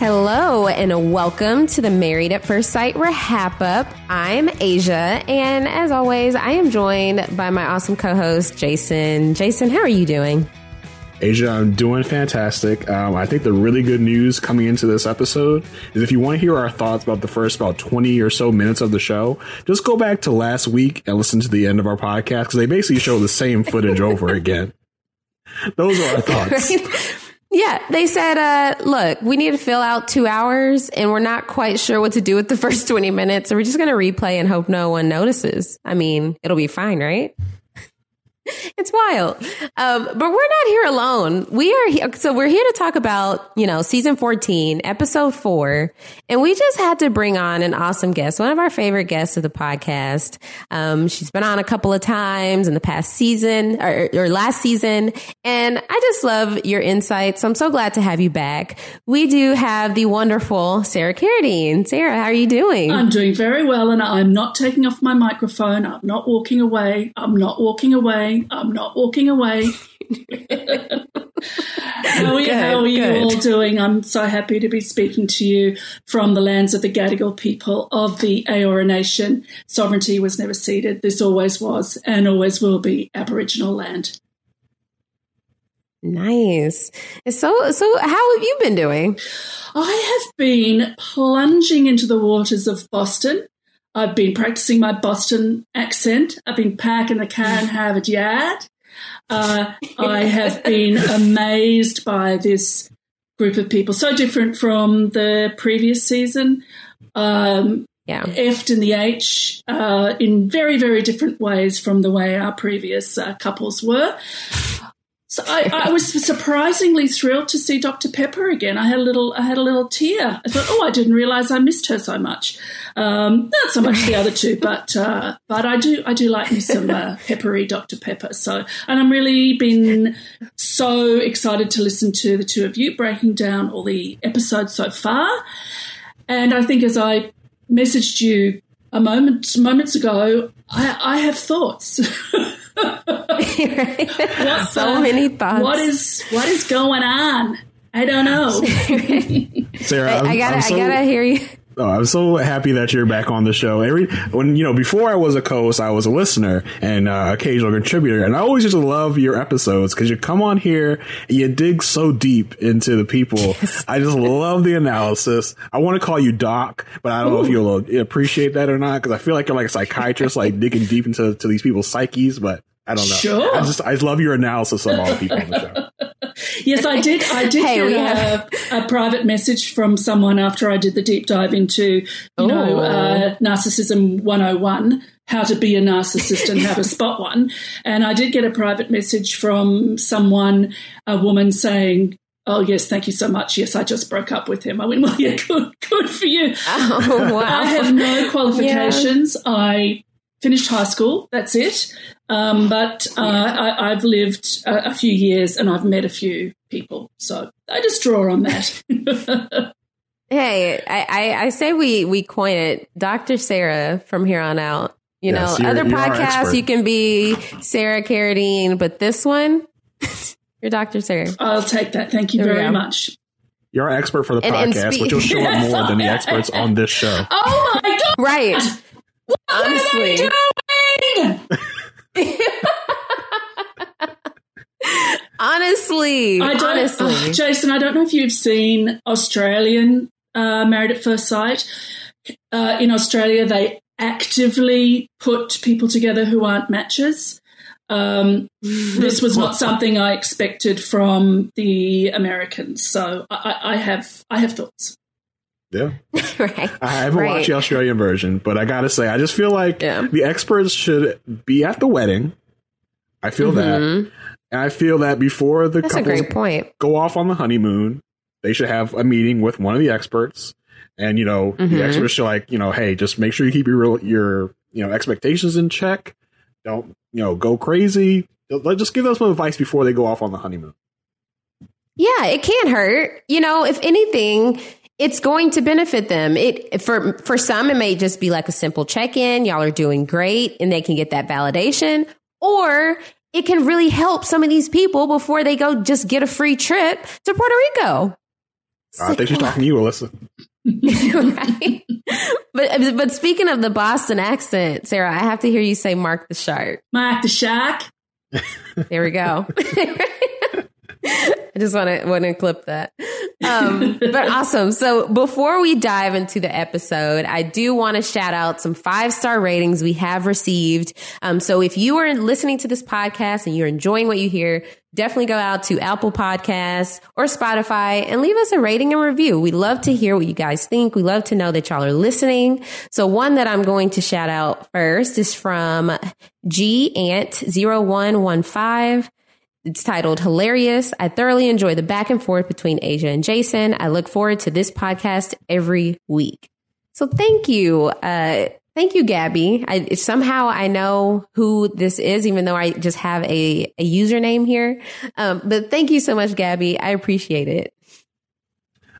Hello and welcome to the Married at First Sight Wrap Up. I'm Asia, and as always, I am joined by my awesome co-host Jason. Jason, how are you doing? Asia, I'm doing fantastic. Um, I think the really good news coming into this episode is if you want to hear our thoughts about the first about 20 or so minutes of the show, just go back to last week and listen to the end of our podcast because they basically show the same footage over again. Those are our thoughts. Right? Yeah, they said, uh, look, we need to fill out two hours and we're not quite sure what to do with the first 20 minutes. So we're just going to replay and hope no one notices. I mean, it'll be fine, right? it's wild. Um, but we're not here alone. We are here. So we're here to talk about, you know, season 14, episode four. And we just had to bring on an awesome guest, one of our favorite guests of the podcast. Um, she's been on a couple of times in the past season or, or last season. And I just love your insights. I'm so glad to have you back. We do have the wonderful Sarah Carradine. Sarah, how are you doing? I'm doing very well. And I'm not taking off my microphone. I'm not walking away. I'm not walking away. I'm not walking away. how are, you, how are you all doing? I'm so happy to be speaking to you from the lands of the Gadigal people of the Eora Nation. Sovereignty was never ceded. This always was and always will be Aboriginal land. Nice. So, so how have you been doing? I have been plunging into the waters of Boston I've been practicing my Boston accent. I've been parking the car in Harvard Yard. Uh, I have been amazed by this group of people, so different from the previous season. Um, yeah. Effed in the H uh, in very, very different ways from the way our previous uh, couples were. So I, I, was surprisingly thrilled to see Dr. Pepper again. I had a little, I had a little tear. I thought, oh, I didn't realize I missed her so much. Um, not so much the other two, but uh, but I do, I do like me some uh, peppery Dr. Pepper. So, and I'm really been so excited to listen to the two of you breaking down all the episodes so far. And I think as I messaged you a moment moments ago, I, I have thoughts. right? so many thoughts. What is what is going on? I don't know. Sarah, I, I gotta, so, I gotta hear you. Oh, I'm so happy that you're back on the show. Every when you know, before I was a co-host, I was a listener and uh, occasional contributor, and I always just love your episodes because you come on here and you dig so deep into the people. Yes. I just love the analysis. I want to call you Doc, but I don't Ooh. know if you'll appreciate that or not because I feel like you're like a psychiatrist, like digging deep into to these people's psyches. But I don't know. Sure. I just I love your analysis of all the people on the show. yes, I did. I did hey, get a, a, private message from someone after I did the deep dive into, you Ooh. know, uh, narcissism 101, how to be a narcissist and how to spot one. And I did get a private message from someone, a woman saying, Oh yes, thank you so much. Yes, I just broke up with him. I went, well, yeah, good, good for you. Oh, wow. I have no qualifications. Yeah. I finished high school. That's it. Um, but uh, I, have lived a, a, few years and I've met a few people. So I just draw on that. hey, I, I, I, say we, we coin it Dr. Sarah from here on out. You yes, know, other podcasts, you can be Sarah Carradine, but this one, you're Dr. Sarah. I'll take that. Thank you there very much. You're our expert for the And- and podcast, speak- but you'll show up more than the experts on this show. Oh my god! Right. What Honestly. am I doing? Honestly. I don't, honestly. Jason, I don't know if you've seen Australian uh, Married at First Sight. Uh, in Australia, they actively put people together who aren't matches. Um, this was not something I expected from the Americans, so I, I I have I have thoughts. Yeah. right. I haven't Right. watched the Australian version, but I gotta say, I just feel like Yeah. the experts should be at the wedding. I feel that. Mhm. And I feel that before the That's a couples point. go off on the honeymoon, they should have a meeting with one of the experts. And, you know, Mhm. the experts should like, you know, hey, just make sure you keep your, real- your, you know, expectations in check. Don't, you know, go crazy. Just give them some advice before they go off on the honeymoon. Yeah, it can't hurt. You know, if anything, it's going to benefit them. It for for some it may just be like a simple check-in, y'all are doing great and they can get that validation or it can really help some of these people before they go just get a free trip to Puerto Rico. I think she's talking to you, Alyssa. right? But but speaking of the Boston accent, Sarah, I have to hear you say Mark the Shark. Mark the Shark. There we go. I just want to want to clip that. Um, but awesome. So before we dive into the episode, I do want to shout out some five star ratings we have received. Um, so if you are listening to this podcast and you're enjoying what you hear, definitely go out to Apple Podcasts or Spotify and leave us a rating and review. We love to hear what you guys think. We love to know that y'all are listening. So one that I'm going to shout out first is from G Ant 0115. It's titled Hilarious. I thoroughly enjoy the back and forth between Asia and Jason. I look forward to this podcast every week. So thank you. Uh, thank you, Gabby. I, somehow I know who this is, even though I just have a, a username here. Um, but thank you so much, Gabby. I appreciate it.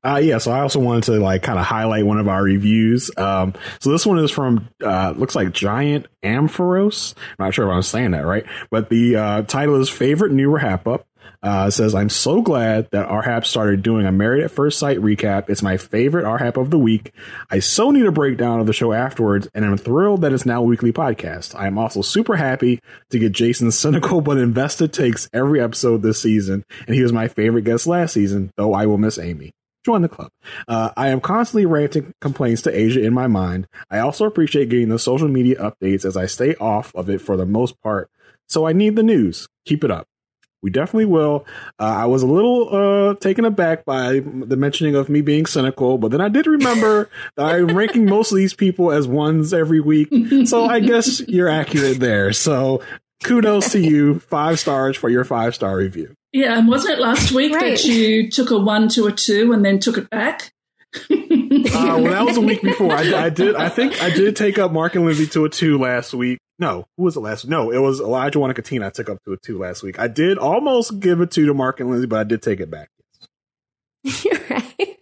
Uh, yeah, so I also wanted to like kind of highlight one of our reviews. Um, so this one is from uh, looks like Giant Amphoros. I'm not sure if I'm saying that right, but the uh, title is favorite new wrap up. Uh, says, I'm so glad that RHAP started doing a Married at First Sight recap. It's my favorite RHAP of the week. I so need a breakdown of the show afterwards, and I'm thrilled that it's now a weekly podcast. I am also super happy to get Jason's cynical but invested takes every episode this season, and he was my favorite guest last season, though I will miss Amy join the club. Uh, I am constantly ranting complaints to Asia in my mind. I also appreciate getting the social media updates as I stay off of it for the most part. So I need the news. Keep it up. We definitely will. Uh, I was a little uh, taken aback by the mentioning of me being cynical, but then I did remember that I'm ranking most of these people as ones every week. So I guess you're accurate there. So kudos to you. Five stars for your five star review. Yeah, and wasn't it last week Right. that you took a one to a two and then took it back? Uh, well, that was a week before. I, I did. I think I did take up Mark and Lindsay to a two last week. No, who was it last? No, it was Olajuwon and Katina. I took up to a two last week. I did almost give a two to Mark and Lindsay, but I did take it back. right.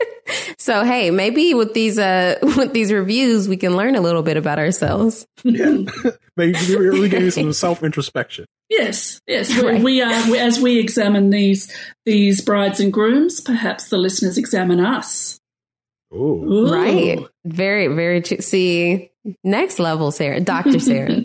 So hey, maybe with these uh with these reviews, we can learn a little bit about ourselves. Yeah, maybe we really gave you some self introspection. Yes, yes. We, Right. we are we, as we examine these these brides and grooms. Perhaps the listeners examine us. Ooh. Ooh. Right. Very, very true. See, next level, Sarah, Dr. Sarah.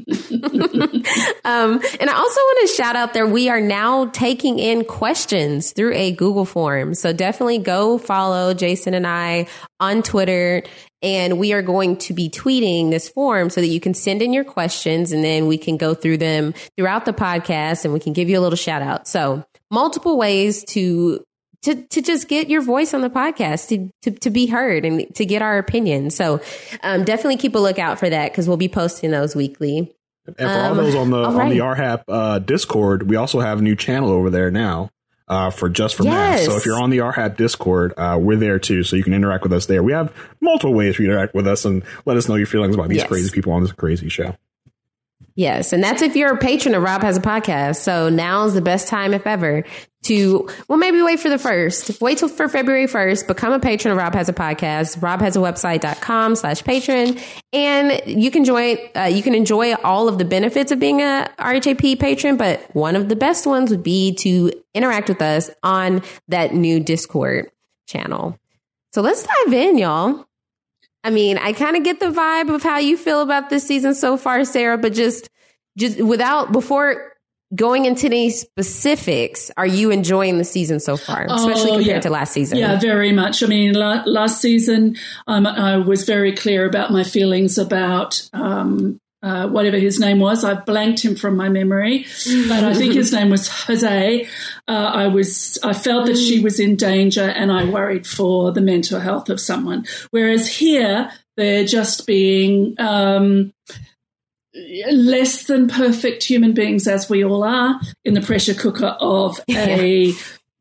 um, and I also want to shout out there, we are now taking in questions through a Google form. So definitely go follow Jason and I on Twitter. And we are going to be tweeting this form so that you can send in your questions and then we can go through them throughout the podcast and we can give you a little shout out. So multiple ways to to, to just get your voice on the podcast to, to, to be heard and to get our opinion. So um, definitely keep a lookout for that because we'll be posting those weekly. And for Um, all those on the on the. RHAP uh, Discord, we also have a new channel over there now. Uh, for just for math. So if you're on the RHAP Discord, uh, we're there too, so you can interact with us there. We have multiple ways to interact with us and let us know your feelings about these Yes. crazy people on this crazy show. Yes. And that's if you're a patron of Rob Has a Podcast. So now's the best time, if ever, to, well, maybe wait for the first. Wait till for February 1st. Become a patron of Rob Has a Podcast. RobHasAWebsite.com slash patron. And you can join, uh, you can enjoy all of the benefits of being a RHAP patron, but one of the best ones would be to interact with us on that new Discord. channel. So let's dive in, y'all. I mean, I kind of get the vibe of how you feel about this season so far, Sarah, but just just without before going into any specifics, are you enjoying the season so far, especially Oh, compared yeah. to last season? Yeah, very much. I mean, la- last season, um, I was very clear about my feelings about um, uh, whatever his name was. I've blanked him from my memory, but I think his name was Jose. Uh, I was, I felt that she was in danger, and I worried for the mental health of someone. Whereas here, they're just being. Um, less than perfect human beings as we all are in the pressure cooker of a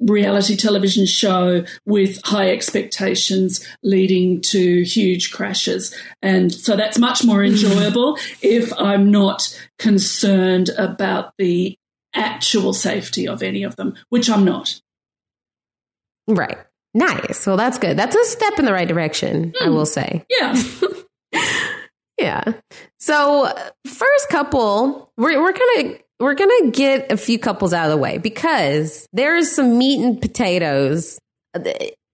reality television show with high expectations leading to huge crashes. And so that's much more enjoyable if I'm not concerned about the actual safety of any of them, which I'm not. Right. Nice. Well, that's good. That's a step in the right direction, I will say. Yeah. Yeah. So uh, first couple, we're we're gonna we're gonna get a few couples out of the way because there is some meat and potatoes uh,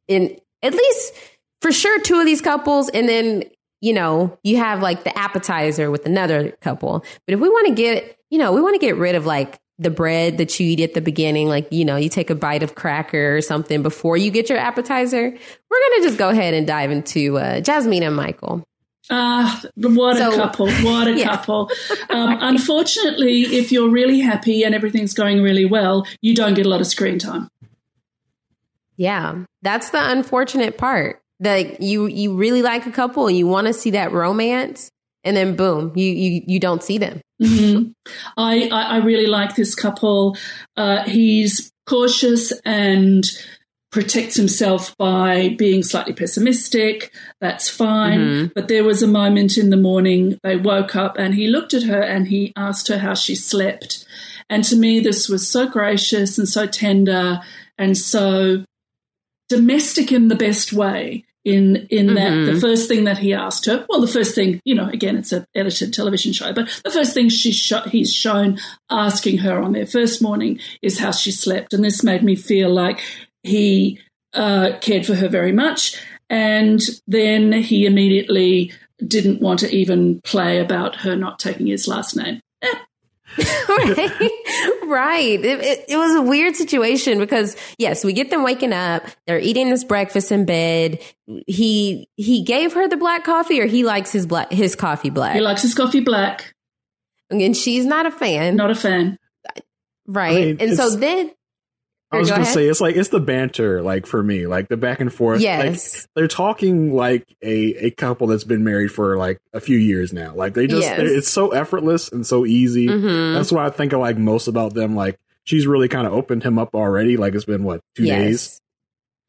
in at least for sure two of these couples, and then you know you have like the appetizer with another couple. But if we want to get you know we want to get rid of like the bread that you eat at the beginning, like you know you take a bite of cracker or something before you get your appetizer. We're gonna just go ahead and dive into uh, Jasmine and Michael. Ah, what So- a couple! What a Yeah. couple! Um, unfortunately, if you're really happy and everything's going really well, you don't get a lot of screen time. Yeah, that's the unfortunate part. That you you really like a couple and you want to see that romance, and then boom, you you you don't see them. Mhm. I, I I really like this couple. Uh, he's cautious and protects himself by being slightly pessimistic. That's fine. Mhm. But there was a moment in the morning they woke up and he looked at her and he asked her how she slept. And to me, this was so gracious and so tender and so domestic in the best way. In in that Mhm. the first thing that he asked her, well, the first thing you know, again, it's an edited television show, but the first thing she sho- he's shown asking her on their first morning is how she slept, and this made me feel like he uh, cared for her very much, and then he immediately didn't want to even play about her not taking his last name. Right, right. It, it, it was a weird situation because yes, we get them waking up. They're eating this breakfast in bed. He he gave her the black coffee, or he likes his black his coffee black, he likes his coffee black. and she's not a fan. Not a fan. right, I mean, and so then I was Go gonna ahead. say it's like it's the banter, like for me, like the back and forth. Yes. like, they're talking like a a couple that's been married for like a few years now. Like they just, Yes. it's so effortless and so easy. Mhm. That's why I think I like most about them. Like she's really kind of opened him up already. Like it's been what two days,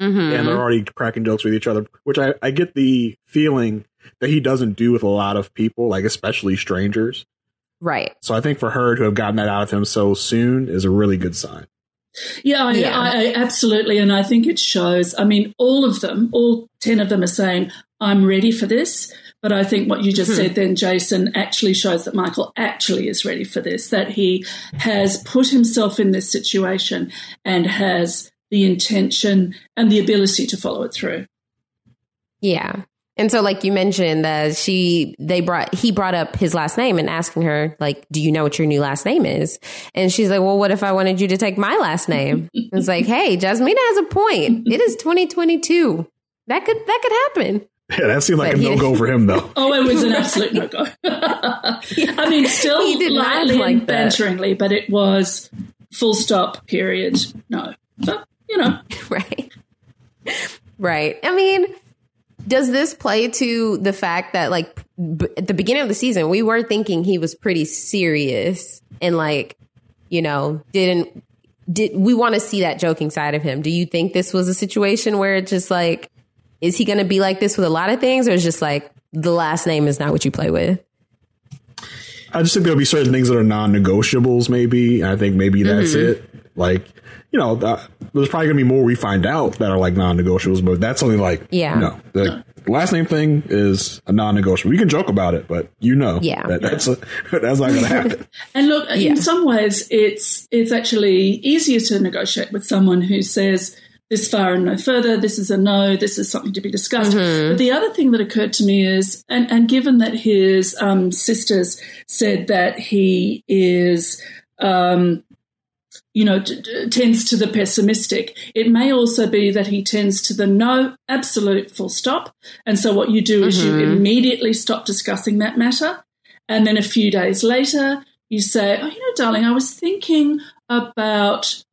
Mhm. and they're already cracking jokes with each other. Which I I get the feeling that he doesn't do with a lot of people, like especially strangers. right. So I think for her to have gotten that out of him so soon is a really good sign. Yeah, I, Yeah. I, I absolutely, and I think it shows. I mean, all of them, all ten of them, are saying, "I'm ready for this." But I think what you just Hmm. said then, Jason, actually shows that Michael actually is ready for this. That he has put himself in this situation and has the intention and the ability to follow it through. Yeah. And so, like you mentioned, uh, she they brought he brought up his last name and asking her like, "Do you know what your new last name is?" And she's like, "Well, what if I wanted you to take my last name?" it's like, "Hey, Jasmina has a point. It is 2022. That could that could happen." Yeah, that seemed like But a no go for him though. Oh, it was an absolute no go. I mean, still He did not lightly like and that. banteringly, but it was full stop. Period. No, but you know. right. Right. I mean, does this play to the fact that, like, b- at the beginning of the season, we were thinking he was pretty serious and, like, you know, didn't, did we want to see that joking side of him? Do you think this was a situation where it's just like, is he going to be like this with a lot of things or is just like the last name is not what you play with? I just think there'll be certain things that are non-negotiables. Maybe I think maybe that's Mm-hmm. it. Like you know, uh, there's probably gonna be more we find out that are like non-negotiables, but that's only like Yeah. no, the last name thing is a non-negotiable. We can joke about it, but you know, Yeah. that that's a, that's not gonna happen. And look, Yeah. in some ways, it's it's actually easier to negotiate with someone who says, this far and no further. This is a no. This is something to be discussed. Mm-hmm. But the other thing that occurred to me is, and, and given that his um, sisters said that he is, um, you know, t- t- tends to the pessimistic, it may also be that he tends to the no, absolute full stop. And so what you do is you Mhm. immediately stop discussing that matter. And then a few days later, you say, oh, you know, darling, I was thinking about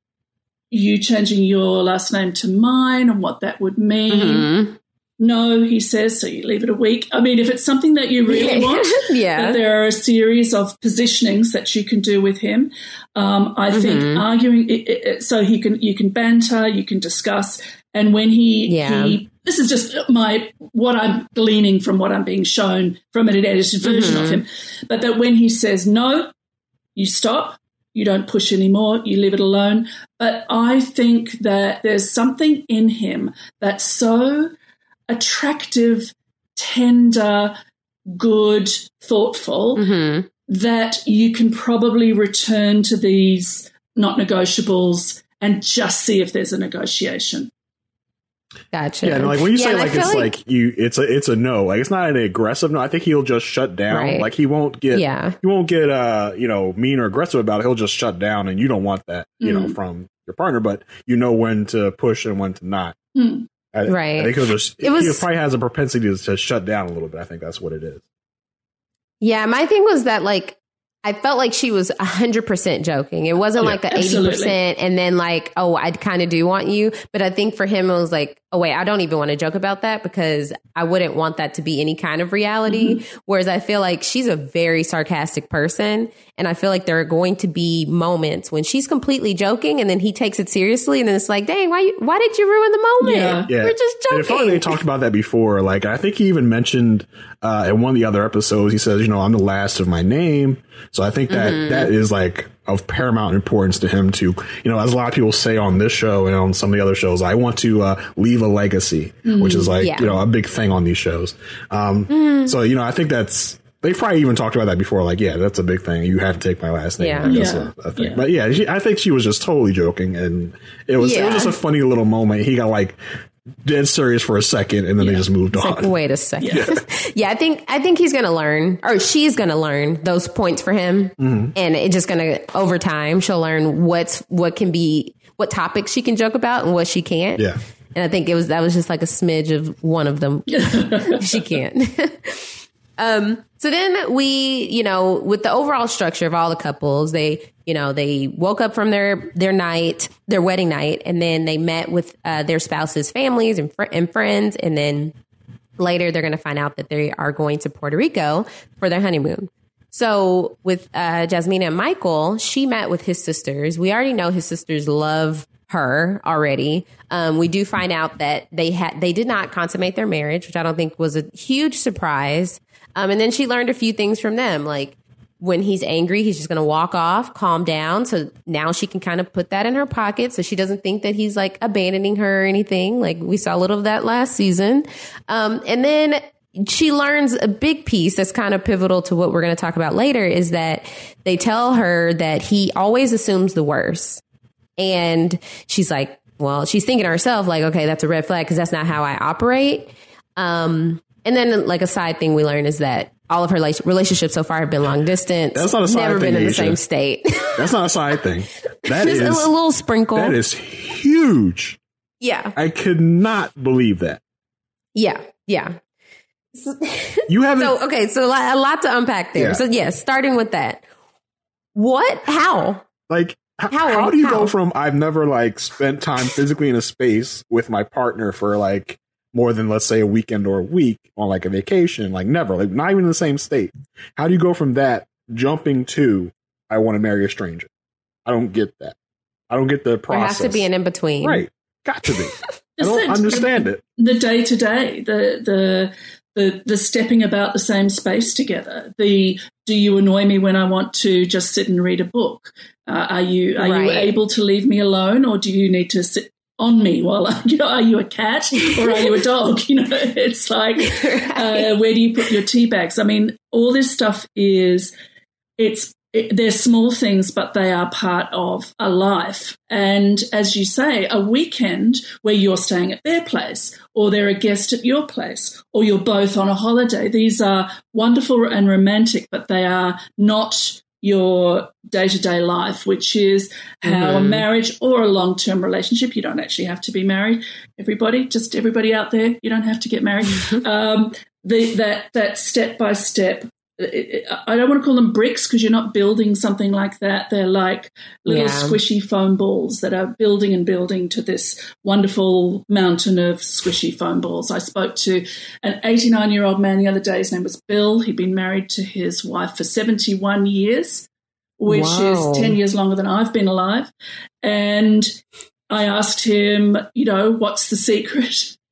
you changing your last name to mine and what that would mean. Mhm. No, he says, so you leave it a week. I mean, if it's something that you really want, yeah. there are a series of positionings that you can do with him. Um, I think Mhm. arguing it, it, so he can you can banter, you can discuss, and when he Yeah. he this is just my what I'm gleaning from what I'm being shown from an edited version of Mhm. him, but that when he says no, you stop. You don't push anymore. You leave it alone. But I think that there's something in him that's so attractive, tender, good, thoughtful Mhm. that you can probably return to these not negotiables and just see if there's a negotiation. Gotcha. Yeah, and like when you Yeah, say like it's like, you, it's a it's a no. Like it's not an aggressive no. I think he'll just shut down. Right. Like he won't get Yeah. he won't get uh you know mean or aggressive about it. He'll just shut down, and you don't want that you know Mm. from your partner. But you know when to push and when to not. Hmm. I, Right. I think he'll just It was- he probably has a propensity to shut down a little bit. I think that's what it is. Yeah, my thing was that like I felt like she was 100% joking. It wasn't Yeah, like the absolutely. 80% and then like, oh, I kind of do want you. But I think for him, it was like, oh, wait, I don't even want to joke about that because I wouldn't want that to be any kind of reality. Mm-hmm. Whereas I feel like she's a very sarcastic person. And I feel like there are going to be moments when she's completely joking and then he takes it seriously. And then it's like, dang, why, why did you ruin the moment? Yeah. Yeah, We're just And it felt like they talked about that before. Like I think he even mentioned uh, in one of the other episodes, he says, "You know, I'm the last of my name." So I think that Mm-hmm. that is like of paramount importance to him to, you know, as a lot of people say on this show and on some of the other shows, I want to uh, leave a legacy, which is like Mm-hmm. Yeah. Mm-hmm. you know a big thing on these shows. Um, So you know, I think that's. They probably even talked about that before. Like, yeah, that's a big thing. You have to take my last name. Yeah. Like, that's Yeah. a, a thing. Yeah. But yeah, she, I think she was just totally joking, and it was it was just a funny little moment. He got like dead serious for a second, and then they just moved It's on. like, wait a second. Yeah. yeah. I think I think he's gonna learn, or she's gonna learn those points for him, Mm-hmm. and it's just gonna over time she'll learn what's what can be what topics she can joke about and what she can't. Yeah. and I think it was that was just like a smidge of one of them. she can't. Um. So then we, you know, with the overall structure of all the couples, they, you know, they woke up from their their night, their wedding night, and then they met with uh, their spouses' families and, fr- and friends, and then later they're going to find out that they are going to Puerto Rico for their honeymoon. So with uh, Jasmina and Michael, she met with his sisters. We already know his sisters love her already. Um, we do find out that they had they did not consummate their marriage, which I don't think was a huge surprise. Um, and then she learned a few things from them, like when he's angry, he's just going to walk off, calm down. So now she can kind of put that in her pocket so she doesn't think that he's like abandoning her or anything. Like we saw a little of that last season. Um, and then she learns a big piece that's kind of pivotal to what we're going to talk about later is that they tell her that he always assumes the worst. And she's like, well, she's thinking to herself, like, okay, that's a red flag because that's not how I operate. Um, and then, like, a side thing we learn is that all of her like, relationships so far have been long distance. That's not a side Never thing, Never been in the Asia. same state. That's not a side thing. That is a, little sprinkle. that is huge. yeah. I could not believe that. Yeah. Yeah. You haven't. So, okay. So, a lot, to unpack there. Yeah. So, yes, starting with that. What? How? like h- How- how, do you how? go from I've never like spent time physically in a space with my partner for like more than let's say a weekend or a week on like a vacation, like never, like not even in the same state. How do you go from that jumping to I want to marry a stranger? I don't get that. I don't get the process. There has to be an in between. right. Got to be. I Just don't the- understand it. the day to day, the the the the stepping about the same space together. The do you annoy me when I want to just sit and read a book? Uh, are you are you able to leave me alone, or do you need to sit on me while I, you know? Are you a cat or are you a dog? You know, it's like uh, where do you put your tea bags? I mean, all this stuff is it's it, they're small things, but they are part of a life. And as you say, a weekend where you're staying at their place, or they're a guest at your place, or you're both on a holiday. These are wonderful and romantic, but they are not your day to day life, which is how mm-hmm. a marriage or a long term relationship, you don't actually have to be married. Everybody, just everybody out there, you don't have to get married. um, the, that that step by step I don't want to call them bricks because you're not building something like that. They're like little yeah. squishy foam balls that are building and building to this wonderful mountain of squishy foam balls. I spoke to an 89 year old man the other day. His name was Bill. He'd been married to his wife for 71 years, which wow. is 10 years longer than I've been alive. And I asked him, you know, what's the secret?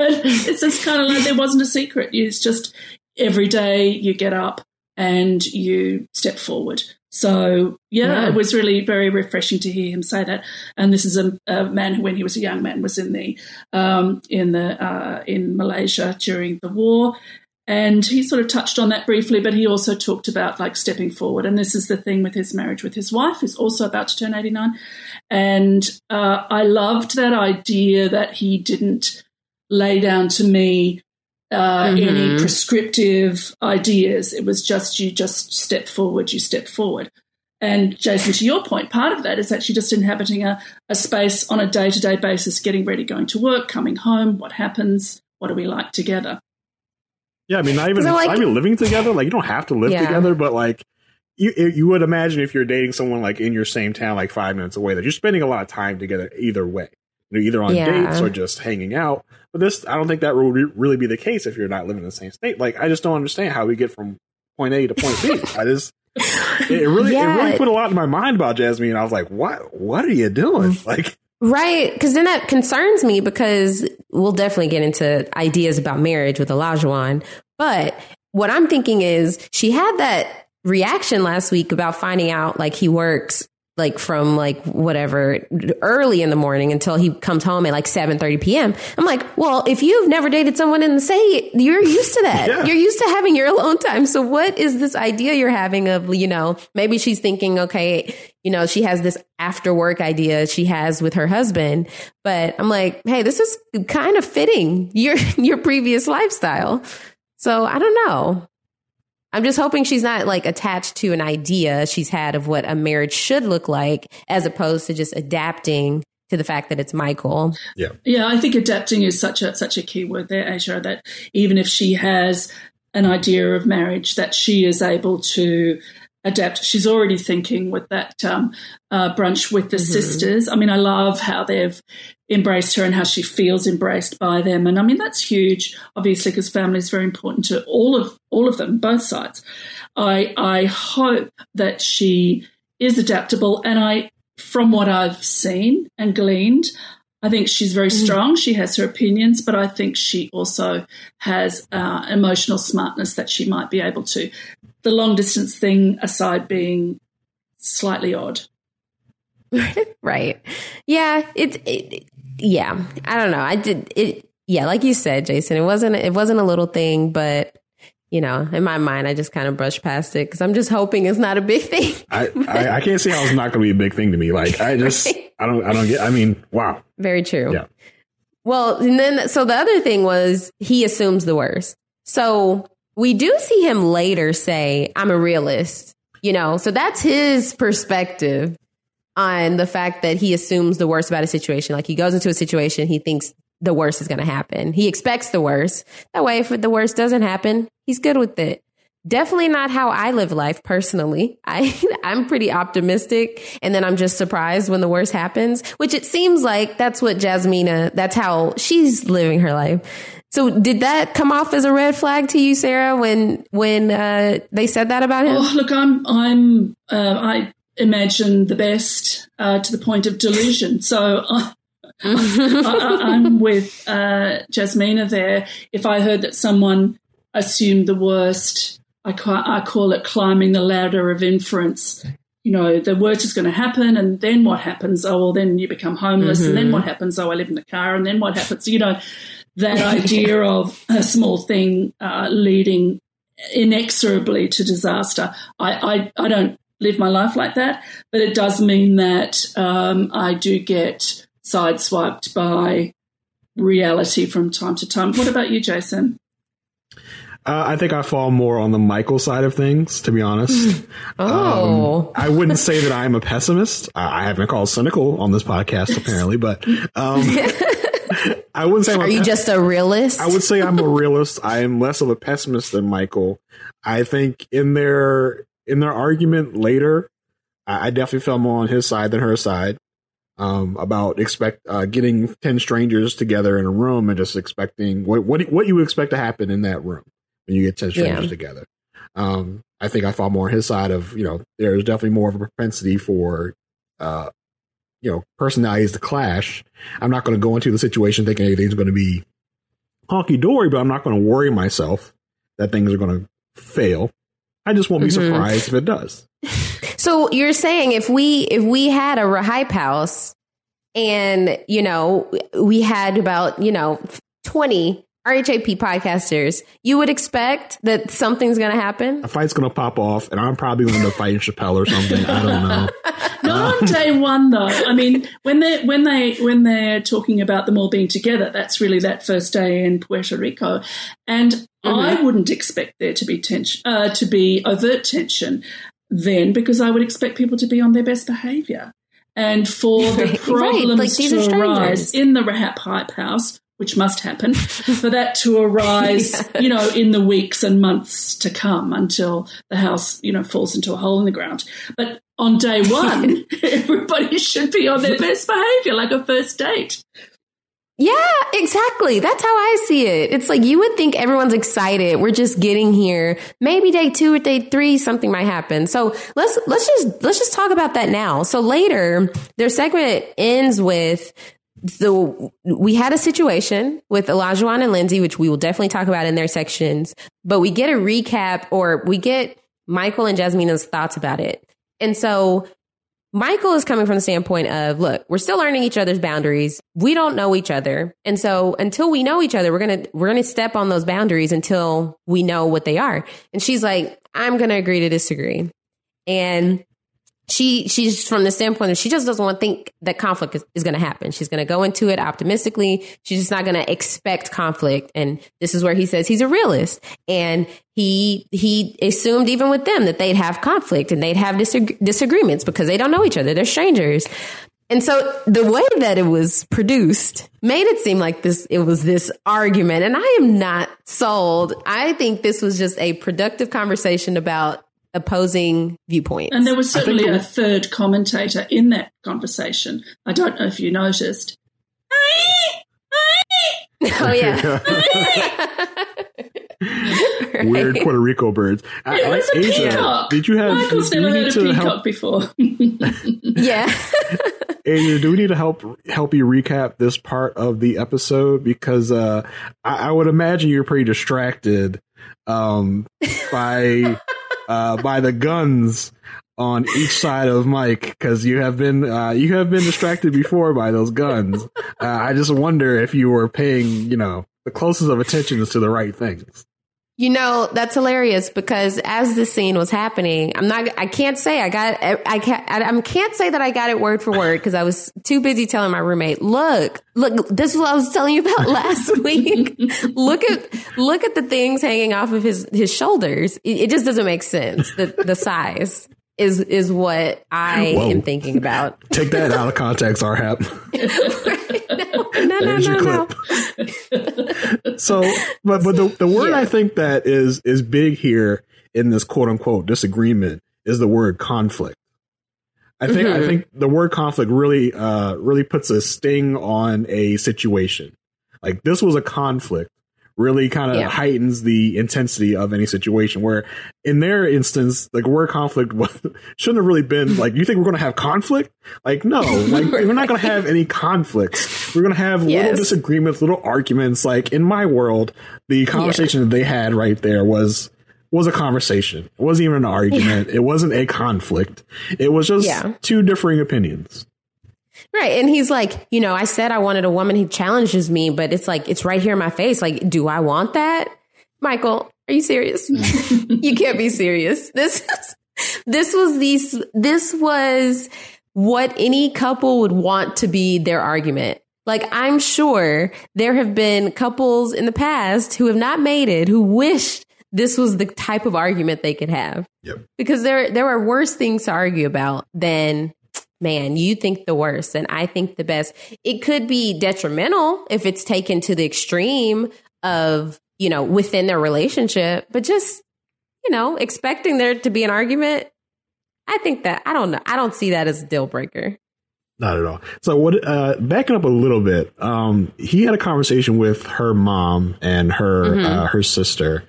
And it's just kind of like there wasn't a secret. It's just every day you get up and you step forward. So yeah, yeah, it was really very refreshing to hear him say that. And this is a, a man who, when he was a young man, was in the um, in the uh, in Malaysia during the war, and he sort of touched on that briefly. But he also talked about like stepping forward. And this is the thing with his marriage with his wife, who's also about to turn eighty nine. And uh, I loved that idea that he didn't lay down to me uh, mm-hmm. any prescriptive ideas. It was just you just step forward, you step forward. And Jason, to your point, part of that is actually just inhabiting a, a space on a day to day basis, getting ready, going to work, coming home. What happens? What are we like together? Yeah, I mean, not even like, not even living together. Like you don't have to live yeah. together, but like you you would imagine if you're dating someone like in your same town, like five minutes away, that you're spending a lot of time together either way you know, either on yeah. dates or just hanging out. But this, I don't think that would re- really be the case if you're not living in the same state. Like, I just don't understand how we get from point A to point B. I just, it really, yeah. it really put a lot in my mind about Jasmine. I was like, what, what are you doing? Mm. Like, Right. Cause then that concerns me because we'll definitely get into ideas about marriage with Olajuwon. But what I'm thinking is she had that reaction last week about finding out like he works like from like whatever early in the morning until he comes home at like 7 30 p.m. I'm like, well, if you've never dated someone in the state, you're used to that. Yeah. You're used to having your alone time. So what is this idea you're having of, you know, maybe she's thinking, okay, you know, she has this after work idea she has with her husband. But I'm like, hey, this is kind of fitting your your previous lifestyle. So I don't know. I'm just hoping she's not like attached to an idea she's had of what a marriage should look like, as opposed to just adapting to the fact that it's Michael. Yeah. Yeah, I think adapting is such a such a key word there, Asia, that even if she has an idea of marriage, that she is able to adapt. She's already thinking with that um, uh, brunch with the mm-hmm. sisters. I mean, I love how they've embraced her and how she feels embraced by them. And I mean, that's huge, obviously, because family is very important to all of all of them, both sides. I I hope that she is adaptable, and I, from what I've seen and gleaned, I think she's very mm. strong. She has her opinions, but I think she also has uh, emotional smartness that she might be able to. The long distance thing aside being slightly odd. right. Yeah. It, it, yeah. I don't know. I did it. Yeah. Like you said, Jason, it wasn't, it wasn't a little thing, but you know, in my mind, I just kind of brushed past it because I'm just hoping it's not a big thing. I, I, I, can't see how it's not going to be a big thing to me. Like, I just, right? I don't, I don't get, I mean, wow. Very true. Yeah. Well, and then, so the other thing was he assumes the worst. So we do see him later say, I'm a realist, you know, so that's his perspective on the fact that he assumes the worst about a situation. Like he goes into a situation, he thinks the worst is going to happen. He expects the worst. That way, if the worst doesn't happen, he's good with it. Definitely not how I live life personally. I, I'm pretty optimistic and then I'm just surprised when the worst happens, which it seems like that's what Jasmina, that's how she's living her life. So did that come off as a red flag to you, Sarah, when, when, uh, they said that about him? Oh, look, I'm, I'm, uh, I imagine the best uh, to the point of delusion. So I, am with uh, Jasmina there. If I heard that someone assumed the worst, I, ca- I call it climbing the ladder of inference. You know, the worst is going to happen, and then what happens? Oh, well, then you become homeless, mm-hmm. and then mm-hmm. what happens? Oh, I live in the car, and then what happens? You know, that idea of a small thing uh, leading inexorably to disaster. I, I, I don't live my life like that, but it does mean that um, I do get sideswiped by reality from time to time. What about you, Jason? Uh, I think I fall more on the Michael side of things, to be honest. Oh. Um, I wouldn't say that I'm a pessimist. I, I haven't called cynical on this podcast, apparently, but um, I wouldn't say I'm a Are you pe- just a realist? I would say I'm a realist. I am less of a pessimist than Michael. I think in their in their argument later, I, I definitely felt more on his side than her side um, about expect uh, getting ten strangers together in a room and just expecting what what what you would expect to happen in that room when you get ten strangers Yeah. together. Um, I think I fall more on his side of you know there's definitely more of a propensity for uh, you know personalities to clash. I'm not going to go into the situation thinking anything's going to be honky dory, but I'm not going to worry myself that things are going to fail. I just won't be Mhm. surprised if it does. So you're saying if we if we had a hype house and you know we had about you know 20 RHAP podcasters, you would expect that something's going to happen? A fight's going to pop off, and I'm probably going to end up fighting Chappelle or something. I don't know. Not on day one, though. I mean, when they when they when they're talking about them all being together, that's really that first day in Puerto Rico, and I wouldn't expect there to be tension, uh, to be overt tension then, because I would expect people to be on their best behaviour, and for the Right, right. problems Like, to arise in the RHAP Hype House. Which must happen for that to arise, you know, in the weeks and months to come until the house, you know, falls into a hole in the ground. But on day one, everybody should be on their best behavior, like a first date. Yeah, exactly. That's how I see it. It's like you would think everyone's excited. We're just getting here. Maybe day two or day three, something might happen. So let's let's just let's just talk about that now. So later, their segment ends with the we had a situation with Olajuwon and Lindsay, which we will definitely talk about in their sections. But we get a recap, or we get Michael and Jasmina's thoughts about it. And so Michael is coming from the standpoint of, look, we're still learning each other's boundaries. We don't know each other. And so until we know each other, we're going to, we're going to step on those boundaries until we know what they are. And she's like, I'm going to agree to disagree. And she, she's from the standpoint of she just doesn't want to think that conflict is, is going to happen. She's going to go into it optimistically. She's just not going to expect conflict. And this is where he says he's a realist. And he, he assumed even with them that they'd have conflict and they'd have disag- disagreements because they don't know each other. They're strangers. And so the way that it was produced made it seem like this, it was this argument. And I am not sold. I think this was just a productive conversation about opposing viewpoints. And there was certainly a third commentator in that conversation. I don't know if you noticed. oh yeah. Weird Right. Puerto Rico birds. Uh, It was a Asia, peacock. did you have? Michael's do never heard to a peacock help? before. Yeah. Asia, do we need to help help you recap this part of the episode because uh, I, I would imagine you're pretty distracted um, by uh, by the guns on each side of Mike because you have been uh, you have been distracted before by those guns. Uh, I just wonder if you were paying you know the closest of attentions to the right things. You know, that's hilarious because as this scene was happening, I'm not, I can't say I got, I can't, I I can't say that I got it word for word because I was too busy telling my roommate, look, look, this is what I was telling you about last week. look at, look at the things hanging off of his, his shoulders. It, it just doesn't make sense. The, the size is, is what I Whoa. am thinking about. Take that out of context, RHAP. no, no, There's no, no. clip. so, but but the the word Yeah. I think that is is big here in this quote unquote disagreement is the word conflict. I think I Mhm. think the word conflict really uh really puts a sting on a situation. Like this was a conflict really kind of Yeah. heightens the intensity of any situation where in their instance like where conflict was, shouldn't have really been like you think we're going to have conflict? Like no. Like we're not going to have any conflicts. We're going to have little disagreements little arguments. Like in my world the conversation that they had right there was was a conversation. It wasn't even an argument. It wasn't a conflict. It was just Yeah. two differing opinions Right. And he's like, you know, I said I wanted a woman who challenges me, but it's like, it's right here in my face. Like, do I want that? Michael, are you serious? you can't be serious. This is, this was these this was what any couple would want to be their argument. Like I'm sure there have been couples in the past who have not made it who wished this was the type of argument they could have. Yep. Because there there are worse things to argue about than man, you think the worst and I think the best. It could be detrimental if it's taken to the extreme of, you know, within their relationship, but just, you know, expecting there to be an argument, I think that I don't know. I don't see that as a deal breaker. Not at all. So what? Uh, backing up a little bit, um, he had a conversation with her mom and her Mm-hmm. uh, her sister.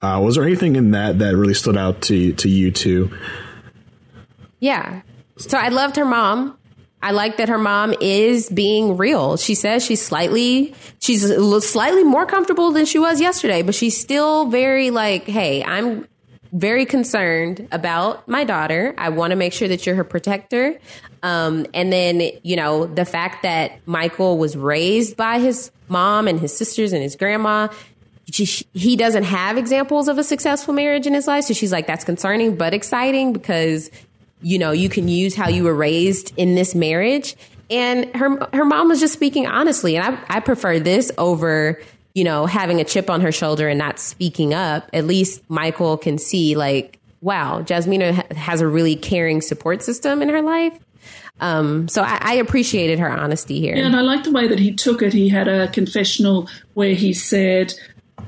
Uh, was there anything in that that really stood out to to you two? Yeah. So I loved her mom. I like that her mom is being real. She says she's slightly she's slightly more comfortable than she was yesterday, but she's still very like, "Hey, I'm very concerned about my daughter. I want to make sure that you're her protector." Um, and then, you know, the fact that Michael was raised by his mom and his sisters and his grandma, she, he doesn't have examples of a successful marriage in his life. So she's like, that's concerning, but exciting because, you know, you can use how you were raised in this marriage. And her, her mom was just speaking honestly. And I, I prefer this over, you know, having a chip on her shoulder and not speaking up. At least Michael can see like, wow, Jasmina has a really caring support system in her life. Um, so I, I appreciated her honesty here. Yeah, and I like the way that he took it. He had a confessional where he said,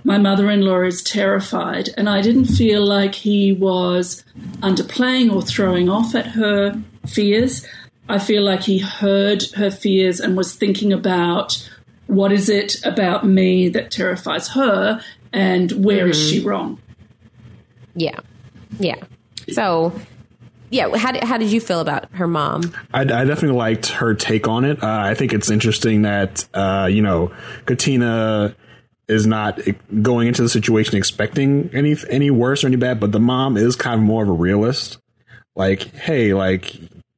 My mother in law is terrified. And I didn't feel like he was underplaying or throwing off at her fears. I feel like he heard her fears and was thinking about what is it about me that terrifies her and where is she wrong? Yeah. Yeah. So, yeah, how did, how did you feel about her mom? I, I definitely liked her take on it. Uh, I think it's interesting that uh, you know Katina is not going into the situation expecting any any worse or any bad, but the mom is kind of more of a realist. Like, hey, like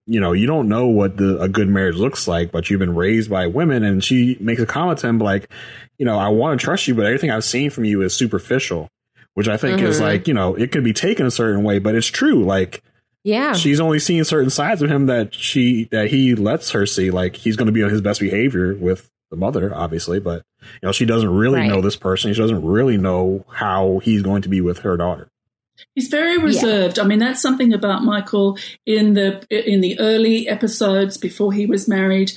you know, you don't know what the a good marriage looks like, but you've been raised by women, and she makes a comment to him like, you know, I want to trust you, but everything I've seen from you is superficial, which I think is mm-hmm. like, you know, it could be taken a certain way, but it's true. Like, Yeah. she's only seeing certain sides of him that she that he lets her see. Like he's going to be on his best behavior with the mother, obviously, but you know she doesn't really Right. know this person. She doesn't really know how he's going to be with her daughter. He's very reserved. I mean, that's something about Michael in the in the early episodes before he was married.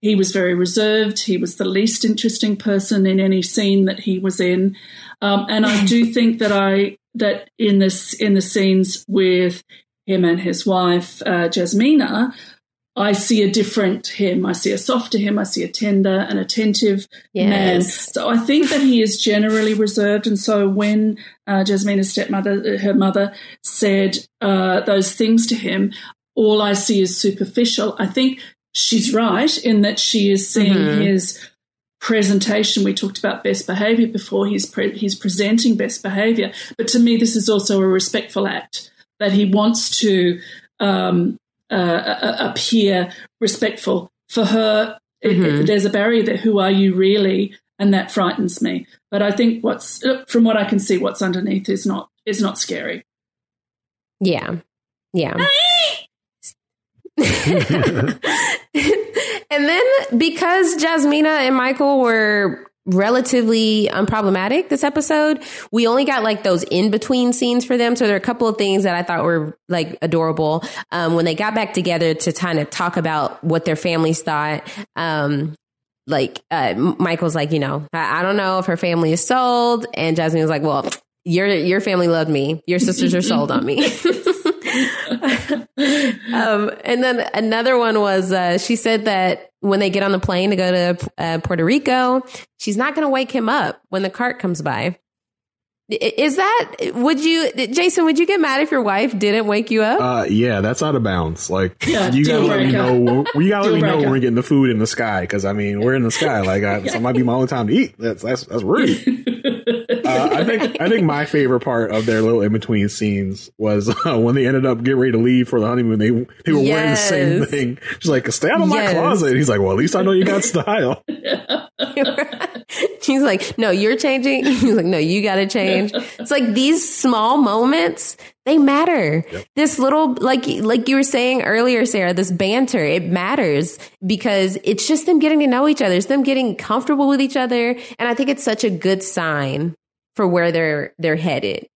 He was very reserved. He was the least interesting person in any scene that he was in, um, and I do think that I that in this in the scenes with him and his wife uh, Jasmina, I see a different him. I see a softer him. I see a tender and attentive man. So I think that he is generally reserved. And so when uh, Jasmina's stepmother, her mother, said uh, those things to him, all I see is superficial. I think she's right in that she is seeing his presentation. We talked about best behavior before. He's pre- he's presenting best behavior, but to me, this is also a respectful act that he wants to um, uh, appear respectful. For her, it- it- there's a barrier there. Who are you really? And that frightens me. But I think what's from what I can see, what's underneath is not is not scary. Yeah. Yeah. and then because Jasmina and Michael were relatively unproblematic this episode, we only got like those in between scenes for them. So there are a couple of things that I thought were like adorable. Um, when they got back together to kind of talk about what their families thought, um, like uh, Michael's like, you know, I, I don't know if her family is sold, and Jasmine was like, well, your your family loved me. Your sisters are sold on me. um, and then another one was uh, she said that when they get on the plane to go to uh, Puerto Rico, she's not going to wake him up when the cart comes by. Is that would you, Jason? Would you get mad if your wife didn't wake you up? Uh, yeah, that's out of bounds. Like Yeah, you gotta let me know. You gotta let me know when we're getting the food in the sky because I mean we're in the sky. Like I, so it might be my only time to eat. That's that's that's rude. Uh, I think I think my favorite part of their little in between scenes was uh, when they ended up getting ready to leave for the honeymoon. They they were wearing the same thing. She's like, "Stay out of my Yes. closet." He's like, "Well, at least I know you got style." She's like, no, you're changing. He's like, no, you got to change. It's like these small moments, they matter. Yep. This little, like, like you were saying earlier, Sarah, this banter, it matters because it's just them getting to know each other. It's them getting comfortable with each other. And I think it's such a good sign for where they're, they're headed.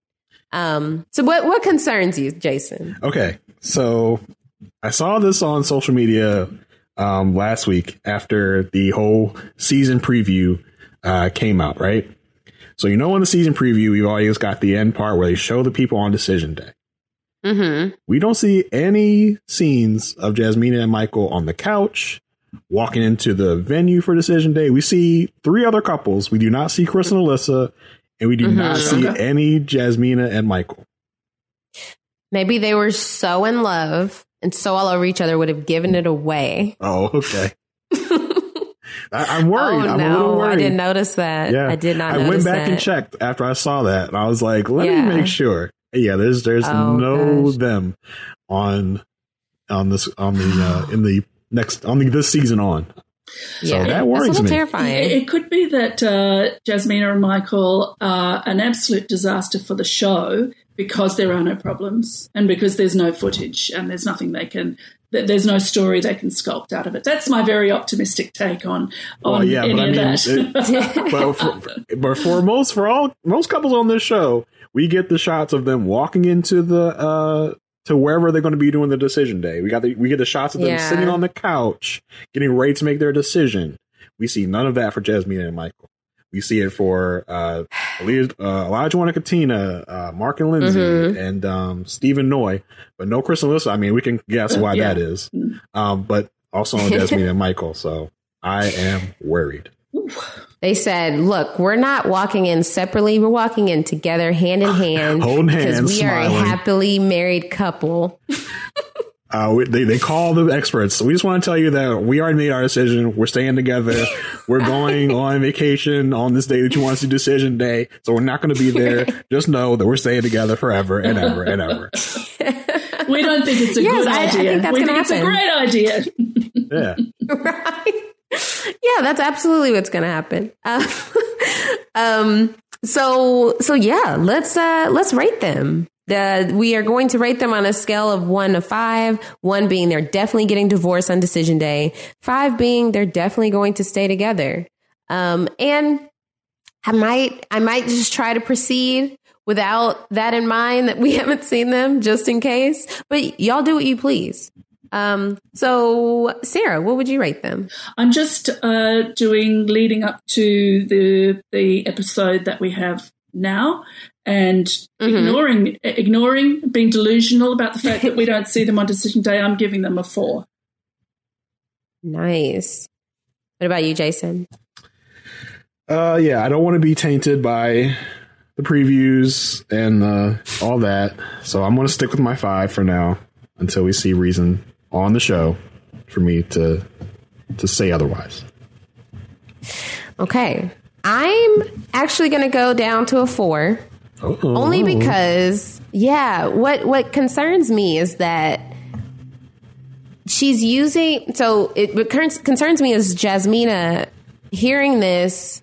Um, so what, what concerns you, Jason? Okay. So I saw this on social media um, last week after the whole season preview uh, came out, right? So you know, in the season preview, we've always got the end part where they show the people on decision day. Mm-hmm. We don't see any scenes of Jasmina and Michael on the couch walking into the venue for decision day. We see three other couples. We do not see Chris and Alyssa, and we do mm-hmm. not see okay. any Jasmina and Michael. Maybe they were so in love and so all over each other would have given it away. Oh, okay. I, am worried. Oh, I'm no, a little worried. I didn't notice that. Yeah. I did not. I went back that. and checked after I saw that, and I was like, "Let yeah. me make sure." Yeah, there's there's oh, no gosh. them on on this on the uh, in the next on the this season on. So yeah, that worries me. Terrifying. It, it, could be that uh, Jasmina and Michael are an absolute disaster for the show because there are no problems and because there's no footage and there's nothing they can there's no story they can sculpt out of it. That's my very optimistic take on on well, yeah, any but I mean, that. It, but, for, but for most for all most couples on this show, we get the shots of them walking into the uh to wherever they're going to be doing the decision day. We got the, we get the shots of them yeah. sitting on the couch, getting ready to make their decision. We see none of that for Jasmine and Michael. We see it for uh, Olajuwon, uh, Olajuwon Katina, uh, Mark and Lindsay, mm-hmm. and um, Stephen Noi, but no Chris and Alyssa. I mean, we can guess why yeah. that is. Um, but also on Jasmine and Michael. So I am worried. They said, "Look, we're not walking in separately. We're walking in together, hand in hand, holding hands, we smiling. are a happily married couple." Uh, we, they, they call the experts. So we just want to tell you that we already made our decision. We're staying together. We're going on vacation on this day that you want to do decision day. So we're not going to be there. Just know that we're staying together forever and ever and ever. we don't think it's a yes, good I, idea. I think we think happen. it's a great idea. yeah. right. Yeah, that's absolutely what's going to happen. Uh, um, so, so yeah, let's, uh, let's rate them. The, we are going to rate them on a scale of one to five. One being they're definitely getting divorced on decision day. Five being they're definitely going to stay together. Um, and I might, I might just try to proceed without that in mind that we haven't seen them just in case. But y'all do what you please. Um, so Sarah, what would you rate them? I'm just uh, doing leading up to the the episode that we have now and mm-hmm. ignoring ignoring being delusional about the fact that we don't see them on decision day i'm giving them a four. Nice. What about you jason? Uh yeah i don't want to be tainted by the previews and uh, all that so i'm going to stick with my five for now until we see reason on the show for me to to say otherwise. Okay i'm actually going to go down to a four Uh-oh. Only because, yeah, what what concerns me is that she's using. So it what concerns me is Jasmina hearing this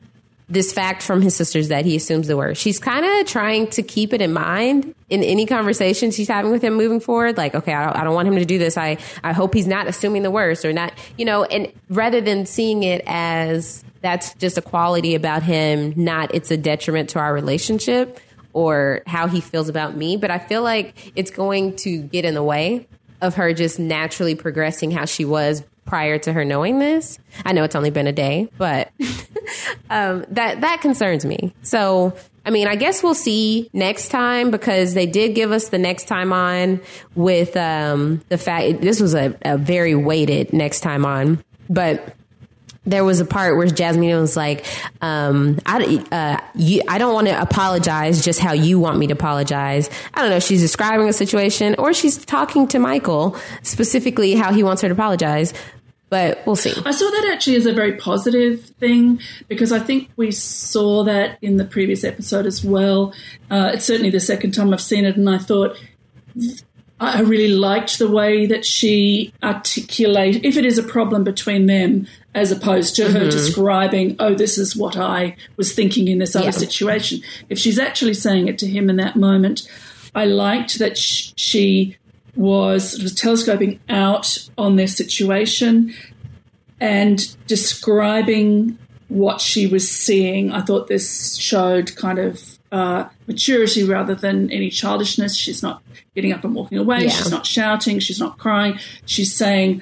this fact from his sisters that he assumes the worst. She's kind of trying to keep it in mind in any conversation she's having with him moving forward. Like, okay, I don't, I don't want him to do this. I, I hope he's not assuming the worst or not, you know, and rather than seeing it as that's just a quality about him, not it's a detriment to our relationship or how he feels about me, but I feel like it's going to get in the way of her just naturally progressing how she was prior to her knowing this. I know it's only been a day, but um, that that concerns me. So, I mean, I guess we'll see next time because they did give us the next time on with um, the fact this was a, a very weighted next time on, but there was a part where Jasmine was like, um, I, uh, you, I don't want to apologize just how you want me to apologize. I don't know. if She's describing a situation or she's talking to Michael specifically how he wants her to apologize. But we'll see. I saw that actually as a very positive thing because I think we saw that in the previous episode as well. Uh, it's certainly the second time I've seen it, and I thought I really liked the way that she articulated, if it is a problem between them, as opposed to her describing, oh, this is what I was thinking in this other Yeah. situation. If she's actually saying it to him in that moment, I liked that sh- she was, was telescoping out on their situation and describing what she was seeing. I thought this showed kind of uh, maturity rather than any childishness. She's not getting up and walking away. Yeah. She's not shouting. She's not crying. She's saying,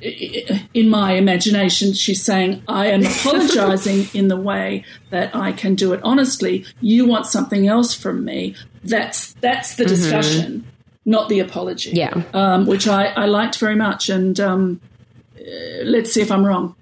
in my imagination, she's saying, I am apologizing in the way that I can do it honestly. You want something else from me. That's that's the discussion, not the apology. Yeah. Um, which I, I liked very much. And um, uh, let's see if I'm wrong.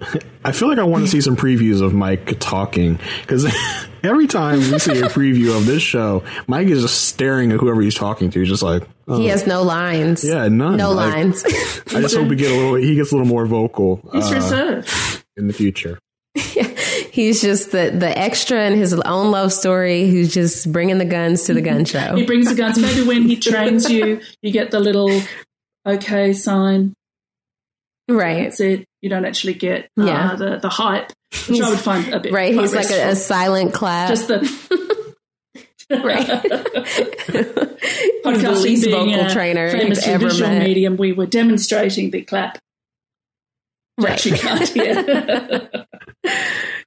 I feel like I want to see some previews of Mike talking because every time we see a preview of this show, Mike is just staring at whoever he's talking to, He's just like, oh, He has no lines. yeah, none. No Like, lines. I just hope we get a little. He gets a little more vocal He's uh, reserved. in the future. He's just the, the extra in his own love story who's just bringing the guns to the gun show. He brings the guns. Maybe when he trains you, you get the little okay sign. Right. That's it. You don't actually get uh, Yeah. the, the hype, which I would find a bit Right. He's like a, a silent clap. just the right. He's the least being vocal trainer famously ever visual met. medium. We were demonstrating the clap that Right. you can't hear.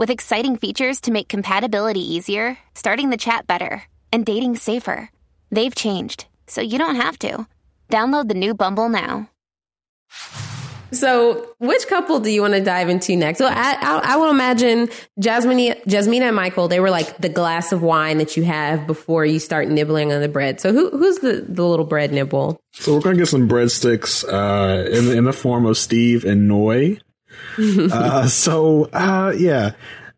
with exciting features to make compatibility easier, starting the chat better, and dating safer. They've changed, so you don't have to. Download the new Bumble now. So, which couple do you want to dive into next? So, I, I, I would imagine Jasmine, Jasmine and Michael. They were like the glass of wine that you have before you start nibbling on the bread. So, who who's the the little bread nibble? So we're gonna get some breadsticks uh, in the, in the form of Steve and Noi. uh, so uh, yeah,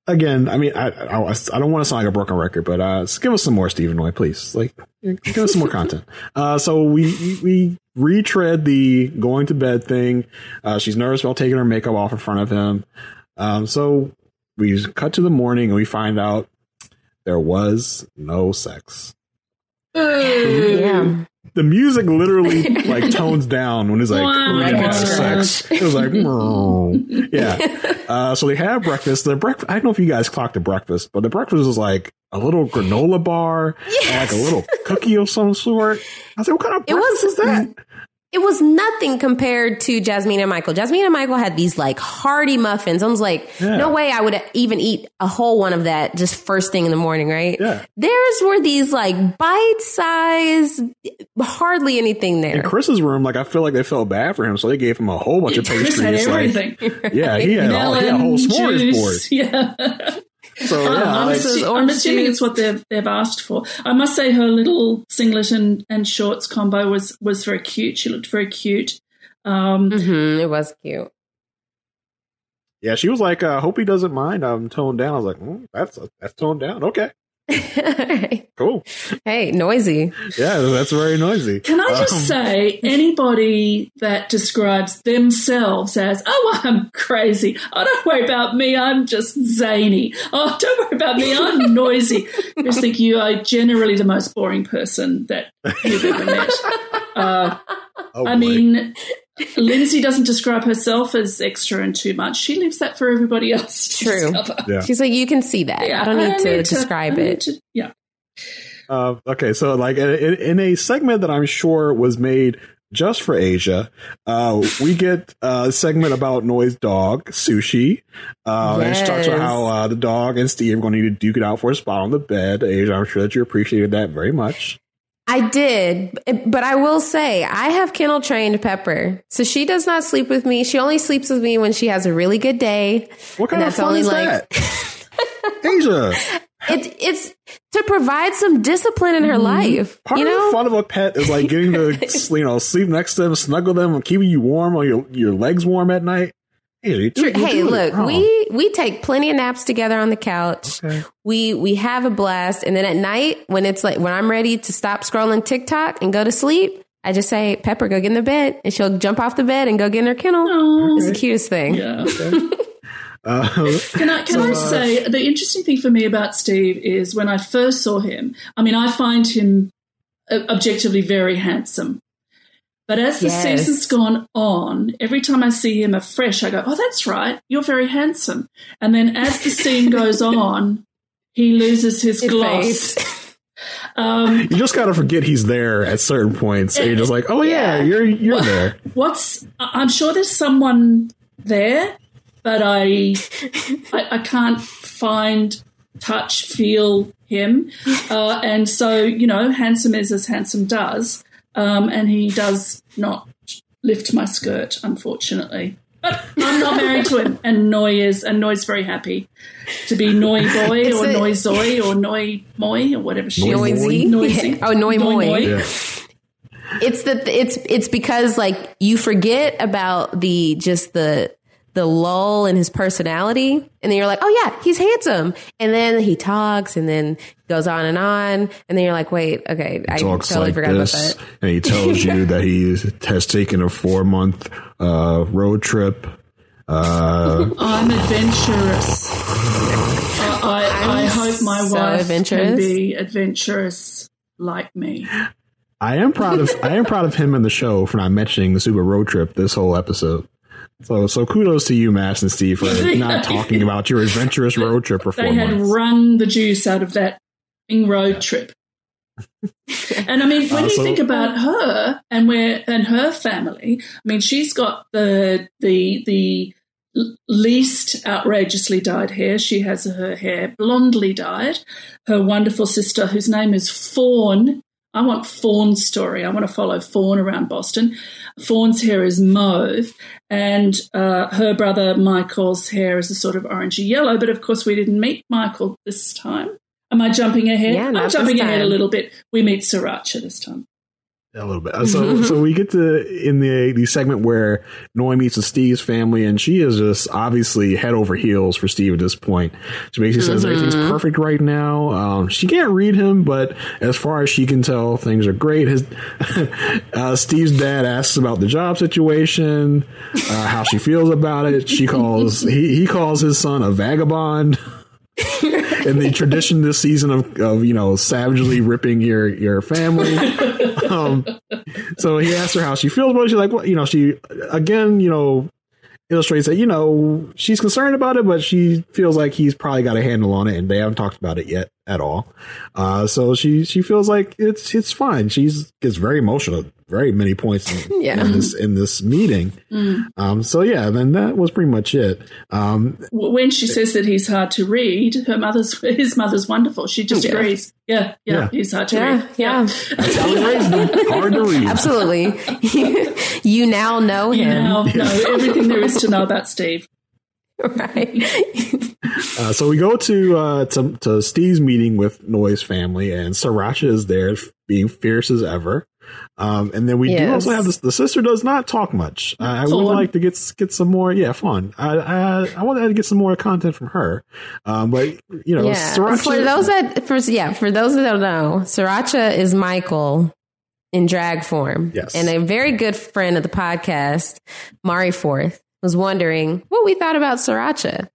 again, I mean, I I, I don't want to sound like a broken record, but uh, just give us some more Steve and Noi, please. Like, give us some more content. Uh, so we we- we retread the going to bed thing. Uh, she's nervous about taking her makeup off in front of him. Um, so we cut to the morning and we find out there was no sex. Yeah, the music literally like tones down when it's like Wow. we're gonna have Right. sex. It was like yeah. Uh, so they have breakfast. The breakfast. I don't know if you guys clocked the breakfast, but the breakfast was like a little granola bar, and like a little cookie of some sort. I was like, what kind of It breakfast was- is that? It was nothing compared to Jasmine and Michael. Jasmine and Michael had these like hearty muffins. I was like, Yeah. no way I would even eat a whole one of that just first thing in the morning, right? Yeah. Theirs were these like bite size, hardly anything there. In Chris's room, like I feel like they felt bad for him, so they gave him a whole bunch of Chris had pastries. like, everything. yeah, he had, all, he had a whole Melon, smorgasbord. juice. Yeah. So I'm, yeah, I'm like, assu- I'm assuming it's what they've they've asked for. I must say her little singlet and, and shorts combo was was very cute. She looked very cute. Um, hmm it was cute. yeah, she was like, uh, "Hope he doesn't mind. I'm toned down." I was like, mm, "That's that's toned down. Okay, cool. hey, noisy. Yeah, that's very noisy." Can I just Um, say, anybody that describes themselves as, oh, I'm crazy. Oh, don't worry about me. I'm just zany. Oh, don't worry about me. I'm noisy. I just think you are generally the most boring person that you've ever met. Uh, Oh, I boy. mean, Lindsay doesn't describe herself as extra and too much. She leaves that for everybody else to True. Yeah. She's like, you can see that. Yeah, I don't need to need describe I need it. to- yeah. Uh, okay, so like in, in a segment that I'm sure was made just for Asia, uh, we get uh, a segment about Noi's dog, Sushi. Uh, And she talks about how uh, the dog and Steve are going to need to duke it out for a spot on the bed. Asia, I'm sure that you appreciated that very much. I did, but I will say I have kennel trained Pepper, so she does not sleep with me. She only sleeps with me when she has a really good day. What kind of fun only is like- that? Asia, It's it's to provide some discipline in her mm-hmm. life. part you of know, the fun of a pet is like getting to you know sleep next to them, snuggle them, and keeping you warm or your your legs warm at night. Asia, you do- you hey, look, we we take plenty of naps together on the couch. Okay. We we have a blast, and then at night when it's like when I'm ready to stop scrolling TikTok and go to sleep, I just say, "Pepper, go get in the bed," and she'll jump off the bed and go get in her kennel. Aw. It's the cutest thing. Yeah. Uh, Can I can I say the interesting thing for me about Steve is when I first saw him. I mean, I find him uh, objectively very handsome. But as the Yes. season's gone on, every time I see him afresh, I go, "Oh, that's right, you're very handsome." And then as the scene goes on, he loses his It gloss. Um, You just gotta forget he's there at certain points. And you're just like, oh yeah, Yeah. you're you're there. what's I- I'm sure there's someone there, but I I, I can't find, touch, feel him, uh, and so you know, handsome is as handsome does, um, and he does not lift my skirt, unfortunately. But I'm not married to him, and Noi is, and Noi's very happy to be Noi boy It's or a- Noi Zoe or Noi Moi or whatever she is. Noisy. Noisy. oh, noi moi. Yeah. It's the it's it's because like you forget about the just the the lull in his personality, and then you're like, oh yeah, he's handsome, and then he talks, and then goes on and on, and then you're like, wait, okay, I Talks totally like forgot this, about that. and he tells you that he has taken a four month uh, road trip. Uh, I'm adventurous. I, I, I hope my so wife adventurous. can be adventurous like me. I am proud of I am proud of him in the show for not mentioning the super road trip this whole episode. So so kudos to you, MAFS and Steve, for not talking about your adventurous road trip for They had wrung the juice out of that road trip. and I mean, when Uh, you think about her and where and her family, I mean, she's got the the the least outrageously dyed hair. She has her hair blondly dyed. Her wonderful sister, whose name is Fawn. I want Fawn's story. I want to follow Fawn around Boston. Fawn's hair is mauve, and uh, her brother Michael's hair is a sort of orangey yellow. But of course, we didn't meet Michael this time. Am I jumping ahead? Yeah, I'm jumping ahead a little bit. We meet Sriracha this time. A little bit. So, so we get to in the the segment where Noi meets with Steve's family, and she is just obviously head over heels for Steve at this point. She basically says everything's perfect right now. Um, she can't read him, but as far as she can tell, things are great. His uh, Steve's dad asks about the job situation, uh, how she feels about it. She calls he he calls his son a vagabond. in the tradition this season of, of you know savagely ripping your your family um, so he asked her how she feels about it. She's like, well, you know, she again, you know, illustrates that you know she's concerned about it, but she feels like he's probably got a handle on it, and they haven't talked about it yet at all. Uh, so she she feels like it's it's fine. She's gets very emotional, very many points in, Yeah. in this in this meeting. Um, so yeah, then that was pretty much it. Um, When she says that he's hard to read, her mother's his mother's wonderful. She just Yeah. agrees. Yeah, yeah, Yeah. he's hard to Yeah, read. yeah, that's how we raised them. Hard to read. absolutely. you now know You him, now know everything there is to know about Steve. right? Uh, so we go to, uh, to to Steve's meeting with Noi's family, and Sriracha is there, being fierce as ever. Um, and then we do also have this. The sister does not talk much. I, I would like to get get some more. Yeah, fun. I I, I want to get some more content from her. Um, but you know, yeah. Sriracha, For those that, for yeah, for those that don't know, Sriracha is Michael in drag form. Yes. And a very good friend of the podcast, Mari Forth, was wondering what we thought about Sriracha.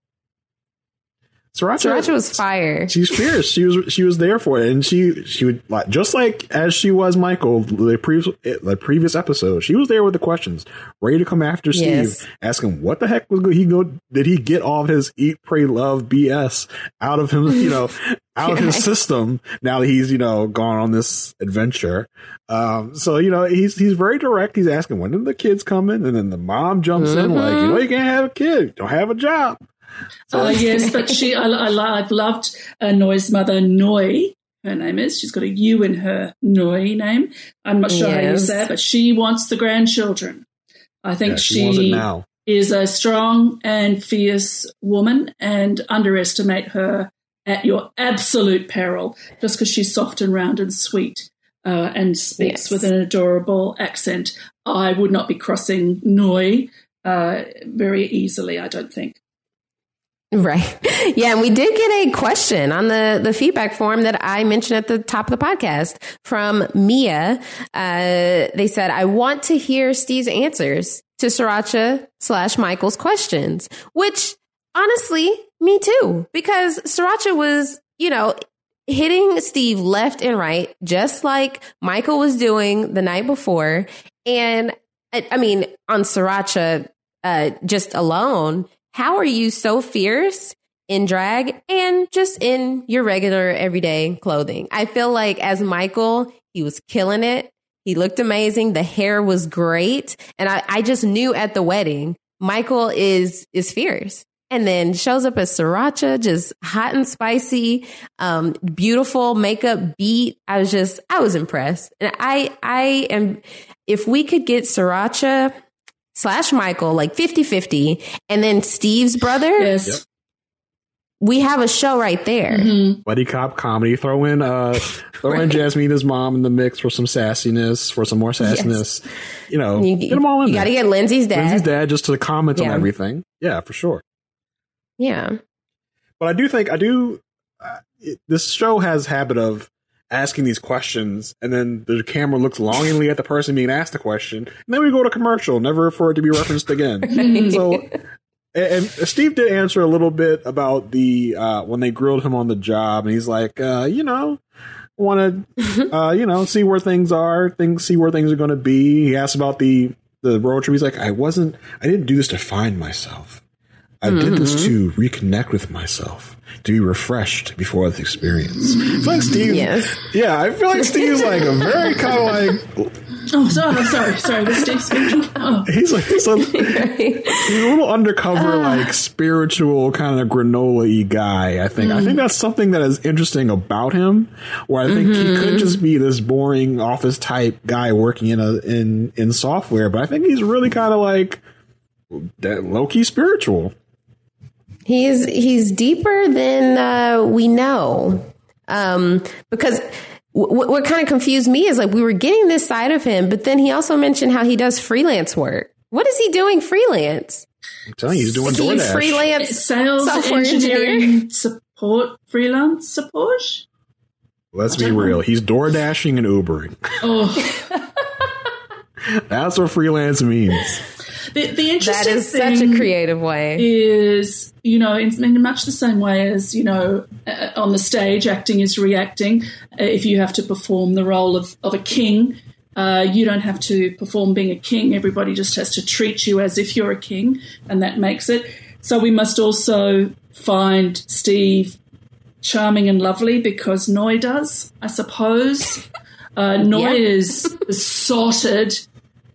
Sriracha, Sriracha was fire. She's fierce. She was she was there for it, and she she would like just like as she was Michael the previous the previous episode. She was there with the questions, ready to come after Steve, Yes. asking what the heck was he go did he get all of his eat pray love BS out of him you know out of his system now that he's you know gone on this adventure. Um, so you know he's he's very direct. He's asking when did the kids come in, and then the mom jumps in like you know you can't have a kid, don't have a job. Uh, yes, but she, I, I, I've loved uh, Noi's mother, Noi. Her name is. She's got a U in her Noi name. I'm not sure how you Yes. say it, but she wants the grandchildren. I think Yeah, she she is a strong and fierce woman, and underestimate her at your absolute peril just because she's soft and round and sweet uh, and speaks Yes. with an adorable accent. I would not be crossing Noi uh, very easily, I don't think. Right. Yeah, and we did get a question on the the feedback form that I mentioned at the top of the podcast from Mia. Uh, they said, "I want to hear Steve's answers to Sriracha slash Michael's questions." Which, honestly, me too, because Sriracha was, you know, hitting Steve left and right, just like Michael was doing the night before. And I, I mean, on Sriracha, uh, just alone, how are you so fierce in drag and just in your regular everyday clothing? I feel like as Michael, he was killing it. He looked amazing. The hair was great. And I, I just knew at the wedding, Michael is, is fierce. And then shows up as Sriracha, just hot and spicy, um, beautiful makeup beat. I was just, I was impressed. And I, I am, if we could get Sriracha slash Michael like 50 50, and then Steve's brother, Yes. we have a show right there. Mhm. buddy cop comedy. Throw in uh throw in Jasmina's mom in the mix for some sassiness, for some more sassiness. You know, You, get them all in you got to get Lindsay's dad. Lindsay's dad just to comment on everything. Yeah, for sure. Yeah. But I do think I do. Uh, it, this show has habit of asking these questions, and then the camera looks longingly at the person being asked the question, and then we go to commercial, never for it to be referenced again. so, and, Steve did answer a little bit about the uh, when they grilled him on the job, and he's like, uh, you know, want to, uh, you know, see where things are, things, see where things are going to be. He asked about the the road trip. He's like, I wasn't, I didn't do this to find myself. I did this mm-hmm. to reconnect with myself, to be refreshed before this experience. I feel like Steve, Yes. yeah, I feel like Steve's like a very kind of like Oh, sorry, sorry, sorry. This Steve speaking? Oh, he's like he's a, he's a little undercover, ah. like spiritual kind of granola y guy. I think. I think mm. that's something that is interesting about him. Where I think he mm-hmm. could just be this boring office type guy working in a in in software, but I think he's really kind of like that low key spiritual. He's he's deeper than uh, we know, um, because w- what kind of confused me is like we were getting this side of him, but then he also mentioned how he does freelance work. What is he doing freelance? I'm telling you, he's doing Is he DoorDash. freelance sales, software engineering, engineer? support, freelance support. Let's be real. He's door dashing and Ubering. Oh, That's what freelance means. The, the interesting That is thing such a creative way. is, you know, in, in much the same way as, you know, uh, on the stage, acting is reacting. Uh, if you have to perform the role of, of a king, uh, you don't have to perform being a king. Everybody just has to treat you as if you're a king, and that makes it. So we must also find Steve charming and lovely because Noi does, I suppose. Uh, Noi Yeah. is besotted.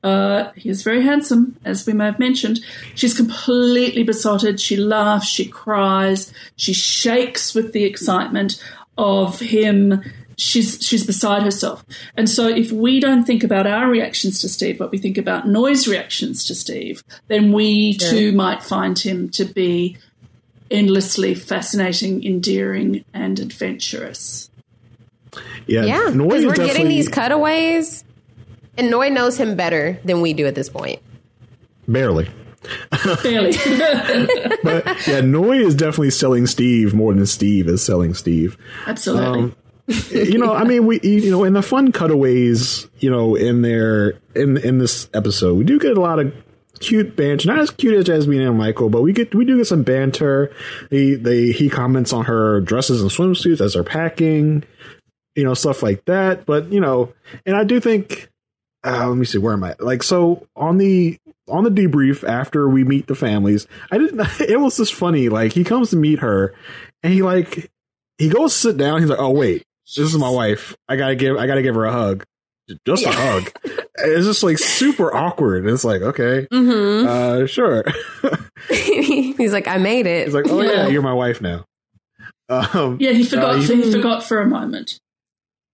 Uh, he is very handsome, as we may have mentioned. She's completely besotted. She laughs, she cries, she shakes with the excitement of him. She's she's beside herself. And so, if we don't think about our reactions to Steve, but we think about Noi's reactions to Steve, then we too might find him to be endlessly fascinating, endearing, and adventurous. Yeah, Yeah, Noi because we're getting these cutaways, and Noi knows him better than we do at this point. barely. Barely. But yeah, Noi is definitely selling Steve more than Steve is selling Steve. Absolutely. Um, you know, I mean, we you know, in the fun cutaways, you know, in there in in this episode, we do get a lot of cute banter, not as cute as Jasmine and Michael, but we get we do get some banter. He they he comments on her dresses and swimsuits as they're packing, you know, stuff like that. But you know, and I do think, uh, let me see, where am I? Like, so on the on the debrief after we meet the families, I didn't. It was just funny. Like he comes to meet her, and he like he goes to sit down. He's like, oh wait, this is my wife. I gotta give I gotta give her a hug just a hug. It's just like super awkward. It's like, okay, Mm-hmm. uh, sure. He's like, I made it. He's like, oh yeah, Yeah. you're my wife now. Um, Yeah, he forgot. uh, he- he forgot for a moment.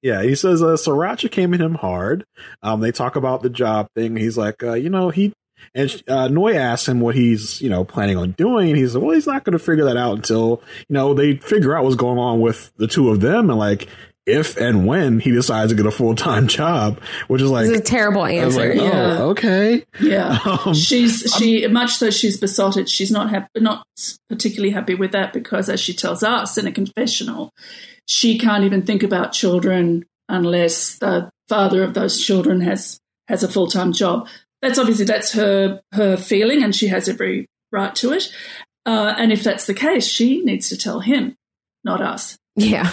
Yeah, he says uh, Sriracha came at him hard. Um, they talk about the job thing. He's like, uh, you know, he and uh, Noi asks him what he's, you know, planning on doing. He's like, well, he's not going to figure that out until you know they figure out what's going on with the two of them, and like if and when he decides to get a full time job, which is like, This is a terrible answer. like, Yeah. oh, okay. Yeah, Um, she's she much though she's besotted. She's not happy, not particularly happy with that because, as she tells us in a confessional, she can't even think about children unless the father of those children has has a full time job. That's obviously that's her her feeling, and she has every right to it. Uh, and if that's the case, she needs to tell him, not us. Yeah,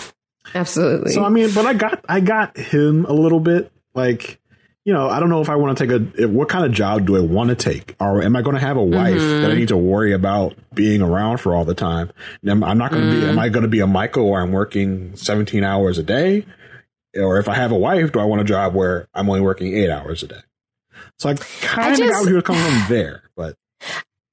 absolutely. So I mean, but I got I got him a little bit. Like, you know, I don't know if I want to take a what kind of job do I want to take, or am I going to have a wife that I mm-hmm. need to worry about being around for all the time? Am, I'm not going to be. Am I mm. going to be a Michael where I'm working 17 hours a day, or if I have a wife, do I want a job where I'm only working eight hours a day? So I kind of got what he was coming from there, but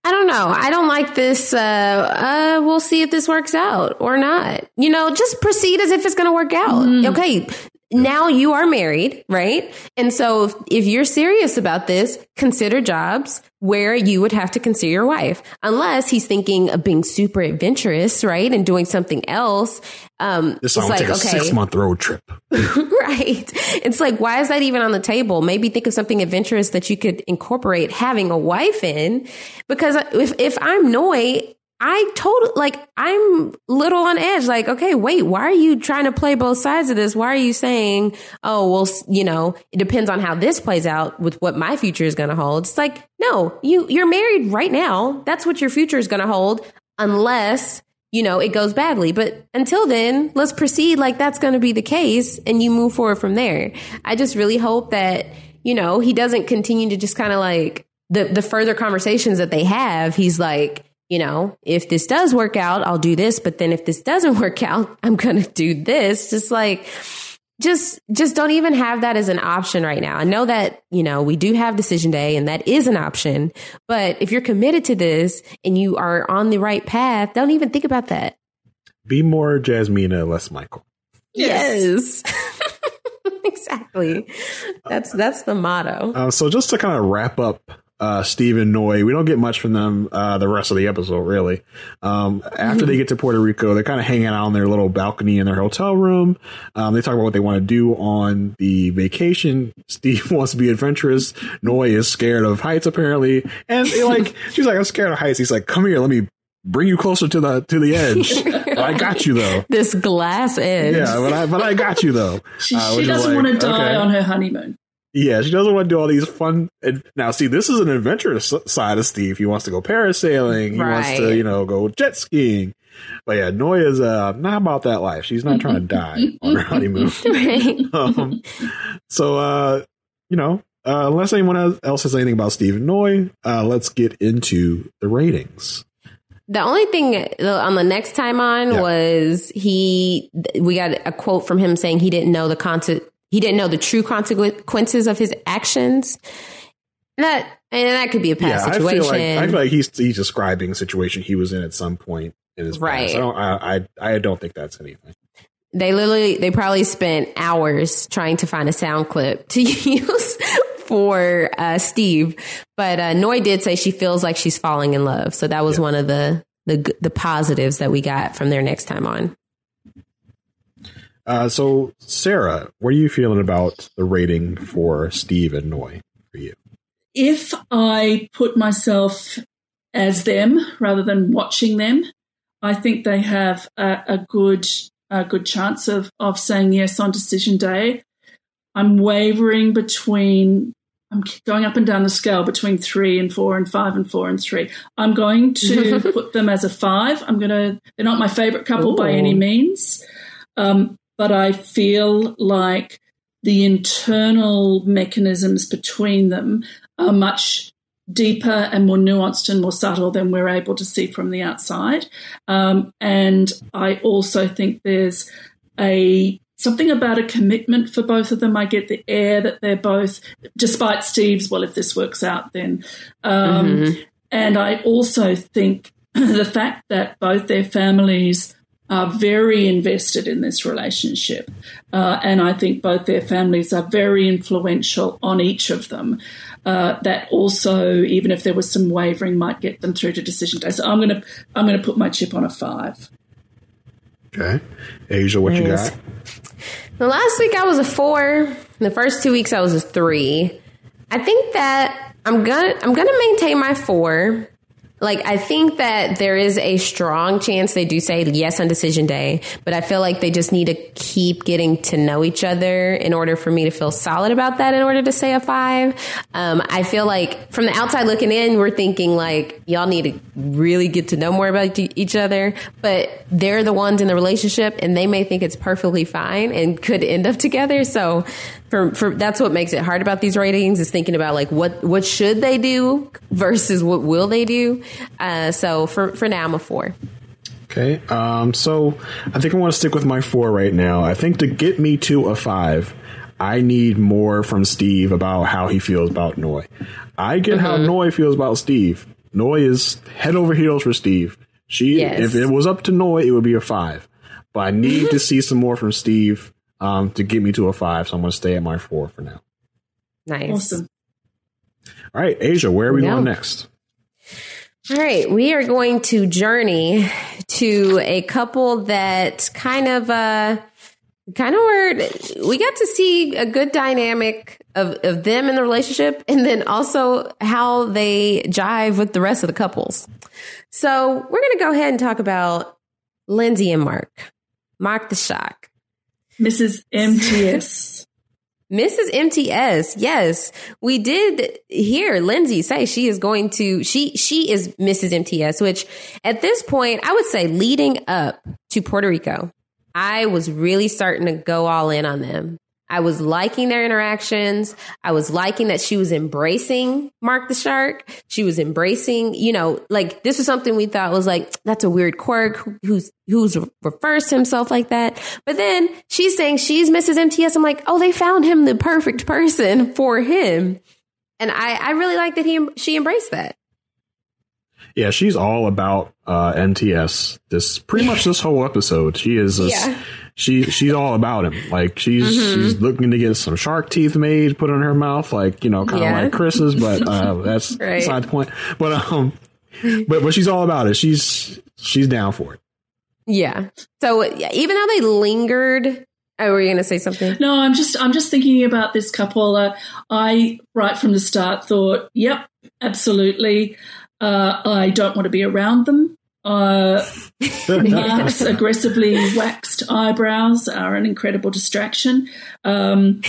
I don't know. I don't like this. Uh, uh, we'll see if this works out or not. You know, just proceed as if it's going to work out. Okay. Now you are married, right? And so if, if you're serious about this, consider jobs where you would have to consider your wife, unless he's thinking of being super adventurous, right? And doing something else. Um, this it's like, take a okay. six month road trip. right. It's like, why is that even on the table? Maybe think of something adventurous that you could incorporate having a wife in. Because if, if I'm Noi, I told like I'm little on edge. Like, okay, wait, why are you trying to play both sides of this? Why are you saying, oh, well, you know, it depends on how this plays out with what my future is going to hold. It's like, no, you you're married right now. That's what your future is going to hold, unless you know it goes badly. But until then, let's proceed like that's going to be the case, and you move forward from there. I just really hope that you know he doesn't continue to just kind of like the the further conversations that they have. He's like you know, if this does work out, I'll do this. But then if this doesn't work out, I'm going to do this. Just like, just, just don't even have that as an option right now. I know that, you know, we do have decision day and that is an option. But if you're committed to this and you are on the right path, don't even think about that. Be more Jasmina, less Michael. Yes. exactly. That's, that's the motto. Uh, so just to kind of wrap up uh, Steve and Noi, we don't get much from them uh, the rest of the episode, really. Um, after they get to Puerto Rico, they're kind of hanging out on their little balcony in their hotel room. Um, they talk about what they want to do on the vacation. Steve wants to be adventurous. Noi is scared of heights, apparently, and they like she's like, "I'm scared of heights." He's like, "Come here, let me." Bring you closer to the to the edge. I got you though. This glass edge. Yeah, but I but I got you though. She, Uh, she doesn't like, want to die okay. on her honeymoon. Yeah, she doesn't want to do all these fun. And now, see, this is an adventurous side of Steve. He wants to go parasailing. He wants to, you know, go jet skiing. But yeah, Noya's uh, not about that life. She's not trying to die on her honeymoon. Right. um, so, uh, you know, uh, unless anyone else- else has anything about Steve and Noi, uh, let's get into the ratings. The only thing on the next time on Yeah. was he. We got a quote from him saying he didn't know the conse- he didn't know the true consequences of his actions. And that and that could be a past yeah, I situation. feel like I feel like he's he's describing a situation he was in at some point in his Right. past. I don't, I, I I don't think that's anything. they literally they probably spent hours trying to find a sound clip to use for uh, Steve. But uh, Noi did say she feels like she's falling in love, so that was one of the the the positives that we got from their next time on. Uh, so, Sarah, what are you feeling about the rating for Steve and Noi for you? If I put myself as them rather than watching them, I think they have a, a good a good chance of of saying yes on decision day. I'm wavering between I'm going up and down the scale between three and four and five and four and three. I'm going to put them as a five. I'm going to, they're not my favorite couple Ooh. by any means. Um, but I feel like the internal mechanisms between them are much deeper and more nuanced and more subtle than we're able to see from the outside. Um, and I also think there's a something about a commitment for both of them. I get the air that they're both, despite Steve's, well, if this works out, then. Um, mm-hmm. And I also think the fact that both their families are very invested in this relationship. Uh, and I think both their families are very influential on each of them. Uh, that also, even if there was some wavering, might get them through to decision day. So I'm going to I'm going to put my chip on a five. Okay, Asia, what you got? The last week I was a four. The first two weeks I was a three. I think that I'm gonna I'm gonna maintain my four like I think that there is a strong chance they do say yes on decision day, but I feel like they just need to keep getting to know each other in order for me to feel solid about that. In order to say a five, um, I feel like from the outside looking in, we're thinking like y'all need to really get to know more about each other, but they're the ones in the relationship, and they may think it's perfectly fine and could end up together. So for, for that's what makes it hard about these ratings is thinking about like what what should they do versus what will they do. Uh, so for for now, I'm a four. Okay, um, so I think I want to stick with my four right now. I think to get me to a five, I need more from Steve about how he feels about Noi. I get mm-hmm. how Noi feels about Steve. Noi is head over heels for Steve. She, yes. if it was up to Noi, it would be a five. But I need to see some more from Steve um, to get me to a five. So I'm going to stay at my four for now. Nice. Awesome. All right, Asia, where are we going next? All right, we are going to journey to a couple that kind of uh kind of where we got to see a good dynamic of, of them in the relationship and then also how they jive with the rest of the couples. So we're going to go ahead and talk about Lindsay and Mark. Mark the Shark. Mrs. MTS. Mrs. MTS, yes, we did hear Lindsay say she is going to she she is Mrs. MTS, which at this point I would say leading up to Puerto Rico, I was really starting to go all in on them. I was liking their interactions. I was liking that she was embracing Mark the Shark. She was embracing, you know, like this was something we thought was like, that's a weird quirk who's, who's refers to himself like that. But then she's saying she's Mrs. MTS. I'm like, oh, they found him the perfect person for him. And I, I really like that he, she embraced that. Yeah, she's all about uh, MTS. This pretty much this whole episode. She is a, yeah she she's all about him. Like she's mm-hmm. she's looking to get some shark teeth made, put in her mouth, like you know, kind of yeah. like Chris's, but uh, that's right. beside the point. But um, but but she's all about it. She's she's down for it. Yeah. So even though they lingered Oh, were you going to say something? No, I'm just I'm just thinking about this couple. Uh, I right from the start thought, yep, absolutely. Uh, I don't want to be around them. Uh, Mark's aggressively waxed eyebrows are an incredible distraction. Um,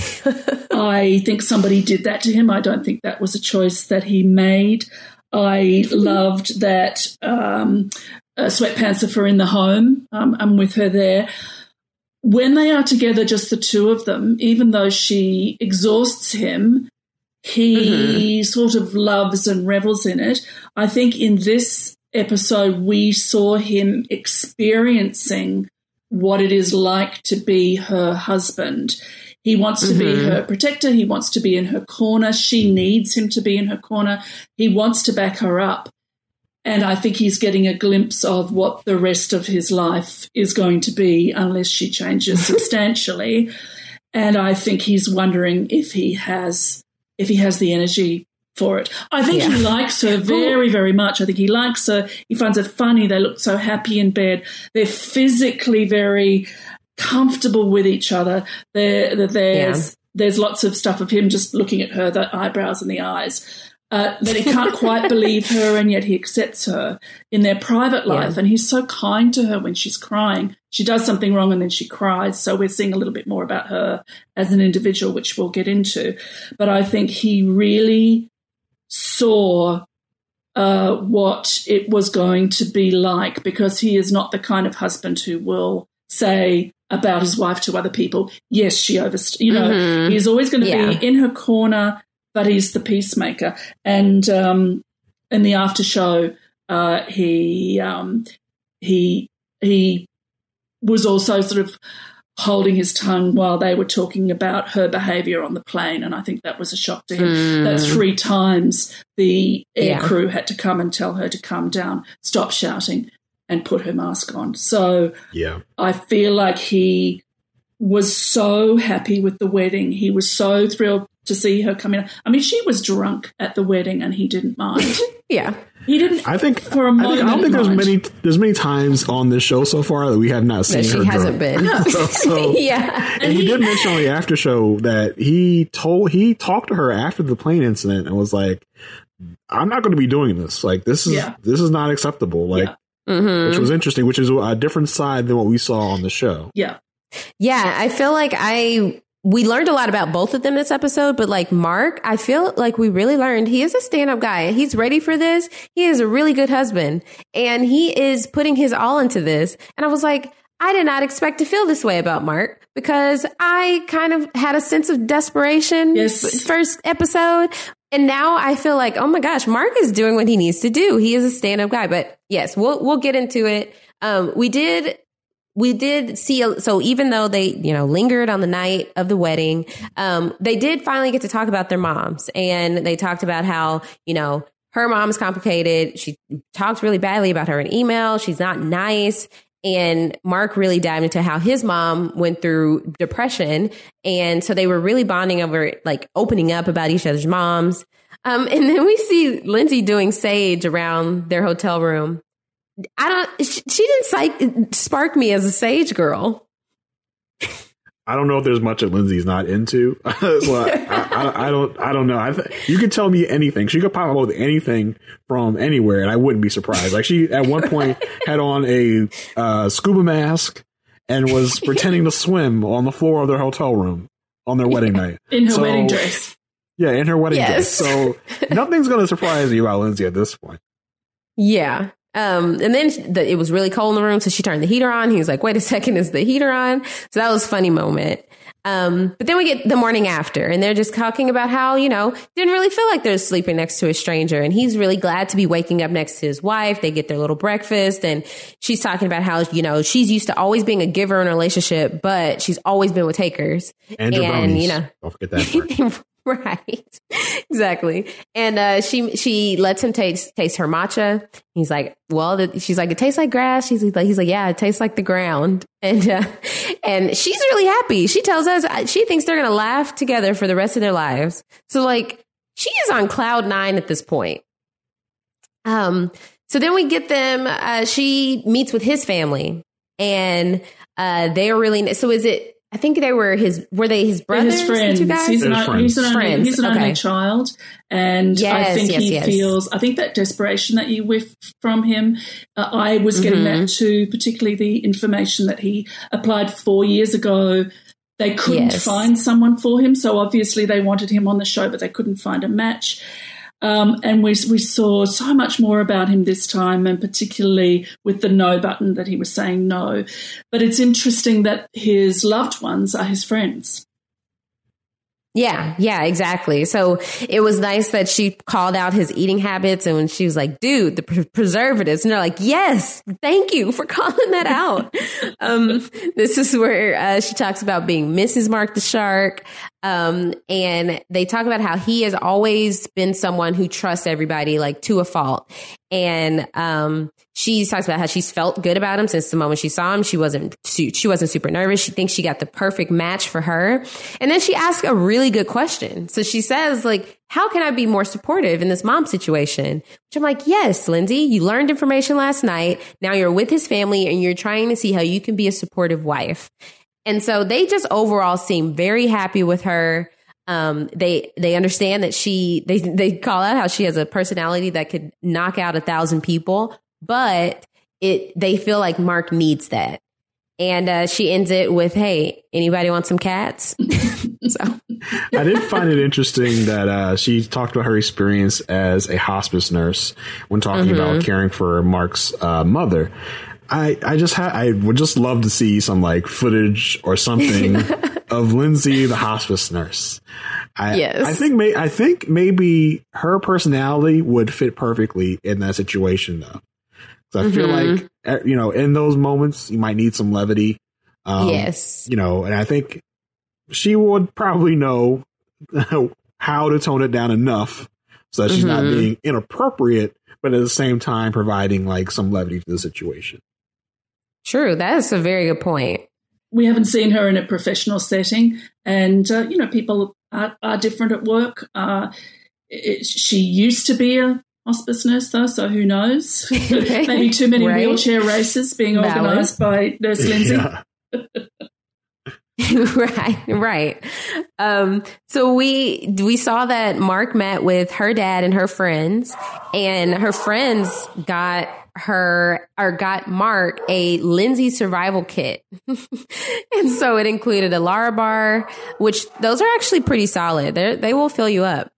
I think somebody did that to him. I don't think that was a choice that he made. I loved that um, uh, sweatpants are in the home. Um, I'm with her there. When they are together, just the two of them, even though she exhausts him, he mm-hmm. sort of loves and revels in it. I think in this episode, we saw him experiencing what it is like to be her husband. He wants to mm-hmm. be her protector. He wants to be in her corner. She needs him to be in her corner. He wants to back her up. And I think he's getting a glimpse of what the rest of his life is going to be unless she changes substantially. And I think he's wondering if he has if he has the energy for it. I think yeah. he likes her very, very much. I think he likes her. He finds it funny. They look so happy in bed. They're physically very comfortable with each other. There, there's yeah. there's lots of stuff of him just looking at her, the eyebrows and the eyes. uh, that he can't quite believe her, and yet he accepts her in their private life. Yeah. And he's so kind to her when she's crying. She does something wrong and then she cries. So we're seeing a little bit more about her as an individual, which we'll get into. But I think he really saw uh, what it was going to be like because he is not the kind of husband who will say about his wife to other people, yes, she overst You know, Mhm. he's always going to Yeah. be in her corner, but he's the peacemaker. And um, in the after show, uh, he um, he he was also sort of holding his tongue while they were talking about her behavior on the plane. And I think that was a shock to him. Mm. That three times the air Yeah. crew had to come and tell her to calm down, stop shouting, and put her mask on. So Yeah. I feel like he was so happy with the wedding. He was so thrilled to see her come in. I mean, she was drunk at the wedding and he didn't mind. Yeah. He didn't. I think For a I, think, I don't think there's mind. many there's many times on this show so far that we have not seen That her she hasn't drunk. been. So, so- yeah. and he did mention on the after show that he told he talked to her after the plane incident and was like, "I'm not going to be doing this. Like this is Yeah. this is not acceptable." Like, Yeah. hmm which was interesting, which is a different side than what we saw on the show. Yeah. Yeah, I feel like I we learned a lot about both of them this episode, but like Mark, I feel like we really learned he is a stand-up guy. He's ready for this. He is a really good husband and he is putting his all into this. And I was like, I did not expect to feel this way about Mark because I kind of had a sense of desperation Yes. first episode. And now I feel like, oh my gosh, Mark is doing what he needs to do. He is a stand-up guy. But yes, we'll we'll get into it. Um, we did we did see so even though they you know lingered on the night of the wedding um, they did finally get to talk about their moms. And they talked about how you know her mom's complicated. She talked really badly about her in email. She's not nice. And mark really dived into how his mom went through depression. And so they were really bonding over like opening up about each other's moms. Um, and then we see lindsay doing sage around their hotel room I don't. She, she didn't psych, spark me as a sage girl. I don't know if there's much that Lindsay's not into. well, I, I, I don't. I don't know. I th- you could tell me anything. She could pop up with anything from anywhere, and I wouldn't be surprised. Like she at one point had on a uh, scuba mask and was pretending to swim on the floor of their hotel room on their wedding night. In her So- wedding dress. Yeah, in her wedding Yes. dress. So nothing's going to surprise you about Lindsay at this point. Yeah. Um, and then the, it was really cold in the room, so she turned the heater on. He was like, "Wait a second, is the heater on?" So that was a funny moment. Um, but then we get the morning after, and they're just talking about how you know didn't really feel like they're sleeping next to a stranger, and he's really glad to be waking up next to his wife. They get their little breakfast, and she's talking about how you know she's used to always being a giver in a relationship, but she's always been with takers. And, And, you know- don't forget that. right. Exactly. And uh she she lets him taste taste her matcha. He's like well the, she's like it tastes like grass. She's like he's like yeah it tastes like the ground. And uh and she's really happy. She tells us uh, she thinks they're gonna laugh together for the rest of their lives. So like she is on cloud nine at this point. Um so then we get them uh she meets with his family. And uh they're really so is it I think they were his. Were they his They're brothers? his the friends. two guys? He's an, They're he's an, only, he's an Okay. only child, and I think yes, he yes. feels. I think that desperation that you whiff from him. Uh, I was getting Mhm. that too, particularly the information that he applied four years ago. They couldn't Yes. find someone for him, so obviously they wanted him on the show, but they couldn't find a match. Um, and we we saw so much more about him this time, and particularly with the no button that he was saying no. But it's interesting that his loved ones are his friends. Yeah, yeah, exactly. So it was nice that she called out his eating habits and when she was like, dude, the pre- preservatives. And they're like, yes, thank you for calling that out. um, this is where uh, she talks about being Mrs. Mark the Shark. Um, and they talk about how he has always been someone who trusts everybody like to a fault. And um, she talks about how she's felt good about him since the moment she saw him. She wasn't she wasn't super nervous. She thinks she got the perfect match for her. And then she asks a really good question. So she says, like, how can I be more supportive in this mom situation? Which I'm like, yes, Lindsay, you learned information last night. Now you're with his family and you're trying to see how you can be a supportive wife. And so they just overall seem very happy with her. Um, they they understand that she they they call out how she has a personality that could knock out a thousand people, but it they feel like Mark needs that. And uh, she ends it with, "Hey, anybody want some cats?" so I did find it interesting that uh, she talked about her experience as a hospice nurse when talking Mm-hmm. about caring for Mark's uh, mother. I, I just ha- I would just love to see some like footage or something of Lindsay, the hospice nurse. I, Yes. I think may- I think maybe her personality would fit perfectly in that situation though. I feel Mm-hmm. like eh, you know in those moments you might need some levity. Um, yes, you know, and I think she would probably know how to tone it down enough so that she's not Mhm. being inappropriate, but at the same time providing like some levity to the situation. True. That is a very good point. we haven't seen her in a professional setting, and uh, you know, people are, are different at work. Uh, it, she used to be a hospice nurse, though, so who knows? Maybe too many Right. wheelchair races being Valid. organised by Nurse Lindsay. Yeah. right, right. Um, so we we saw that Mark met with her dad and her friends, and her friends got her or got Mark a Lindsay survival kit, and so it included a Larabar, which those are actually pretty solid. They they will fill you up,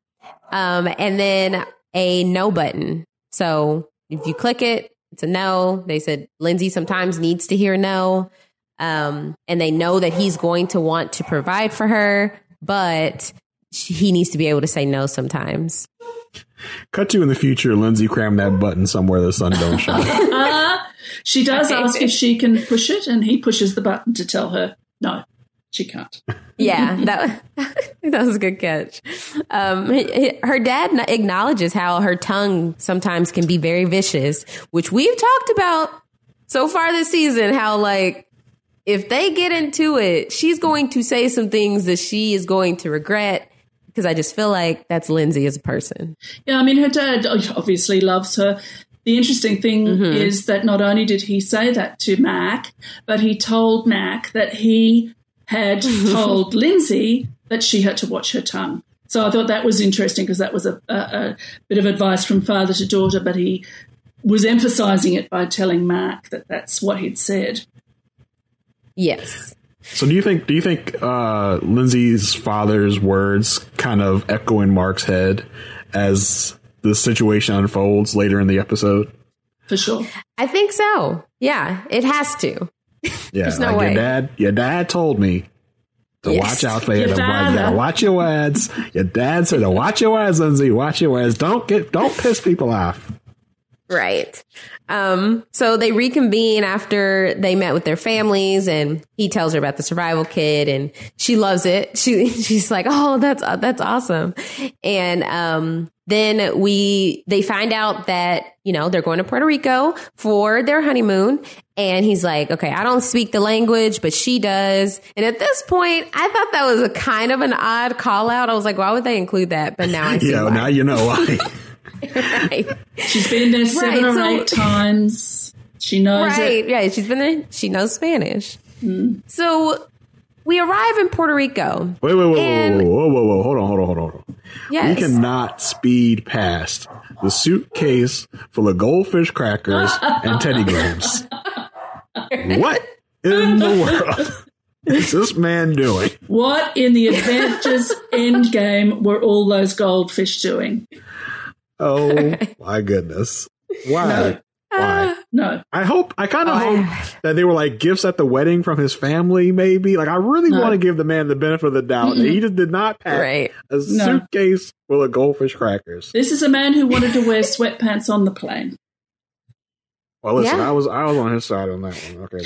um, and then a no button. So if you click it, it's a no. They said Lindsay sometimes needs to hear no um, and they know that he's going to want to provide for her, but he needs to be able to say no sometimes. Cut to in the future, Lindsay crammed that button somewhere the sun don't shine. Uh, she does ask if she can push it, and he pushes the button to tell her no, she can't. Yeah, that that was a good catch. Um, he- he- her dad acknowledges how her tongue sometimes can be very vicious, which we've talked about so far this season. How like if they get into it, she's going to say some things that she is going to regret. Because I just feel like that's Lindsay as a person. Yeah, I mean, her dad obviously loves her. The interesting thing mm-hmm. is that not only did he say that to Mac, but he told Mac that he had told Lindsay that she had to watch her tongue. So I thought that was interesting because that was a, a, a bit of advice from father to daughter, but he was emphasizing it by telling Mac that that's what he'd said. Yes. So, do you think? Do you think uh, Lindsay's father's words kind of echo in Mark's head as the situation unfolds later in the episode? For sure. I think so. Yeah, it has to. Yeah, There's no like way. your dad. Your dad told me to Yes. watch out for you. Your To, watch, you gotta watch your words. Your dad said to watch your words, Lindsay. Watch your words. Don't get. Don't piss people off. Right. Um, so they reconvene after they met with their families and he tells her about the survival kit and she loves it. She, she's like, Oh, that's, that's awesome. And, um, then we, they find out that, you know, they're going to Puerto Rico for their honeymoon. And he's like, okay, I don't speak the language, but she does. And at this point, I thought that was a kind of an odd call out. I was like, why would they include that? But now I see Yeah, why. now you know why. right. She's been there seven Right, or so- eight times. She knows it. Right, right. She's been there. She knows Spanish. Hmm. So we arrive in Puerto Rico. wait, wait, wait, And- whoa, whoa, whoa, whoa, hold on, hold on, hold on, hold on. Yes. We cannot speed past the suitcase full of goldfish crackers and Teddy Grahams. what in the world is this man doing? What in the Avengers Endgame were all those goldfish doing? Oh my goodness! Why? Why? Uh, no. I hope. I kind of Oh, I- hope that they were like gifts at the wedding from his family. Maybe. Like I really No. want to give the man the benefit of the doubt that he mm-hmm. just did not pack Right. a No. suitcase full of goldfish crackers. This is a man who wanted to wear sweatpants on the plane. Well, listen, Yeah. I was I was on his side on that one. Okay,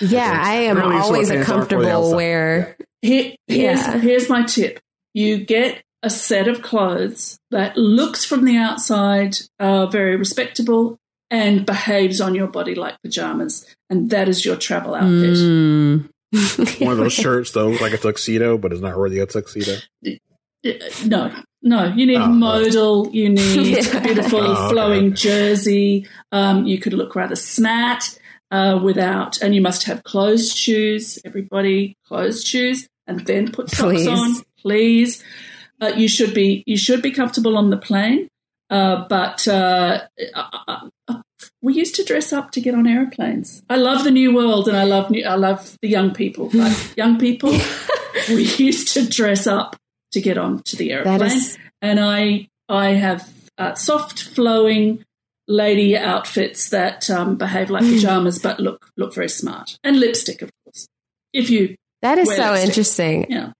but Yeah, I am Apparently always a aren't for the comfortable wear. where. Here, here's, Yeah. here's my tip. You get a set of clothes that looks from the outside uh, very respectable and behaves on your body like pajamas. And that is your travel outfit. Mm. one of those shirts that looks like a tuxedo, but it's not really a tuxedo. Uh, No, no. You need Oh, modal. You need Yeah. beautiful Oh, okay. flowing jersey. Um, you could look rather smart uh, without, and you must have closed shoes. Everybody closed shoes, and then put socks Please. on, please. Uh, you should be you should be comfortable on the plane. Uh, but uh, uh, uh, we used to dress up to get on airplanes. I love the new world, and I love new, I love the young people. But young people, we used to dress up to get on to the airplane, is- and I I have uh, soft flowing lady outfits that um, behave like pajamas but look look very smart, and lipstick, of course. If you that is so lipstick. interesting. Yeah.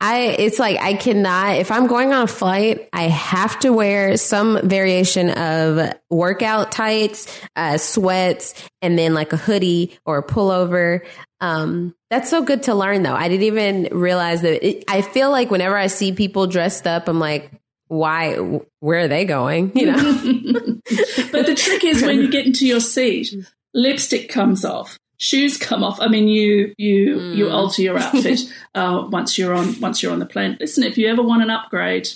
I it's like I cannot if I'm going on a flight, I have to wear some variation of workout tights, uh, sweats, and then like a hoodie or a pullover. Um, that's so good to learn, though. I didn't even realize that. It, I feel like whenever I see people dressed up, I'm like, why? Where are they going? You know. but the trick is when you get into your seat, lipstick comes off shoes come off. I mean, you you mm. you alter your outfit uh, once you're on once you're on the plane. Listen, if you ever want an upgrade,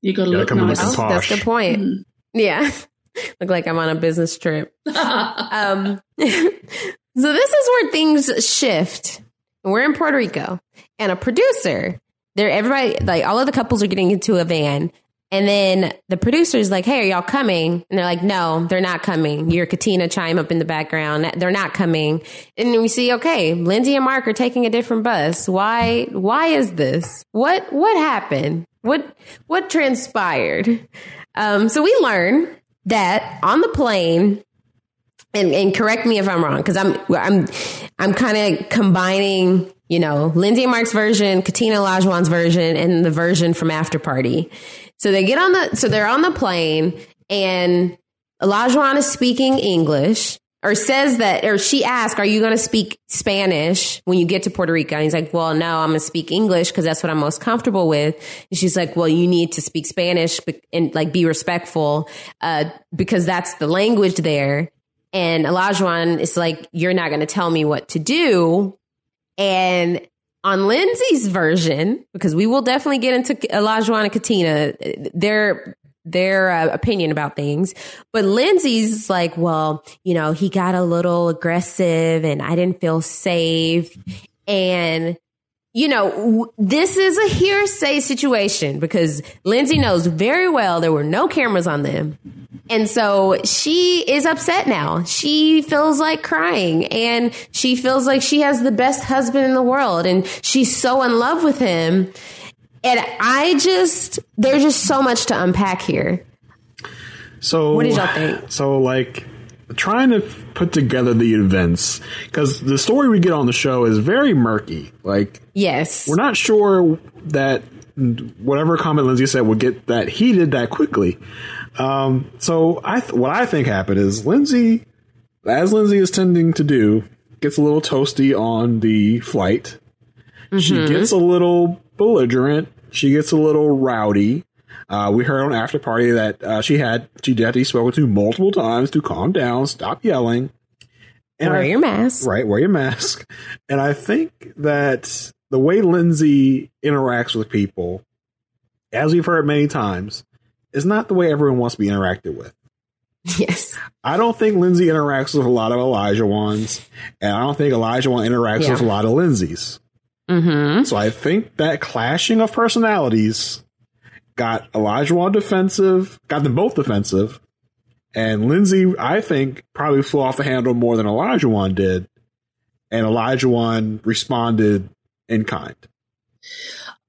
you got to look nice. Oh, that's the point. Mm. Yeah, look like I'm on a business trip. um, so this is where things shift. We're in Puerto Rico, and a producer. There, everybody, like all of the couples are getting into a van, and then the producer's like, Hey, are y'all coming? And they're like, No, they're not coming. You're Katina chime up in the background. They're not coming. And we see, okay, Lindsay and Mark are taking a different bus. Why why is this? What what happened? What what transpired? Um, so we learn that on the plane, and, and correct me if I'm wrong, because I'm I'm I'm kind of combining, you know, Lindsay and Mark's version, Katina Olajuwon's version, and the version from After Party. So they get on the, so they're on the plane and Olajuwon is speaking English or says that, or she asks, are you going to speak Spanish when you get to Puerto Rico? And he's like, well, no, I'm going to speak English because that's what I'm most comfortable with. And she's like, well, you need to speak Spanish and like be respectful, uh, because that's the language there. And Olajuwon is like, you're not going to tell me what to do. And on Lindsay's version, because we will definitely get into Olajuwon and Katina, their their uh, opinion about things. But Lindsay's like, well, you know, he got a little aggressive, and I didn't feel safe, and you know, w- this is a hearsay situation because Lindsay knows very well there were no cameras on them. And so she is upset now. She feels like crying and she feels like she has the best husband in the world and she's so in love with him. And I just, there's just so much to unpack here. So, what did y'all think? So, like, trying to put together the events because the story we get on the show is very murky. Like, yes, we're not sure that whatever comment Lindsay said would get that heated that quickly. Um, so I th- what I think happened is Lindsay, as Lindsay is tending to do, gets a little toasty on the flight. Mm-hmm. She gets a little belligerent. She gets a little rowdy. Uh, we heard on after party that uh, she had she had to be spoken to multiple times to calm down, stop yelling, and wear I, your mask. Right, wear your mask. And I think that the way Lindsay interacts with people, as we've heard many times, is not the way everyone wants to be interacted with. Yes. I don't think Lindsay interacts with a lot of Olajuwons, and I don't think Olajuwon interacts yeah. with a lot of Lindsays. Mm-hmm. So I think that clashing of personalities got Olajuwon defensive, got them both defensive, and Lindsay, I think, probably flew off the handle more than Olajuwon did, and Olajuwon responded in kind.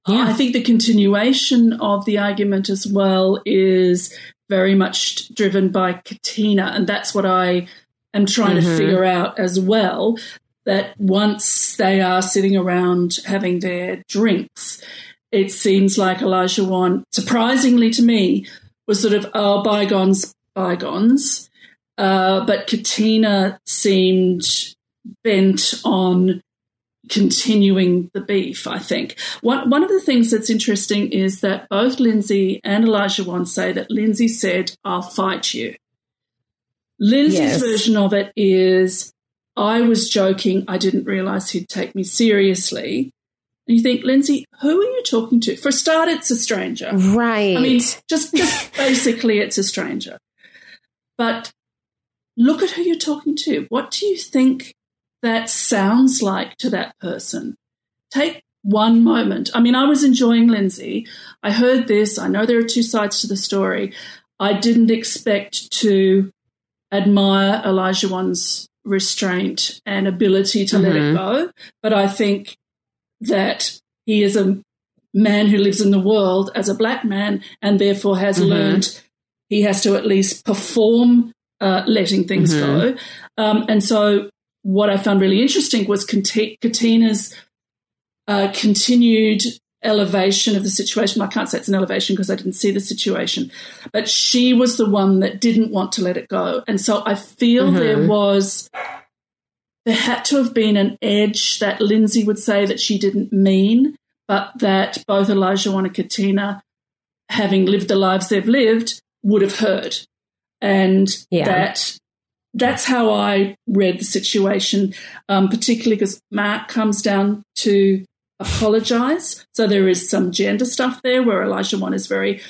Yeah. I think the continuation of the argument as well is very much driven by Katina, and that's what I am trying mm-hmm. to figure out as well. That once they are sitting around having their drinks, it seems like Olajuwon, surprisingly to me, was sort of, oh, bygones, bygones. Uh, but Katina seemed bent on continuing the beef, I think. One, one of the things that's interesting is that both Lindsay and Olajuwon say that Lindsay said, I'll fight you. Lindsay's yes. version of it is, I was joking. I didn't realize he'd take me seriously. And you think, Lindsay, who are you talking to? For a start, it's a stranger. Right. I mean, just, just basically, it's a stranger. But look at who you're talking to. What do you think that sounds like to that person? Take one moment. I mean, I was enjoying Lindsay. I heard this. I know there are two sides to the story. I didn't expect to admire Olajuwon's restraint and ability to mm-hmm. let it mm-hmm. go. But I think that he is a man who lives in the world as a black man and therefore has mm-hmm. learned he has to at least perform uh, letting things mm-hmm. go. Um, and so what I found really interesting was Katina's uh, continued elevation of the situation. I can't say it's an elevation because I didn't see the situation, but she was the one that didn't want to let it go. And so I feel mm-hmm. there was, there had to have been an edge that Lindsay would say that she didn't mean, but that both Olajuwon and Katina, having lived the lives they've lived, would have heard. And yeah. that that's how I read the situation, um, particularly because Mark comes down to apologize. So there is some gender stuff there where Olajuwon is very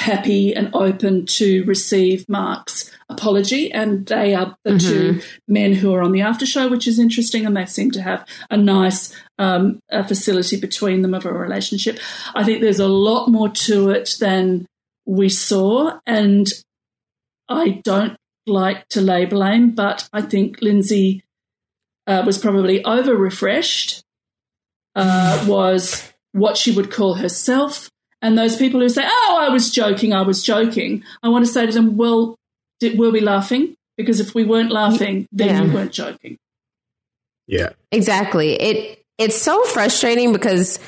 happy and open to receive Mark's apology. And they are the mm-hmm. two men who are on the after show, which is interesting. And they seem to have a nice um, a facility between them of a relationship. I think there's a lot more to it than we saw. And I don't like to lay blame, but I think Lindsay uh, was probably over refreshed uh, was what she would call herself. And those people who say, oh, I was joking, I was joking, I want to say to them, well, did, were we laughing? Because if we weren't laughing, then yeah. you weren't joking. Yeah. Exactly. It It's so frustrating because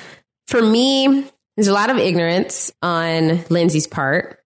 for me, there's a lot of ignorance on Lindsay's part.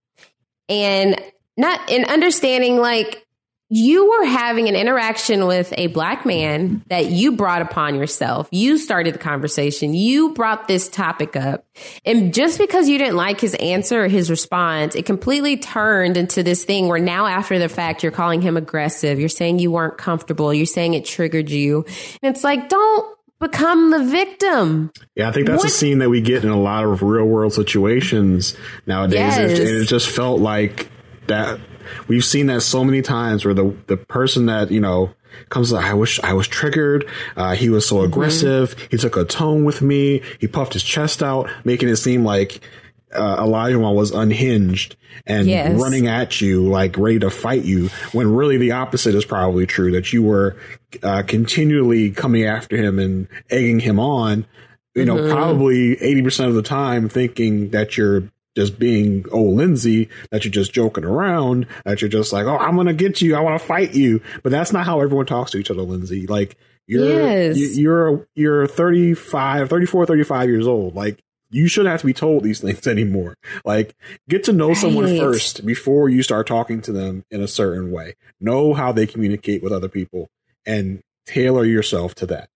And not in understanding like you were having an interaction with a black man that you brought upon yourself. You started the conversation. You brought this topic up. And just because you didn't like his answer or his response, it completely turned into this thing where now after the fact, you're calling him aggressive. You're saying you weren't comfortable. You're saying it triggered you. And it's like, don't become the victim. Yeah, I think that's what? a scene that we get in a lot of real world situations nowadays. Yes. And it just felt like that we've seen that so many times where the the person that you know comes I wish I was triggered. Uh, he was so mm-hmm. aggressive. Mm-hmm. He took a tone with me. He puffed his chest out, making it seem like uh, Olajuwon was unhinged and yes. running at you, like ready to fight you. When really the opposite is probably true. That you were uh, continually coming after him and egging him on. You know, mm-hmm. probably eighty percent of the time, thinking that you're just being old Lindsay, that you're just joking around, that you're just like, oh, I'm gonna get you, I want to fight you. But that's not how everyone talks to each other, Lindsay. Like you're yes. you're you're 35, 34, 35 years old. Like you shouldn't have to be told these things anymore. Like get to know right. someone first before you start talking to them in a certain way. Know how they communicate with other people and tailor yourself to that.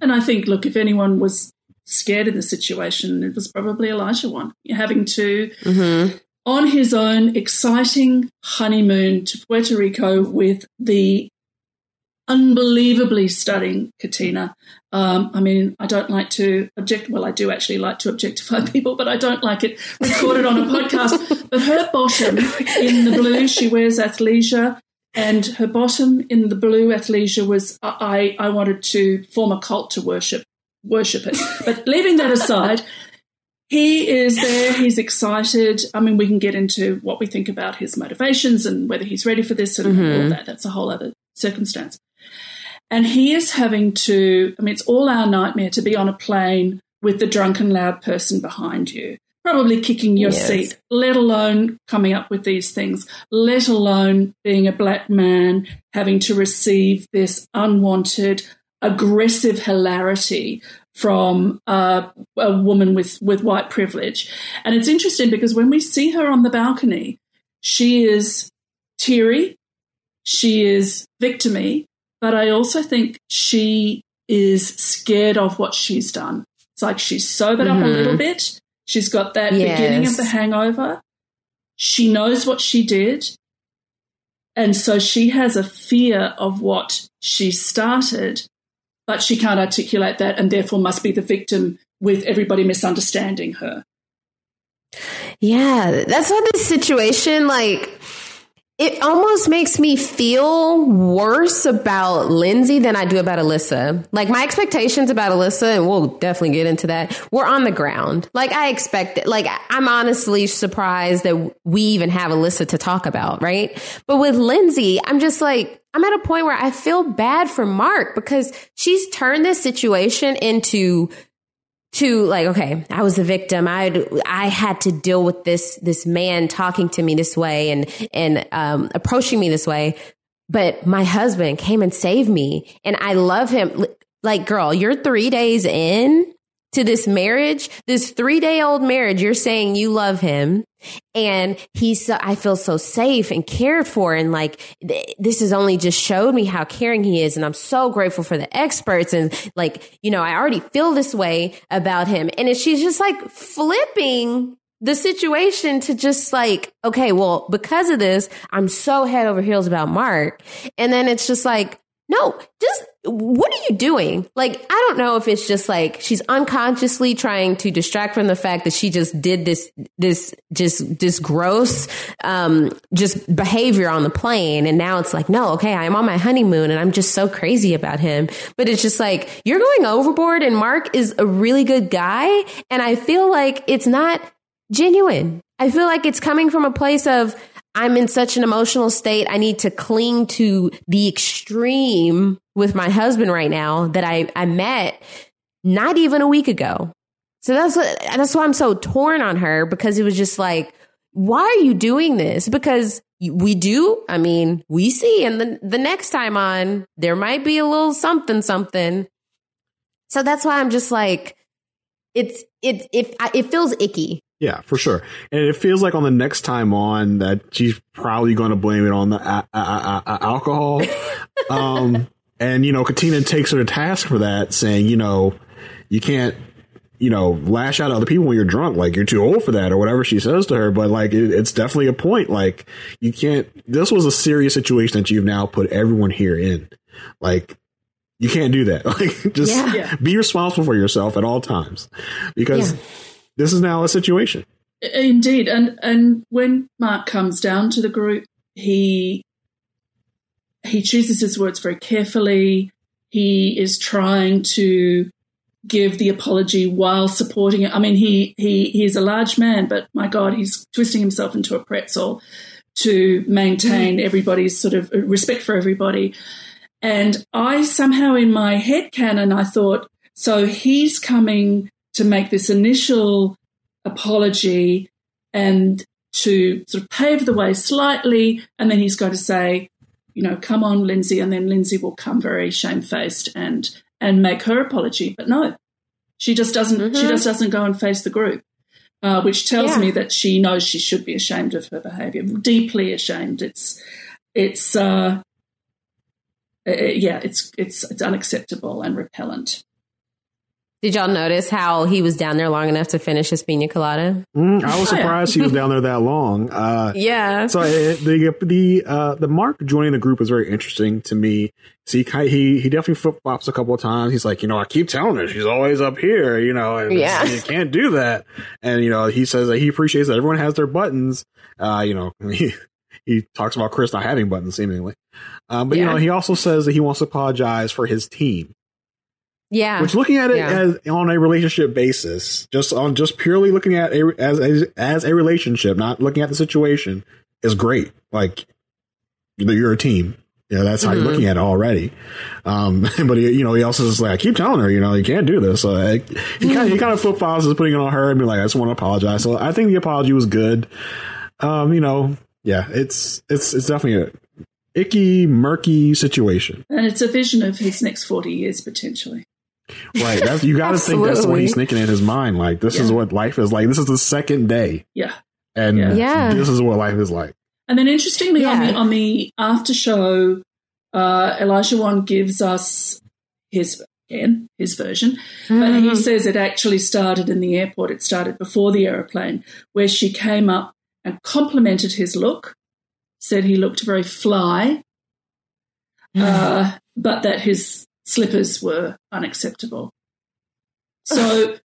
And I think, look, if anyone was scared in the situation, it was probably Olajuwon having to, mm-hmm. on his own, exciting honeymoon to Puerto Rico with the unbelievably stunning Katina. Um, I mean, I don't like to object. Well, I do actually like to objectify people, but I don't like it recorded on a podcast. But her bottom in the blue, she wears athleisure, and her bottom in the blue athleisure was I. I wanted to form a cult to worship worship it. But leaving that aside, he is there. He's excited. I mean, we can get into what we think about his motivations and whether he's ready for this and mm-hmm. all that. That's a whole other circumstance. And he is having to, I mean, it's all our nightmare to be on a plane with the drunken, loud person behind you, probably kicking your yes. seat, let alone coming up with these things, let alone being a black man having to receive this unwanted, aggressive hilarity from uh, a woman with, with white privilege. And it's interesting because when we see her on the balcony, she is teary, she is victimy, but I also think she is scared of what she's done. It's like she's sobered mm-hmm. up a little mm-hmm. bit. She's got that yes. beginning of the hangover. She knows what she did. And so she has a fear of what she started but she can't articulate that and therefore must be the victim with everybody misunderstanding her. Yeah, that's why this situation, like, it almost makes me feel worse about Lindsay than I do about Alyssa. Like my expectations about Alyssa, and we'll definitely get into that, were on the ground. Like I expected, like I'm honestly surprised that we even have Alyssa to talk about, right? But with Lindsay, I'm just like, I'm at a point where I feel bad for Mark because she's turned this situation into to like okay i was the victim. I i had to deal with this this man talking to me this way and and um, approaching me this way. But my husband came and saved me and i love him. Like girl you're 3 days in to this marriage, this three day old marriage, you're saying you love him and he's, so, I feel so safe and cared for. And like, th- this has only just showed me how caring he is. And I'm so grateful for the experts. And like, you know, I already feel this way about him. And she's just like flipping the situation to just like, okay, well, because of this, I'm so head over heels about Mark. And then it's just like, no, just what are you doing? Like, I don't know if it's just like she's unconsciously trying to distract from the fact that she just did this, this, just, this gross, um, just behavior on the plane. And now it's like, no, okay, I'm on my honeymoon and I'm just so crazy about him. But it's just like, you're going overboard and Mark is a really good guy. And I feel like it's not genuine. I feel like it's coming from a place of, I'm in such an emotional state. I need to cling to the extreme with my husband right now that I, I met not even a week ago. So that's what, that's why I'm so torn on her because it was just like, why are you doing this? Because we do. I mean, we see, and the the next time on, there might be a little something, something. So that's why I'm just like, it's it it it feels icky yeah, for sure. And it feels like on the next time on that she's probably going to blame it on the a- a- a- alcohol. um, and, you know, Katina takes her to task for that, saying, you know, you can't, you know, lash out at other people when you're drunk. Like, you're too old for that or whatever she says to her. But, like, it, it's definitely a point. Like, you can't, this was a serious situation that you've now put everyone here in. Like, you can't do that. Like, just yeah. be responsible for yourself at all times because. Yeah this is now a situation. Indeed, and and when Mark comes down to the group, he he chooses his words very carefully. He is trying to give the apology while supporting it. I mean, he he he's a large man, but my God, he's twisting himself into a pretzel to maintain everybody's sort of respect for everybody. And I somehow in my head canon, I thought, so he's coming to make this initial apology and to sort of pave the way slightly. And then he's going to say, you know, come on, Lindsay. And then Lindsay will come very shamefaced and, and make her apology. But no, she just doesn't, mm-hmm. she just doesn't go and face the group. Uh, which tells yeah. me that she knows she should be ashamed of her behavior, deeply ashamed. It's, it's, uh, uh yeah, it's it's it's unacceptable and repellent. Did y'all notice how he was down there long enough to finish his pina colada? Mm, I was surprised he was down there that long. Uh, yeah. So uh, the the uh, the Mark joining the group is very interesting to me. See, he he he definitely flip flops a couple of times. He's like, you know, I keep telling her she's always up here, you know, and yeah. you can't do that. And you know, he says that he appreciates that everyone has their buttons. Uh, you know, he he talks about Chris not having buttons seemingly. Um, but yeah. you know, he also says that he wants to apologize for his team. Yeah. Which looking at it yeah. as on a relationship basis, just on just purely looking at a, as a, as a relationship, not looking at the situation, is great. Like you're a team. Yeah, that's how mm-hmm. you're looking at it already. Um, but he, you know, he also is like, I keep telling her, you know, you can't do this. So he kind of, he kind of flip flops is putting it on her and be like, I just want to apologize. So I think the apology was good. Um, you know, yeah, it's, it's, it's definitely a icky, murky situation. And it's a vision of his next 40 years potentially. Right. That's, you got to think that's what he's thinking in his mind. Like, this yeah. is what life is like. This is the second day. Yeah. And yeah. this is what life is like. And then interestingly, yeah. on the on the after show, uh, Olajuwon gives us his again his version, mm-hmm. but he mm-hmm. says it actually started in the airport. It started before the aeroplane, where she came up and complimented his look, said he looked very fly, mm-hmm. uh, but that his slippers were unacceptable. So,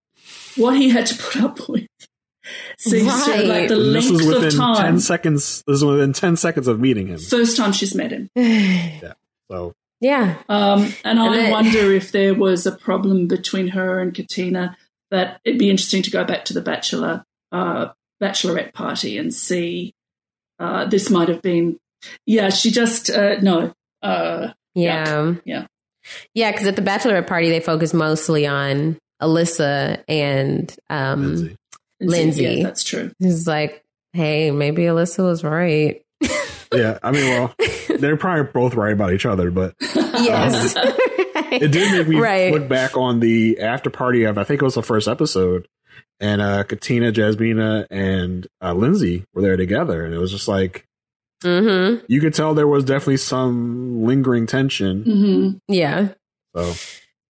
what he had to put up with sees Right. like the And this length is within of time. ten seconds. This is within ten seconds of meeting him. First time she's met him. yeah. So Yeah. Um, and I And then- wonder if there was a problem between her and Katina that it'd be interesting to go back to the bachelor uh, bachelorette party and see. Uh, this might have been, yeah. She just uh, no, uh, Yeah. yeah. Yeah, because at the bachelorette party, they focus mostly on Alyssa and um, Lindsay. Lindsay. Yeah, that's true. He's like, hey, maybe Alyssa was right. yeah, I mean, well, they're probably both right about each other, but Yes. it did make me Right. look back on the after party of I think it was the first episode, and uh Katina, Jasmina, and uh, Lindsay were there together, and it was just like mm-hmm. you could tell there was definitely some lingering tension. hmm Yeah. So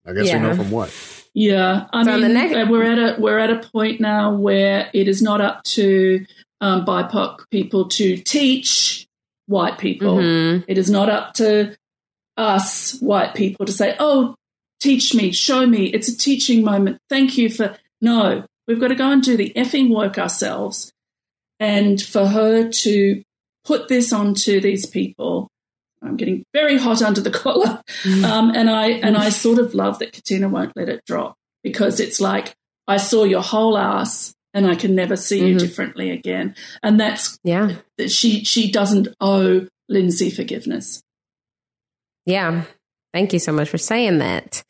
I guess we know from what. Yeah, I So on mean, the next- uh, we're at a we're at a point now where it is not up to um, BIPOC people to teach white people. Mhm. It is not up to us white people to say, "Oh, teach me, show me." It's a teaching moment. Thank you for no. We've got to go and do the effing work ourselves. And for her to put this onto these people, I'm getting very hot under the collar. Um, and I and I sort of love that Katina won't let it drop because it's like I saw your whole ass and I can never see you Mhm. differently again. And that's Yeah. that she she doesn't owe Lindsay forgiveness. Yeah. Thank you so much for saying that.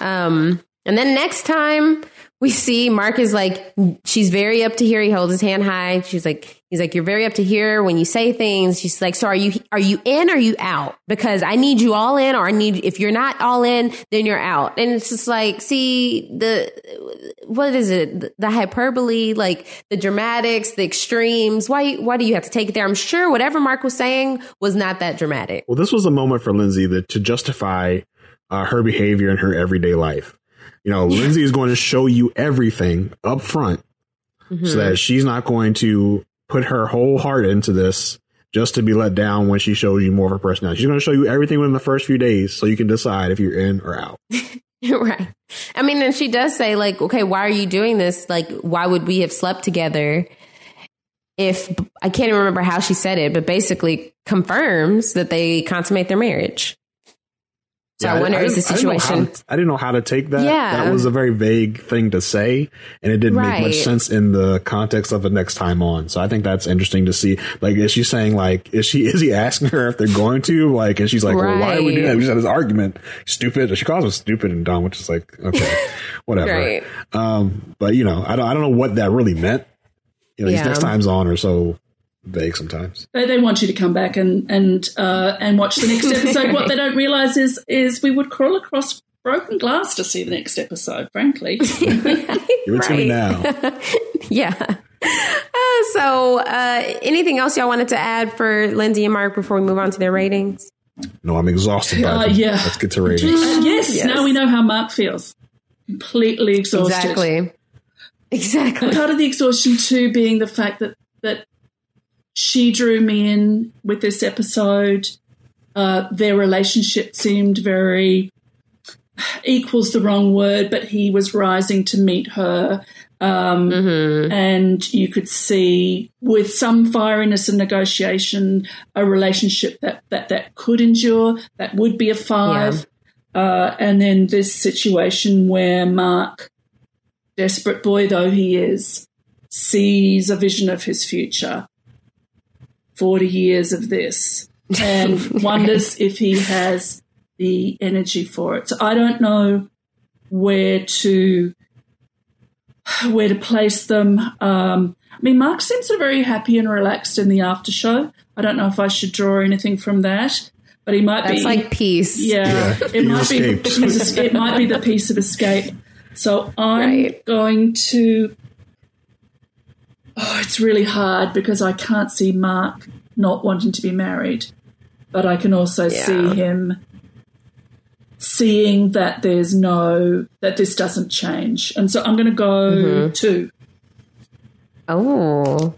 Um, and then next time we see Mark is like, she's very up to here. He holds his hand high. She's like, he's like, you're very up to here when you say things. She's like, so are you, are you in or are you out? Because I need you all in or I need, if you're not all in, then you're out. And it's just like, see the, what is it? The hyperbole, like the dramatics, the extremes. Why, why do you have to take it there? I'm sure whatever Mark was saying was not that dramatic. Well, this was a moment for Lindsay that to justify uh, her behavior in her everyday life. You know, Lindsay is going to show you everything up front Mm-hmm. so that she's not going to put her whole heart into this just to be let down when she shows you more of her personality. She's going to show you everything within the first few days so you can decide if you're in or out. right. I mean, and she does say, like, okay, why are you doing this? Like, why would we have slept together? If I can't remember how she said it, but basically confirms that they consummate their marriage. So Yeah, I wonder is the didn't- I didn't know how situation. to- I didn't know how to take that. Yeah. That was a very vague thing to say, and it didn't make much sense in the context of the next time on. So I think that's interesting to see. Like, is she saying like, is she is he asking her if they're going to like, and she's like, well, why are we doing Right. that? We just had this argument. Stupid. She calls him stupid and dumb, which is like, okay, whatever. Right. Um, but you know, I don't I don't know what that really meant. You know, these Yeah. next times on or so vague sometimes. They, they want you to come back and and uh, and watch the next episode. what they don't realize is is we would crawl across broken glass to see the next episode. Frankly, Give it to me now. yeah. Uh, so, uh, anything else y'all wanted to add for Lindsay and Mark before we move on to their ratings? No, I'm exhausted by Uh, them. yeah. Let's get to ratings. Uh, yes, Yes. Now we know how Mark feels. Completely exhausted. Exactly. Exactly. part of the exhaustion too being the fact that that she drew me in with this episode. Uh, their relationship seemed very equals the wrong word, but he was rising to meet her. Um, And you could see with some fieriness and negotiation, a relationship that, that, that could endure, that would be a five. Uh, and then this situation where Mark desperate boy though he is, sees a vision of his future. 40 years of this and wonders if he has the energy for it. So I don't know where to where to place them. Um, I mean, Mark seems very happy and relaxed in the after show. I don't know if I should draw anything from that, but he might That's be like peace. yeah, Yeah, it he's might be escaped. piece of, it might be the piece of escape. So I'm Right. going to. Oh, it's really hard because I can't see Mark not wanting to be married, but I can also Yeah. see him seeing that there's no that this doesn't change, and so I'm going to go Mm-hmm. two. Oh.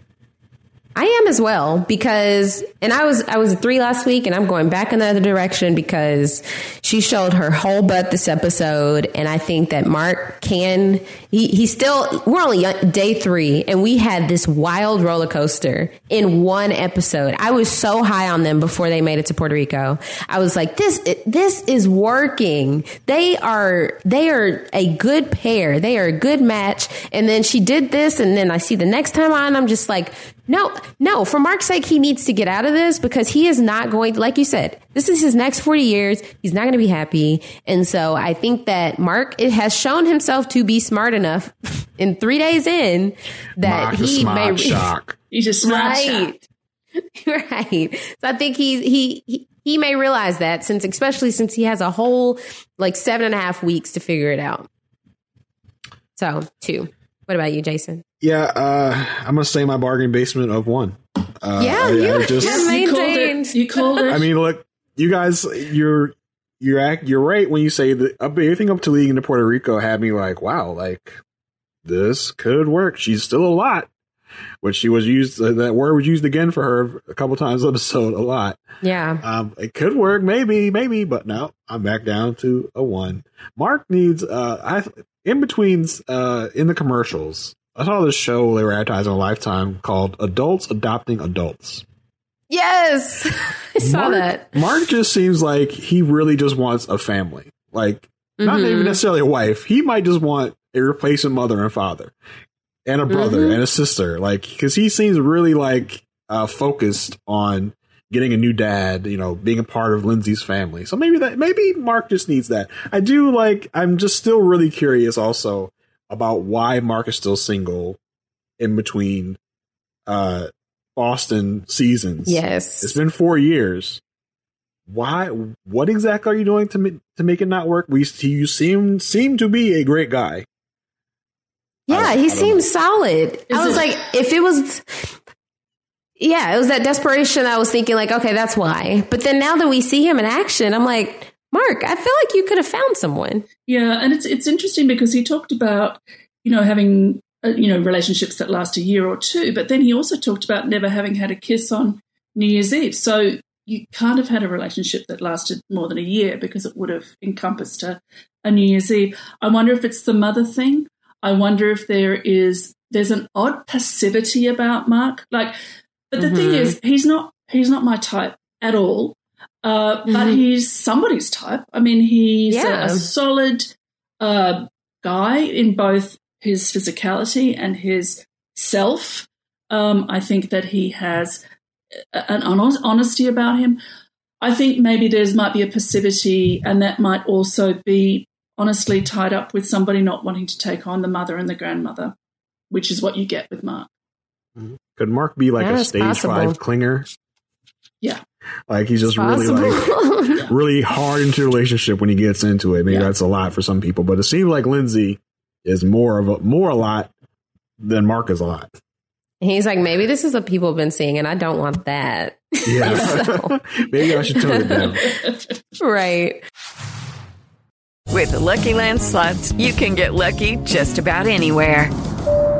I am as well because, and I was I was three last week, and I'm going back in the other direction because she showed her whole butt this episode, and I think that Mark can. He he's still. We're only day three, and we had this wild roller coaster in one episode. I was so high on them before they made it to Puerto Rico. I was like, this this is working. They are they are a good pair. They are a good match. And then she did this, and then I see the next time on, I'm just like, no, no, for Mark's sake, he needs to get out of this because he is not going, like you said, this is his next 40 years. He's not going to be happy. And so I think that Mark it has shown himself to be smart enough in three days in that Mark the he smart may. shock. He's just smart Right. right. So I think he, he, he, he may realize that since, especially since he has a whole like seven and a half weeks to figure it out. So two. What about you, Jason? Yeah, uh, I'm gonna say my bargain basement of one. Uh, Yeah, I, you- I just. you You called Maintained. it. You called it. I mean, look, you guys, you're you're act, you're right when you say that everything up to leading into Puerto Rico had me like, wow, like this could work. She's still a lot, which she was used. Uh, that word was used again for her a couple times in the episode, a lot. Yeah. Um, it could work, maybe, maybe, but no, I'm back down to a one. Mark needs, uh, I, in between, uh, in the commercials, I saw this show they were advertising on Lifetime called Adults Adopting Adults. Yes. I saw Mark, that. Mark just seems like he really just wants a family. Like, not Mhm. even necessarily a wife. He might just want a replacement mother and father and a brother Mhm. and a sister. Like, cause he seems really like, uh, focused on getting a new dad, you know, being a part of Lindsay's family. So maybe that, maybe Mark just needs that. I do like, I'm just still really curious also about why Mark is still single in between, uh, Boston seasons. Yes. It's been four years. Why? What exactly are you doing to ma- to make it not work? We you seem seem to be a great guy. Yeah, I- he I don't seems solid. Is I was it- like, if it was, yeah, it was that desperation. I was thinking, like, okay, that's why. But then now that we see him in action, I'm like, Mark, I feel like you could have found someone. Yeah, and it's it's interesting because he talked about you know having uh, you know relationships that last a year or two, but then he also talked about never having had a kiss on New Year's Eve. So you can't have had a relationship that lasted more than a year because it would have encompassed a, a New Year's Eve. I wonder if it's the mother thing. I wonder if there is there's an odd passivity about Mark. Like, but the thing Mhm. is, he's not he's not my type at all. Uh, but Mhm. he's somebody's type. I mean, he's a- Yeah. a, solid uh, guy in both his physicality and his self. Um, I think that he has an honest, honesty about him. I think maybe there's might be a passivity, and that might also be honestly tied up with somebody not wanting to take on the mother and the grandmother, which is what you get with Mark. Mm-hmm. Could Mark be like Yeah, a stage possible. five clinger? Yeah. Like he's just really like really hard into a relationship when he gets into it. Maybe Yeah. that's a lot for some people, but it seems like Lindsay is more of a more a lot than Mark is a lot. He's like, maybe this is what people have been seeing, and I don't want that. Yeah. So- Maybe I should tone it down. right. With the Lucky Land slots, you can get lucky just about anywhere.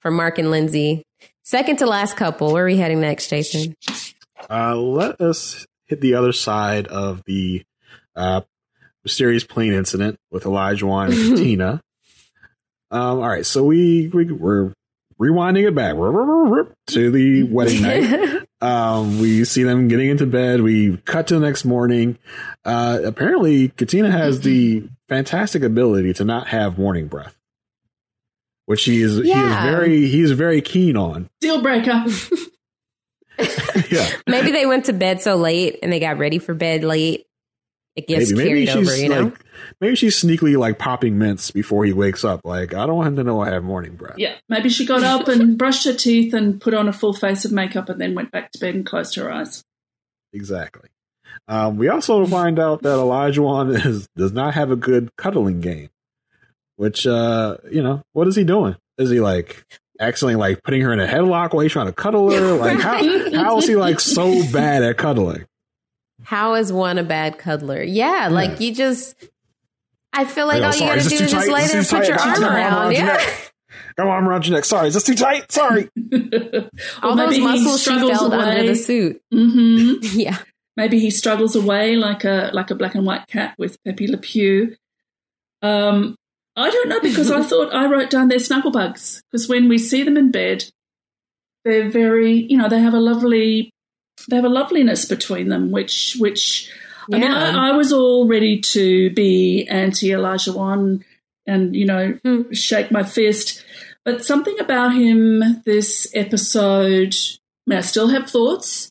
for Mark and Lindsay. Second to last couple. Where are we heading next, Jason? Uh, let us hit the other side of the uh, mysterious plane incident with Olajuwon and Tina. Um, all right, so we, we we're rewinding it back to the wedding night. Um, we see them getting into bed. We cut to the next morning. Uh, apparently, Katina has the fantastic ability to not have morning breath, which he is he is Yeah. very he's very keen on. Deal breaker. Yeah, Maybe they went to bed so late and they got ready for bed late. It gets carried over, you know? like maybe she's sneakily like popping mints before he wakes up. Like I don't want him to know I have morning breath. Yeah, maybe she got up and brushed her teeth and put on a full face of makeup and then went back to bed and closed her eyes. Exactly. Um, we also find out that Elijah is does not have a good cuddling game. Which uh, you know, what is he doing? Is he like accidentally like putting her in a headlock while he's trying to cuddle her? Like how how is he like so bad at cuddling? How is one a bad cuddler? Yeah, like you just. I feel like Like, oh, all you gotta is do is too just tight? lay there and this put too your arm Is this too tight? around. Arm around your Yeah. neck. Come on, around your neck. Sorry, is this too tight? Sorry. All Or those maybe he muscles she struggles felt under the suit. hmm Yeah. Maybe he struggles away like a like a black and white cat with Pepe Le Pew. Um, I don't know because I thought I wrote down their snuggle bugs because when we see them in bed, they're very you know they have a lovely they have a loveliness between them which which I mean I, I was all ready to be anti Olajuwon and you know Hmm. shake my fist, but something about him this episode. I mean, I still have thoughts.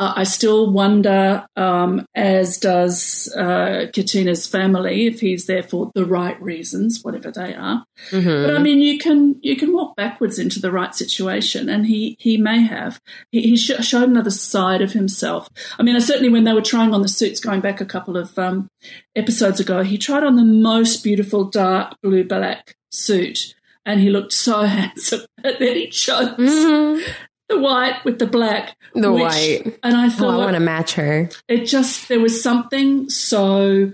Uh, I still wonder, um, as does uh, Katina's family, if he's there for the right reasons, whatever they are. Mhm. But I mean, you can you can walk backwards into the right situation, and he he may have. He, he sh- showed another side of himself. I mean, I certainly when they were trying on the suits, going back a couple of um, episodes ago, he tried on the most beautiful dark blue black suit, and he looked so handsome. And then he chose Mhm. The white with the black, The which- white. and I Oh, I want to match her. it just there was something so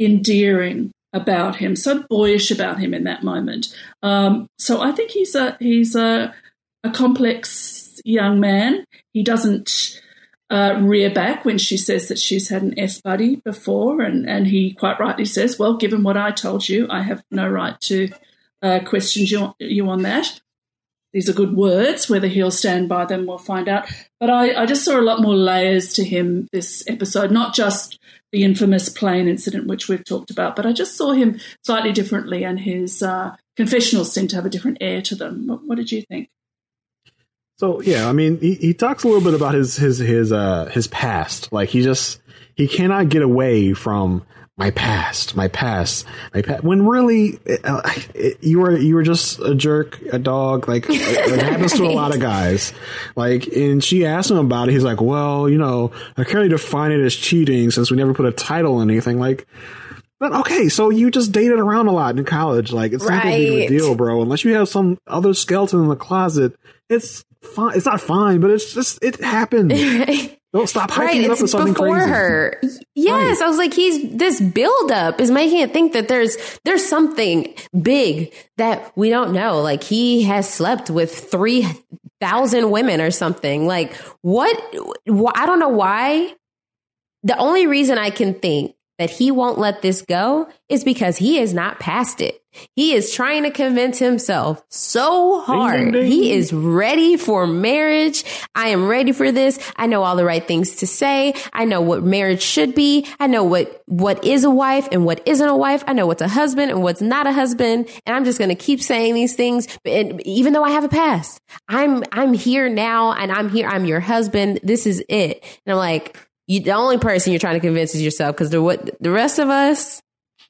endearing about him, so boyish about him in that moment. Um, so I think he's a he's a a complex young man. He doesn't uh, rear back when she says that she's had an F buddy before, and and he quite rightly says, "Well, given what I told you, I have no right to uh, question you you on that." These are good words. Whether he'll stand by them, we'll find out. But I, I just saw a lot more layers to him this episode, not just the infamous plane incident, which we've talked about, but I just saw him slightly differently, and his uh, confessionals seem to have a different air to them. What, what did you think? So yeah, I mean, he, he talks a little bit about his his his uh his past. Like he just he cannot get away from my past, my past, my past. When really, uh, you were you were just a jerk, a dog. Like it, happens to a lot of guys. Like, and she asked him about it. He's like, well, you know, I can't really define it as cheating since we never put a title on anything. Like. But okay, so you just dated around a lot in college. Like it's not that big a deal, bro. Unless you have some other skeleton in the closet, it's fine. It's not fine, but it's just it happened. Don't stop hyping right, it up it's before crazy. her. Yes, I was like, he's this buildup is making it think that there's there's something big that we don't know. Like he has slept with three thousand women or something. Like what? wh- I don't know why. The only reason I can think that he won't let this go is because he is not past it. He is trying to convince himself so hard. ding. He is ready for marriage. I am ready for this. I know all the right things to say. I know what marriage should be. I know what, what is a wife and what isn't a wife. I know what's a husband and what's not a husband. And I'm just going to keep saying these things. And even though I have a past, I'm, I'm here now and I'm here. I'm your husband. This is it. And I'm like, you, the only person you're trying to convince is yourself because the what the rest of us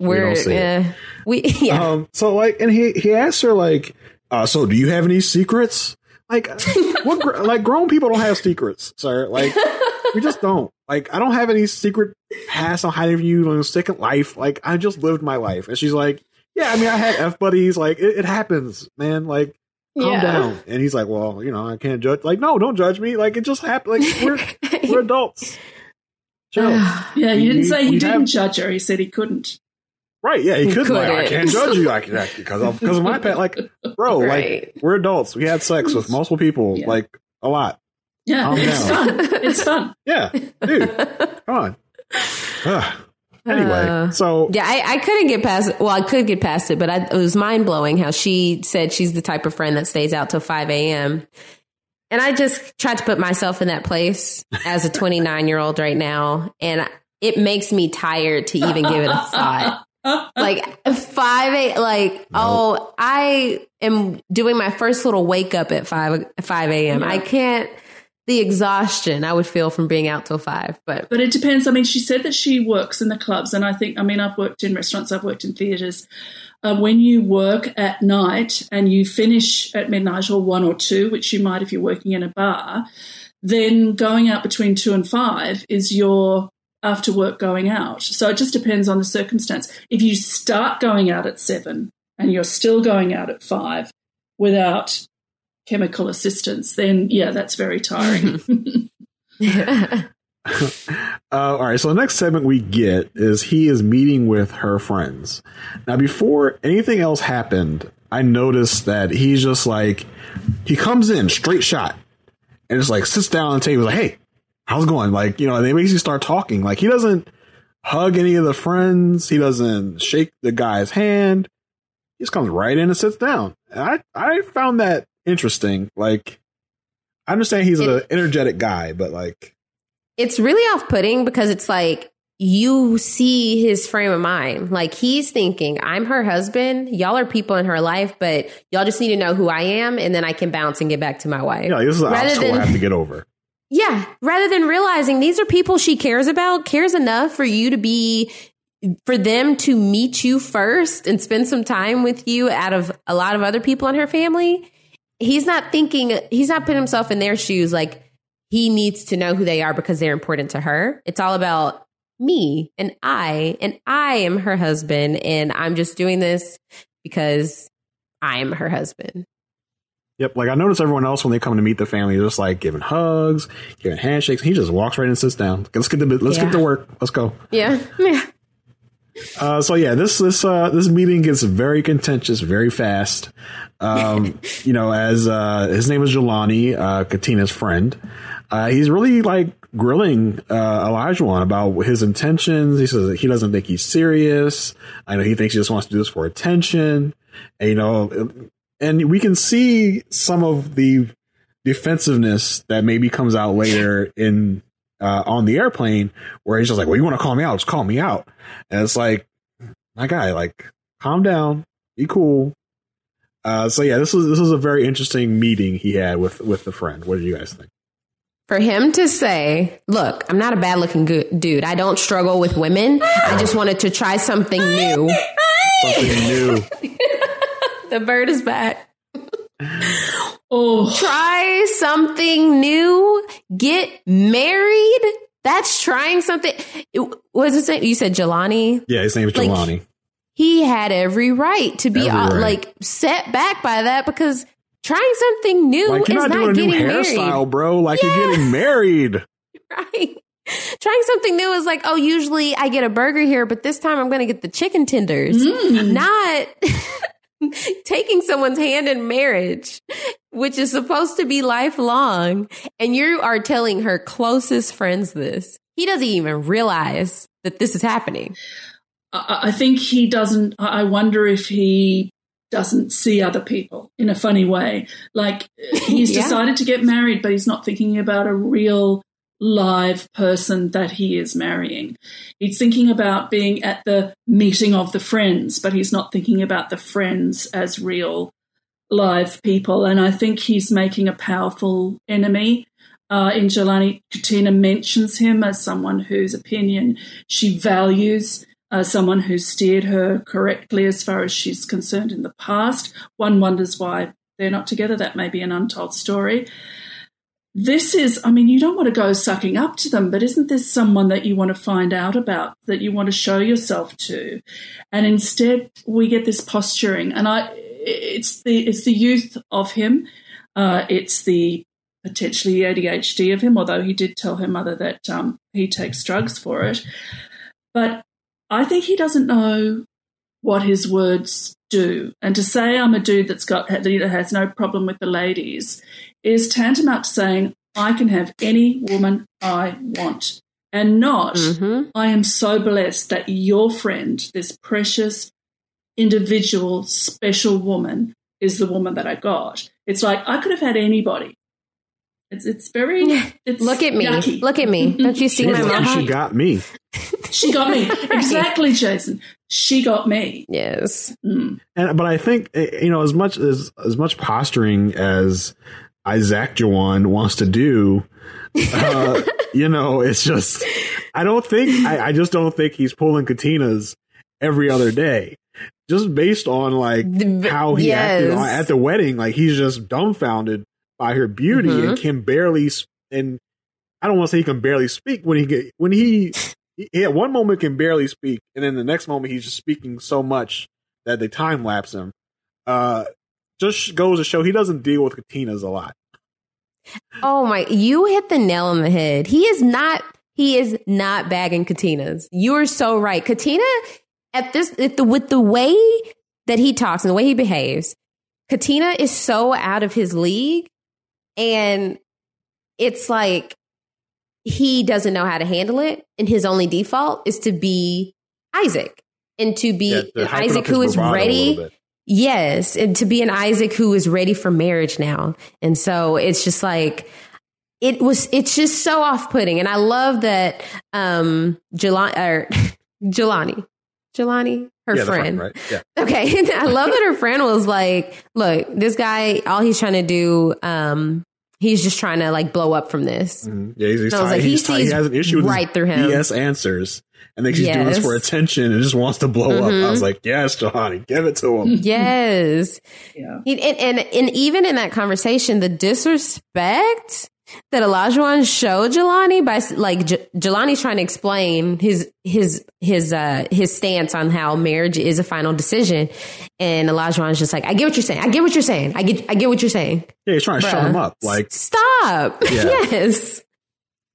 we're don't see it. eh, we yeah Um, so like, and he he asked her like, uh, so do you have any secrets? Like, what? like, grown people don't have secrets, sir. Like, we just don't. Like, I don't have any secret past. I'm hiding from you. I'm second life. Like, I just lived my life. And she's like, yeah. I mean, I had f buddies. Like, it, it happens, man. Like. Calm Yeah. down. And he's like, well, you know, I can't judge. Like, no, don't judge me. Like, it just happened. Like, we're, we're adults. Yeah, you didn't say he didn't have- judge her. He said he couldn't. Right? Yeah, he He could. Like, I can't judge you like that because of because of my pet. Like, bro, Right. like we're adults. We had sex with multiple people, Yeah. like a lot. Yeah, Calm it's down. fun. It's fun. Yeah, dude, come on. Ugh. Anyway, Uh, so yeah, I, I couldn't get past it. Well, I could get past it, but I, it was mind blowing how she said she's the type of friend that stays out till 5 a.m. And I just tried to put myself in that place as a 29 year old right now. And it makes me tired to even give it a thought. like 5 a like, oh, I am doing my first little wake up at 5, 5 a.m. I can't, the exhaustion I would feel from being out till 5. But But it depends. I mean, she said that she works in the clubs, and I think, I mean, I've worked in restaurants, I've worked in theatres. Uh, when you work at night and you finish at midnight or one or two, which you might if you're working in a bar, then going out between two and five is your after work going out. So it just depends on the circumstance. If you start going out at seven and you're still going out at five without chemical assistance, then yeah, that's very tiring. Uh, all right, so the next segment we get is he is meeting with her friends. Now, before anything else happened, I noticed that he's just like, he comes in straight shot and just like sits down on the table, like, hey, how's it going? Like, you know, and they basically start talking. Like, he doesn't hug any of the friends, he doesn't shake the guy's hand. He just comes right in and sits down. And I, I found that interesting. Like, I understand he's an energetic guy, but like, it's really off putting because it's like you see his frame of mind. Like he's thinking, I'm her husband. Y'all are people in her life, but y'all just need to know who I am, and then I can bounce and get back to my wife. yeah, this is an Rather obstacle I have to get over. Yeah, rather than realizing these are people she cares about, cares enough for you to be for them to meet you first and spend some time with you out of a lot of other people in her family. He's not thinking he's not putting himself in their shoes like he needs to know who they are because they're important to her. It's all about me and I and I am her husband and I'm just doing this because I'm her husband. Yep, like I notice everyone else when they come to meet the family, they're just like giving hugs, giving handshakes. He just walks right in and sits down. Let's get to let's Yeah. get to work. Let's go. Yeah. Yeah. Uh, so yeah, this this uh, this meeting gets very contentious very fast. Um, you know, as uh, his name is Jelani, uh, Katina's friend. Uh, he's really like grilling uh, Elijah about his intentions. He says he doesn't think he's serious. I know he thinks he just wants to do this for attention. And, you know, and we can see some of the defensiveness that maybe comes out later in uh, on the airplane, where he's just like, "Well, you want to call me out? Just call me out." And it's like, my guy, like, calm down, be cool. Uh, so yeah, this was this was a very interesting meeting he had with with the friend. What do you guys think? For him to say, look, I'm not a bad looking go- dude. I don't struggle with women. I just wanted to try something new. Something new. The bird is back. oh, Try something new. Get married. That's trying something. It- What is it? You said Jelani? Yeah, his name is Like, Jelani. He had every right to be Every uh, like set back by that because trying something new Like you're is not not, doing a new getting hairstyle, married. bro. Like you're getting married. Right. Trying something new is like, oh, usually I get a burger here, but this time I'm going to get the chicken tenders. Mm. Not taking someone's hand in marriage, which is supposed to be lifelong. And you are telling her closest friends this. He doesn't even realize that this is happening. I, I think he doesn't. I I wonder if he doesn't see other people in a funny way. Like he's Yeah. decided to get married, but he's not thinking about a real live person that he is marrying. He's thinking about being at the meeting of the friends, but he's not thinking about the friends as real live people. And I think he's making a powerful enemy. Uh, in Jelani, Katina mentions him as someone whose opinion she values, uh, someone who steered her correctly as far as she's concerned in the past. One wonders why they're not together. That may be an untold story. This is, I mean, you don't want to go sucking up to them, but isn't this someone that you want to find out about, that you want to show yourself to? And instead, we get this posturing, and I, it's the it's the youth of him, uh, it's the potentially ADHD of him, although he did tell her mother that um, he takes drugs for it. But I think he doesn't know what his words do. And to say I'm a dude that's got that has no problem with the ladies is tantamount to saying I can have any woman I want. and not, Mm-hmm. I am so blessed that your friend, this precious, individual, special woman, is the woman that I got. It's like I could have had anybody. It's it's very. It's Look at me. yucky. Look at me. Don't you see my lucky mohawk? she got me. She got me exactly, Jason. She got me. Yes. Mm. And but I think eh, you know as much as as much posturing as Olajuwon wants to do, uh, you know, it's just I don't think I, I just don't think he's pulling Katinas every other day. Just based on like how he acted yes. on, at the wedding, like he's just dumbfounded by her beauty Mhm. and can barely and I don't want to say he can barely speak when he get when he, he at one moment can barely speak and then the next moment he's just speaking so much that they time lapse him. Uh, just goes to show he doesn't deal with Katinas a lot. Oh my, you hit the nail on the head. He is not, he is not bagging Katinas. You are so right. Katina, at this, at the, with the way that he talks and the way he behaves, Katina is so out of his league. And it's like he doesn't know how to handle it. And his only default is to be Isaac and to be Yeah, to an hype it Isaac who is ready. Yes, and to be an Isaac who is ready for marriage now. And so it's just like it was it's just so off-putting and I love that um Jelani or Jelani Jelani her yeah, the friend. right? Yeah. Okay. I love that her friend was like, look, this guy all he's trying to do um he's just trying to like blow up from this. Mhm. Yeah, he's, he's, And I was tired- like, he he's tired- he sees has an issue with right through him. BS answers and thinks he's doing this for attention and just wants to blow up. I was like, yes, Johnny, give it to him. Yes. Yeah. He- And, and, and even in that conversation, the disrespect that Olajuwon showed Jelani by like J- Jelani's trying to explain his his his uh his stance on how marriage is a final decision, and Olajuwon's just like, I get what you're saying. I get what you're saying. I get I get what you're saying. Yeah, he's trying to shut him up. Like, Stop. Yeah. yes,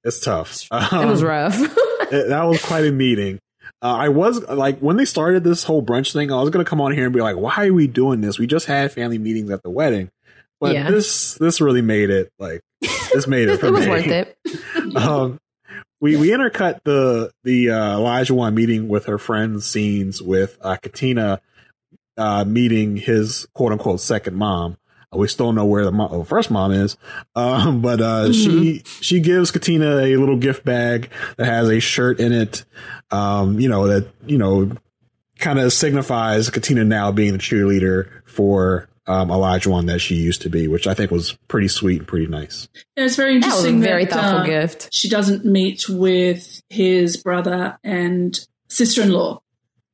it's tough. it was Um, rough. it- that was quite a meeting. Uh, I was like, when they started this whole brunch thing, I was going to come on here and be like, why are we doing this? We just had family meetings at the wedding. But Yeah. this, this really made it like, this made it for it was me. worth it. um, we we intercut the the uh, Olajuwon meeting with her friends scenes with uh, Katina uh, meeting his quote unquote second mom. Uh, We still don't know where the mo- first mom is, um, but uh, she she gives Katina a little gift bag that has a shirt in it. Um, you know that you know kind of signifies Katina now being the cheerleader for um, Olajuwon that she used to be, which I think was pretty sweet and pretty nice. Yeah, it's very That was a interesting. very that, thoughtful uh, gift. She doesn't meet with his brother and sister-in-law,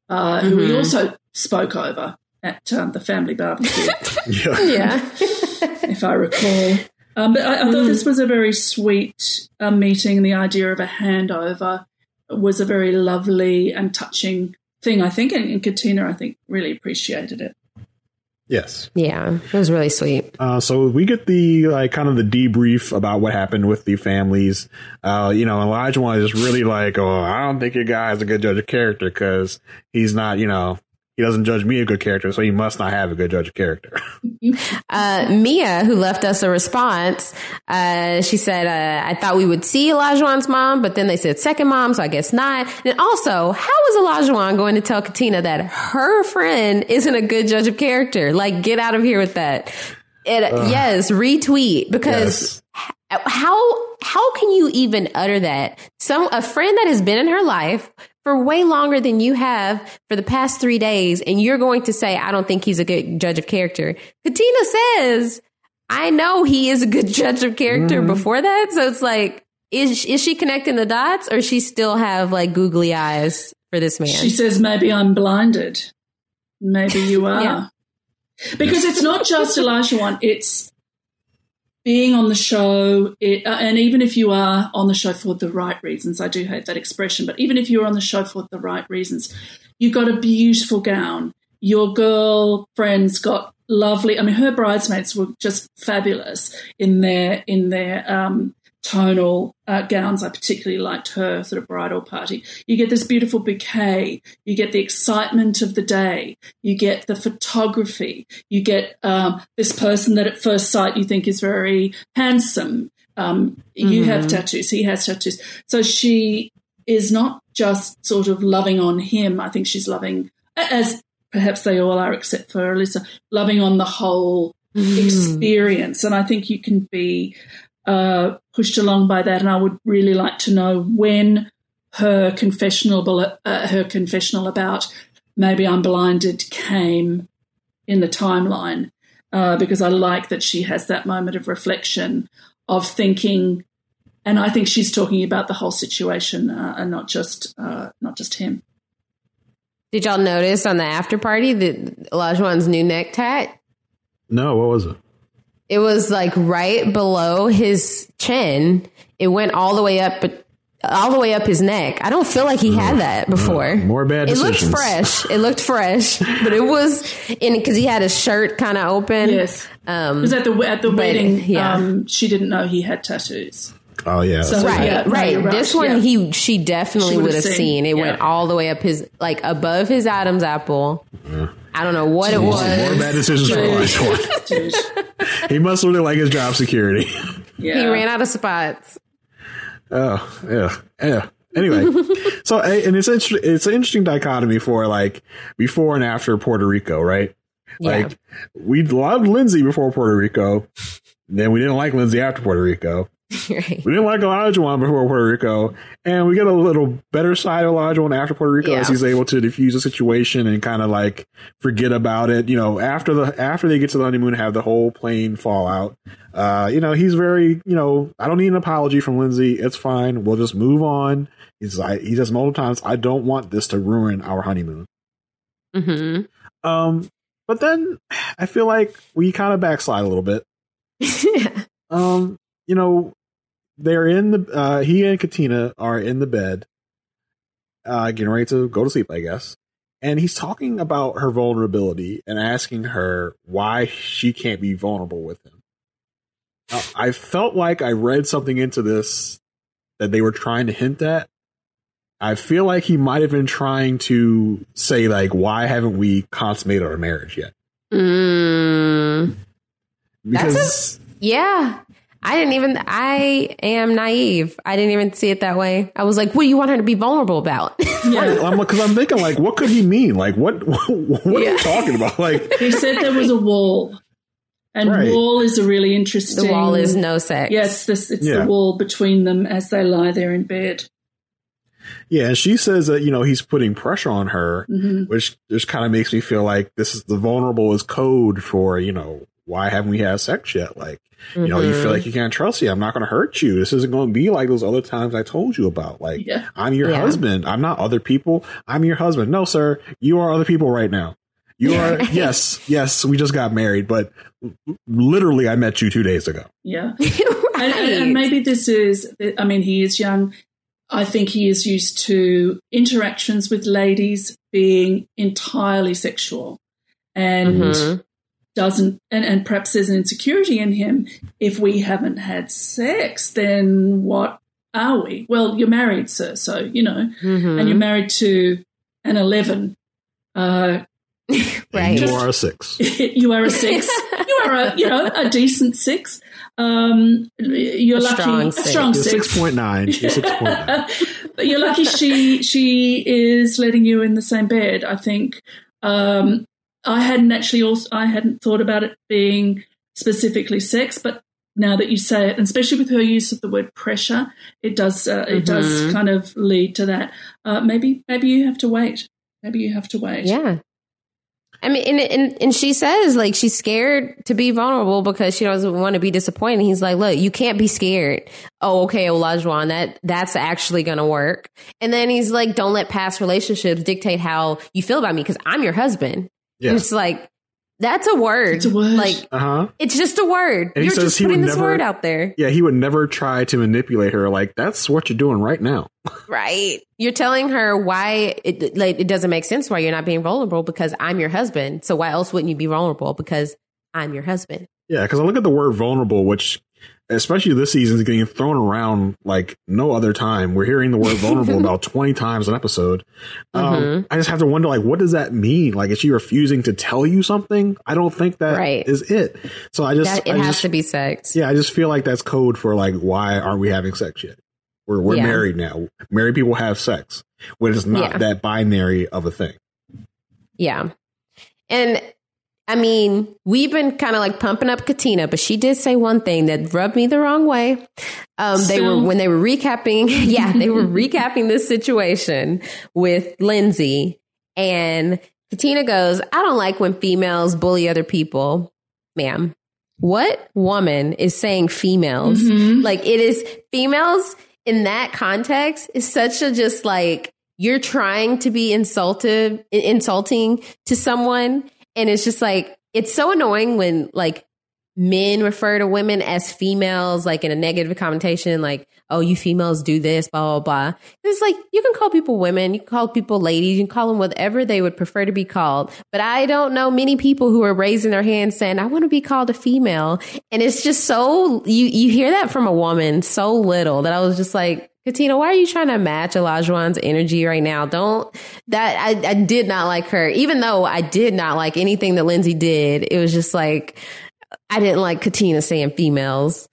uh, who we Mhm. also spoke over at um, the family barbecue, Yeah. Yeah. if I recall. Um, but I, I thought this was a very sweet uh, meeting. The idea of a handover was a very lovely and touching thing, I think, and, and Katina, I think, really appreciated it. Yes. yeah, it was really sweet. Uh, so we get the like kind of the debrief about what happened with the families. Uh, you know, Olajuwon is really like, oh, I don't think your guy is a good judge of character because he's not, you know, he doesn't judge me a good character, so he must not have a good judge of character. Uh, Mia, who left us a response, uh, she said, uh, I thought we would see Olajuwon's mom, but then they said second mom, so I guess not. And also, how is Olajuwon going to tell Katina that her friend isn't a good judge of character? Like, get out of here with that. It, yes, retweet because Yes. how how can you even utter that? Some a friend that has been in her life for way longer than you have for the past three days, and you're going to say, "I don't think he's a good judge of character." Katina says, "I know he is a good judge of character." Mm-hmm. Before that, so it's like, is is she connecting the dots, or she still have like googly eyes for this man? She says, maybe I'm blinded. Maybe you are. Yeah. Because it's not just Olajuwon, it's being on the show. It, uh, and even if you are on the show for the right reasons, I do hate that expression, but even if you're on the show for the right reasons, you got a beautiful gown. Your girl friends got lovely. I mean, her bridesmaids were just fabulous in their in their um, tonal uh, gowns. I particularly liked her sort of bridal party. You get this beautiful bouquet. You get the excitement of the day. You get the photography. You get um, this person that at first sight you think is very handsome. Um, You have tattoos. He has tattoos. So she is not just sort of loving on him. I think she's loving, as perhaps they all are, except for Alyssa, loving on the whole experience. And I think you can be uh, pushed along by that. And I would really like to know when her confessional, uh, her confessional about maybe I'm blinded came in the timeline. Uh, because I like that she has that moment of reflection of thinking, and I think she's talking about the whole situation uh, and not just uh, not just him. Did y'all notice on the after party that Olajuwon's new neck tat? No, what was it? It was like right below his chin. It went all the way up, but all the way up his neck. I don't feel like he had that before. More bad It looked fresh. It looked fresh, but it was in because he had his shirt kind of open. Yes, um, because at the at the wedding, yeah. um, she didn't know he had tattoos. Oh yeah, So- right, yeah, right. you're right. This one, Yeah. he she definitely would would've seen, seen. It yeah. went all the way up his like above his Adam's apple. I don't know what it was. More was. bad decisions for Olajuwon. Dude. he must really like his job security. Yeah. He ran out of spots. Oh yeah, yeah. Anyway, so and it's inter- it's an interesting dichotomy for like before and after Puerto Rico, right? Like we loved Lindsay before Puerto Rico, then we didn't like Lindsay after Puerto Rico. right. We didn't like Elijah Olajuwon before Puerto Rico, and we get a little better side of Elijah Olajuwon after Puerto Rico as he's able to diffuse the situation and kind of like forget about it. You know, after the after they get to the honeymoon, have the whole plane fallout. Uh, you know, he's very you know, I don't need an apology from Lindsay. It's fine. We'll just move on. He's like he says multiple times, I don't want this to ruin our honeymoon. hmm Um, but then I feel like we kind of backslide a little bit. Um, you know, they're in the uh he and Katina are in the bed, uh getting ready to go to sleep, I guess. And he's talking about her vulnerability and asking her why she can't be vulnerable with him. Now, I felt like I read something into this that they were trying to hint at. I feel like he might have been trying to say like, why haven't we consummated our marriage yet? Mm, Because That's yeah. I didn't even. I am naive. I didn't even see it that way. I was like, "What do you want her to be vulnerable about?" Yeah. I'm because I'm thinking like, what could he mean? Like, what what, are Yeah. you talking about? Like, He said there was a wall, and Right. wall is a really interesting. the wall is no sex. Yes, this it's Yeah. the wall between them as they lie there in bed. yeah, and she says that you know he's putting pressure on her, Mhm. which just kind of makes me feel like this is the vulnerable is code for you know why haven't we had sex yet? Like, you know, you feel like you can't trust me. I'm not going to hurt you. This isn't going to be like those other times I told you about. Like, Yeah. I'm your Yeah. husband. I'm not other people. I'm your husband. No, sir, you are other people right now. You are yes, yes. We just got married, but literally, I met you two days ago. Yeah. right. and, and, and maybe this is i mean he is young i think he is used to interactions with ladies being entirely sexual and Mhm. Doesn't and, and perhaps there's an insecurity in him if we haven't had sex then what are we well you're married sir so you know Mhm. and you're married to an 11 uh, right. You are a six. you are a six. you are a you know a decent six. Um, you're A lucky. strong a six. strong You're six. six point nine. You're six point nine. but you're lucky she she is letting you in the same bed. I think. Um, I hadn't actually also I hadn't thought about it being specifically sex, but now that you say it, and especially with her use of the word pressure, it does uh, it does kind of lead to that. Uh, maybe maybe you have to wait. Maybe you have to wait. Yeah. I mean, and, and and she says like she's scared to be vulnerable because she doesn't want to be disappointed. He's like, look, you can't be scared. Oh, okay, Olajuwon, that that's actually gonna work. And then he's like, don't let past relationships dictate how you feel about me because I'm your husband. Yeah. It's like that's a word. It's a word. Like Uh huh. it's just a word. And You're says just he putting would this never- word out there, Yeah, he would never try to manipulate her. Like that's what you're doing right now. right? You're telling her why it like it doesn't make sense why you're not being vulnerable because I'm your husband. So why else wouldn't you be vulnerable? Because I'm your husband. Yeah, because I look at the word vulnerable, which especially this season is getting thrown around like no other time. We're hearing the word vulnerable about 20 times an episode. Um, Mhm. I just have to wonder, like, what does that mean? Like, is she refusing to tell you something? I don't think that is Right. is it. So I just, That, it I has just- to be sex. yeah, I just feel like that's code for like, why aren't we having sex yet? We're we're Yeah. married now. Married people have sex, when it's not Yeah. that binary of a thing. Yeah. And I mean, we've been kind of like pumping up Katina, but she did say one thing that rubbed me the wrong way. Um, they were, when they were recapping, yeah, they were recapping this situation with Lindsay. And Katina goes, I don't like when females bully other people. Ma'am, what woman is saying females? Mhm. Like it is females in that context is such a just like you're trying to be insultive, insulting to someone, and it's just like it's so annoying when like men refer to women as females, like in a negative connotation, like oh you females do this, blah blah blah. It's like you can call people women, you can call people ladies, you can call them whatever they would prefer to be called. But I don't know many people who are raising their hands saying I want to be called a female, and it's just so you you hear that from a woman so little that I was just like. Katina, why are you trying to match Olajuwon's energy right now? Don't that I, I did not like her, even though I did not like anything that Lindsay did. It was just like I didn't like Katina saying females.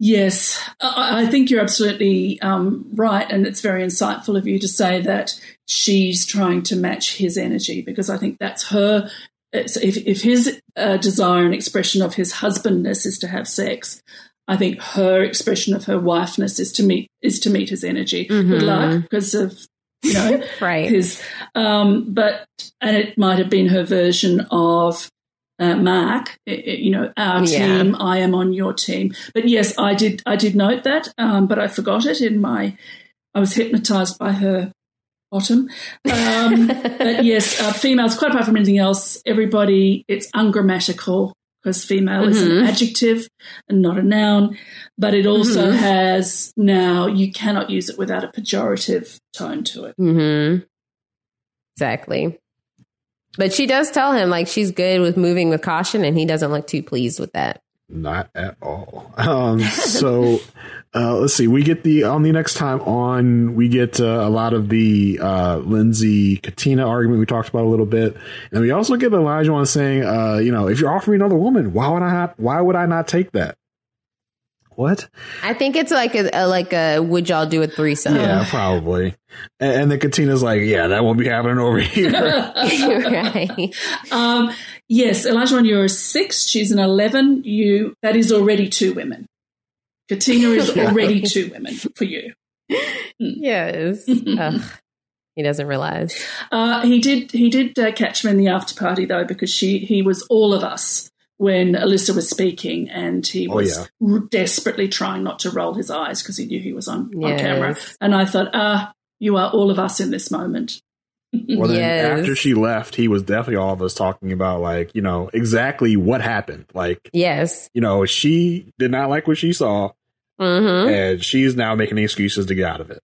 Yes, I, think you're absolutely um, right, and it's very insightful of you to say that she's trying to match his energy because I think that's her. If, if his uh, desire and expression of his husbandness is to have sex, I think her expression of her wifeness is to meet is to meet his energy. Good Mhm. luck because of you know Right. his um but and it might have been her version of uh, mark i- i- you know our Yeah. team i am on your team but yes i did i did note that um but i forgot it in my i was hypnotized by her bottom um but yes uh, females quite apart from anything else everybody it's ungrammatical because female is an Mhm. adjective and not a noun but it also Mhm. has now you cannot use it without a pejorative tone to it Mm-hmm. Exactly. But she does tell him like she's good with moving with caution, and he doesn't look too pleased with that. Not at all. Um, so uh, let's see. We get the on the next time on. We get uh, a lot of the uh, Lindsay Katina argument we talked about a little bit, and we also get Olajuwon saying, uh, you know, if you're offering another woman, why would I not? Why would I not take that? What? I think it's like a, a like a would y'all do a threesome? Yeah, probably. And, and then Katina's like, yeah, that won't be happening over here. right. Um, yes, Olajuwon, when you're a six, she's an 11. You That is already two women. Katina is already two women for you. Yes. Ugh. He doesn't realize. Uh, he did He did uh, catch me in the after party, though, because she he was all of us when Alyssa was speaking, and he Oh, was yeah. r- desperately trying not to roll his eyes because he knew he was on, on camera. And I thought, ah, you are all of us in this moment. Well, then Yes. after she left, he was definitely all of us talking about like, you know, exactly what happened. Like, Yes. you know, she did not like what she saw, Mm-hmm. and she's now making excuses to get out of it,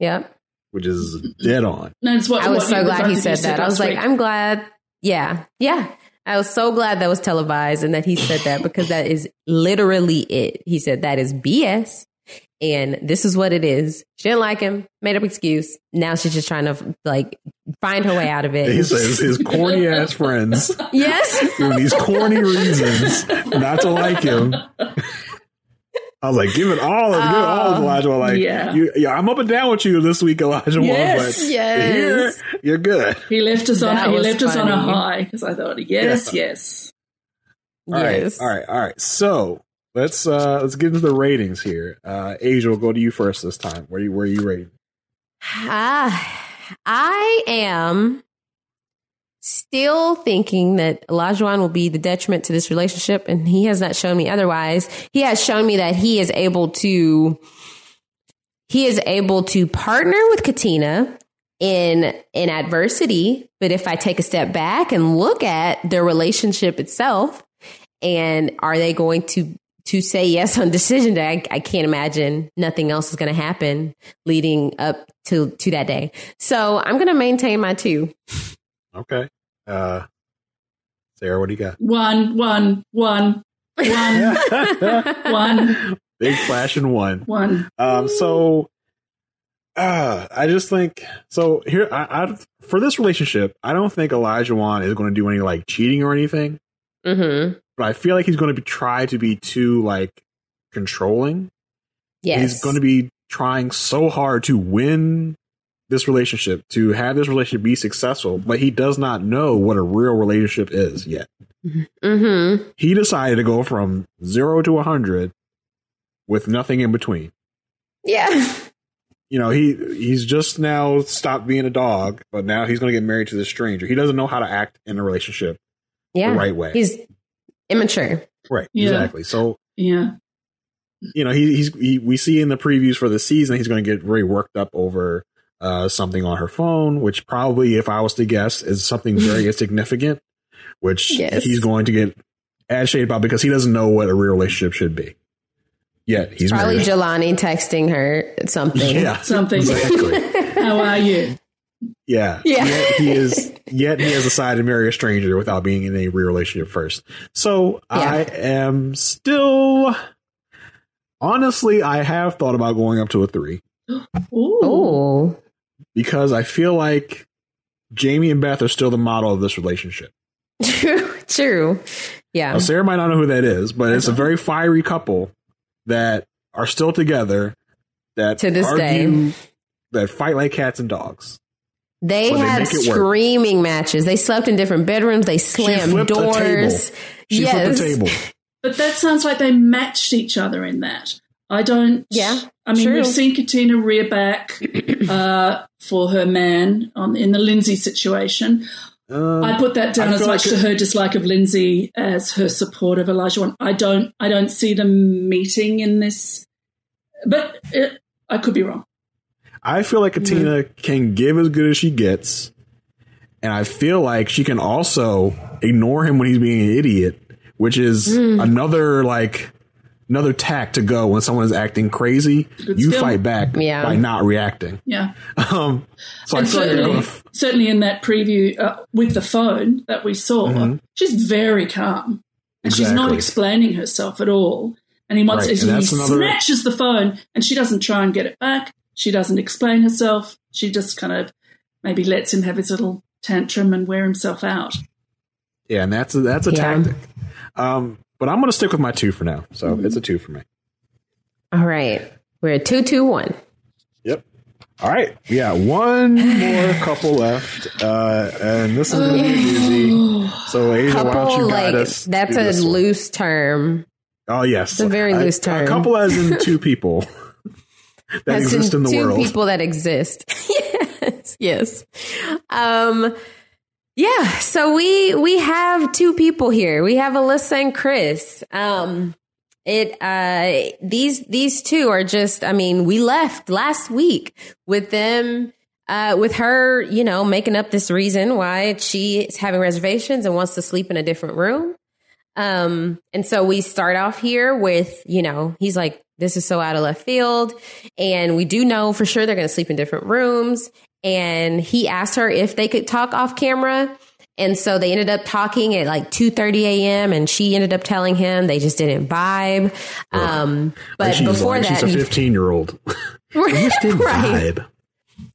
Yep. which is dead on. That's what, I was what so glad he said that. I was last like. I'm glad. Yeah. Yeah. I was so glad that was televised and that he said that because that is literally it. He said that is BS. And this is what it is. She didn't like him, made up excuse. Now she's just trying to like find her way out of it. He says his corny ass friends yes. giving these corny reasons not to like him. I was like, give it all of, give it all of Oh, Elijah. Like, yeah. you, yeah, I'm up and down with you this week, Olajuwon, Yes, but yes. here, you're good. He left us on That he was left us on a high because I thought, yes, yes. All right, yes. all right, all right. So let's uh let's get into the ratings here. Uh Asia, we'll go to you first this time. Where you where you rating? Ah, I am still thinking that Olajuwon will be the detriment to this relationship, and he has not shown me otherwise. He has shown me that he is able to he is able to partner with Katina in in adversity. But if I take a step back and look at their relationship itself, and are they going to to say yes on decision day? I, I can't imagine nothing else is going to happen leading up to to that day. So I'm going to maintain my two. Okay. Uh Sarah, what do you got? One, one, one, one, one, Big flash and one. one. Um, so uh, I just think so. Here, I, I for this relationship, I don't think Olajuwon is going to do any like cheating or anything. Mm-hmm. But I feel like he's going to be try to be too like controlling. Yes. He's going to be trying so hard to win this relationship, to have this relationship be successful, but he does not know what a real relationship is yet. Mm-hmm. He decided to go from zero to a hundred with nothing in between. Yeah. You know, he he's just now stopped being a dog, but now he's going to get married to this stranger. He doesn't know how to act in a relationship Yeah. the right way. He's immature. right, Yeah. exactly. So Yeah. you know, he, he's he, we see in the previews for the season he's going to get very worked up over uh, something on her phone, which probably, if I was to guess, is something very insignificant, which Yes. he's going to get agitated about because he doesn't know what a real relationship should be. Yet he's Probably married. Jelani texting her something. yeah, Something. exactly. How are you? Yeah. Yeah. Yet he is yet he has decided to marry a stranger without being in a real relationship first. So I am still honestly I have thought about going up to a three Ooh. Oh. because I feel like Jamie and Beth are still the model of this relationship. True. True. Yeah. Now, Sarah might not know who that is, but it's a uh-huh. very fiery couple that are still together that To this argue, day. that fight like cats and dogs. They But had make it work. screaming matches. They slept in different bedrooms. They slammed flipped a doors. table. She yes. flipped the table. But that sounds like they matched each other in that. I don't. Yeah, I mean, true. we've seen Katina rear back uh, for her man on in the Lindsay situation. Um, I put that down I as much like to her dislike of Lindsay as her support of Olajuwon. I don't. I don't see them meeting in this. But it, I could be wrong. I feel like Katina can give as good as she gets, and I feel like she can also ignore him when he's being an idiot, which is another like another tack to go when someone is acting crazy. Good you skill. fight back Yeah. by not reacting. Yeah. Um, so and feel certainly, gonna, certainly in that preview uh, with the phone that we saw, Mhm. she's very calm and she's not explaining herself at all. And he wants Right, he and another- snatches the phone and she doesn't try and get it back. She doesn't explain herself. She just kind of maybe lets him have his little tantrum and wear himself out. yeah, and that's a, that's a Yeah. tactic. Um, but I'm going to stick with my two for now. So it's a two for me. All right. We're at 221. Yep. All right. We got one more couple left, uh, and this is going to be a doozy. So, Asia, why don't you guide like, us? that's a this one? loose term. Oh yes, It's a very A- loose term. A couple as in two people that That's exist in the two world. people that exist. yes, yes. Um, yeah. So we we have two people here. We have Alyssa and Chris. Um, it uh these these two are just. I mean, we left last week with them. Uh, with her, you know, making up this reason why she is having reservations and wants to sleep in a different room. Um, and so we start off here with, you know, he's like, this is so out of left field. And we do know for sure they're going to sleep in different rooms. And he asked her if they could talk off camera. And so they ended up talking at like 2.30 a.m. and she ended up telling him they just didn't vibe. Um, but before like, that, she's a 15 year old. right, vibe.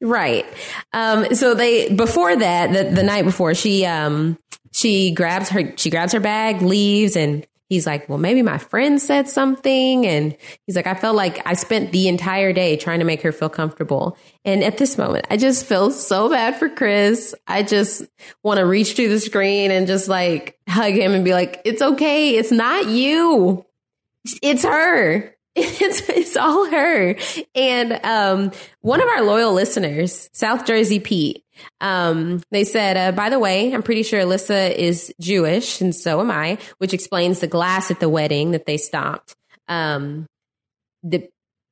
Right. Um, so they before that, the, the night before, she um she grabs her she grabs her bag, leaves, and he's like, Well, maybe my friend said something. And he's like, I felt like I spent the entire day trying to make her feel comfortable. And at this moment, I just feel so bad for Chris. I just want to reach through the screen and just like hug him and be like, It's okay, it's not you. It's her. It's, it's all her. And um, one of our loyal listeners, South Jersey Pete, um, they said, uh, by the way, I'm pretty sure Alyssa is Jewish, and so am I, which explains the glass at the wedding that they stopped. Um, the,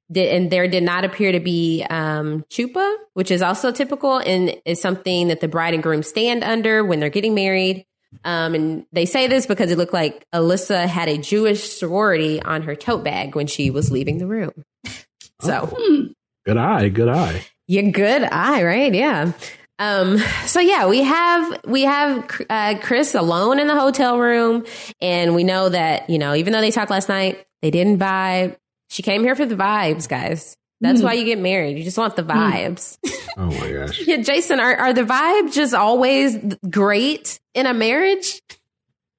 the, and there did not appear to be um, chuppah, which is also typical and is something that the bride and groom stand under when they're getting married. Um, and they say this because it looked like Alyssa had a Jewish sorority on her tote bag when she was leaving the room. So, Good eye. Good eye. you good eye, right? Yeah. Um, so yeah, we have we have uh, Chris alone in the hotel room, and we know that you know even though they talked last night, they didn't vibe. She came here for the vibes, guys. That's Hmm. why you get married. You just want the vibes. Oh my gosh. yeah, Jason, are are the vibes just always great in a marriage?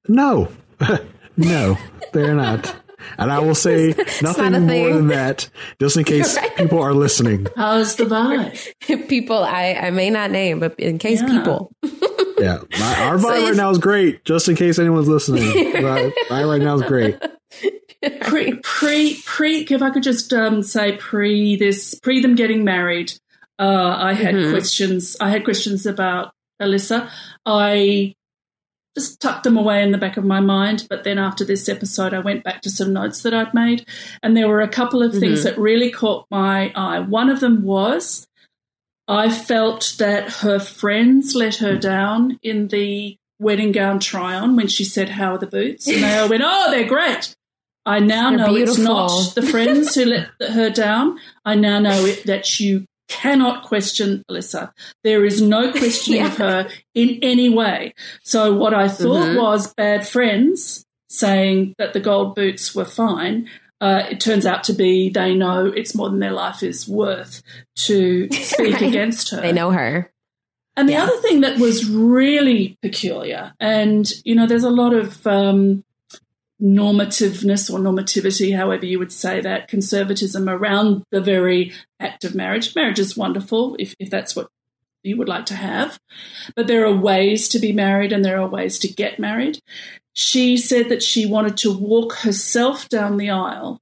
No, no, they're not. And I will say nothing not more than that, just in case Right. people are listening. How's the vibe? people I, I may not name, but in case Yeah. people. Yeah, my, our vibe right now is great. Just in case anyone's listening, vibe vibe right now is great. pre pre pre if i could just um, say pre this pre them getting married uh, i had Mhm. questions i had questions about alyssa i just tucked them away in the back of my mind. But then after this episode i went back to some notes that i'd made. And there were a couple of things Mhm. that really caught my eye. One of them was i felt that her friends let her down in the wedding gown try on when she said how are the boots? And they all went oh they're great. I now They're know it's not the friends who let her down. I now know it, that you cannot question Alyssa. There is no questioning of her in any way. So what I thought Mhm. was bad friends saying that the gold boots were fine. Uh, it turns out to be they know it's more than their life is worth to speak Right. against her. They know her. And the other thing that was really peculiar, and you know, there's a lot of um, normativeness or normativity, however you would say that, conservatism around the very act of marriage. Marriage is wonderful if, if that's what you would like to have, but there are ways to be married and there are ways to get married. She said that she wanted to walk herself down the aisle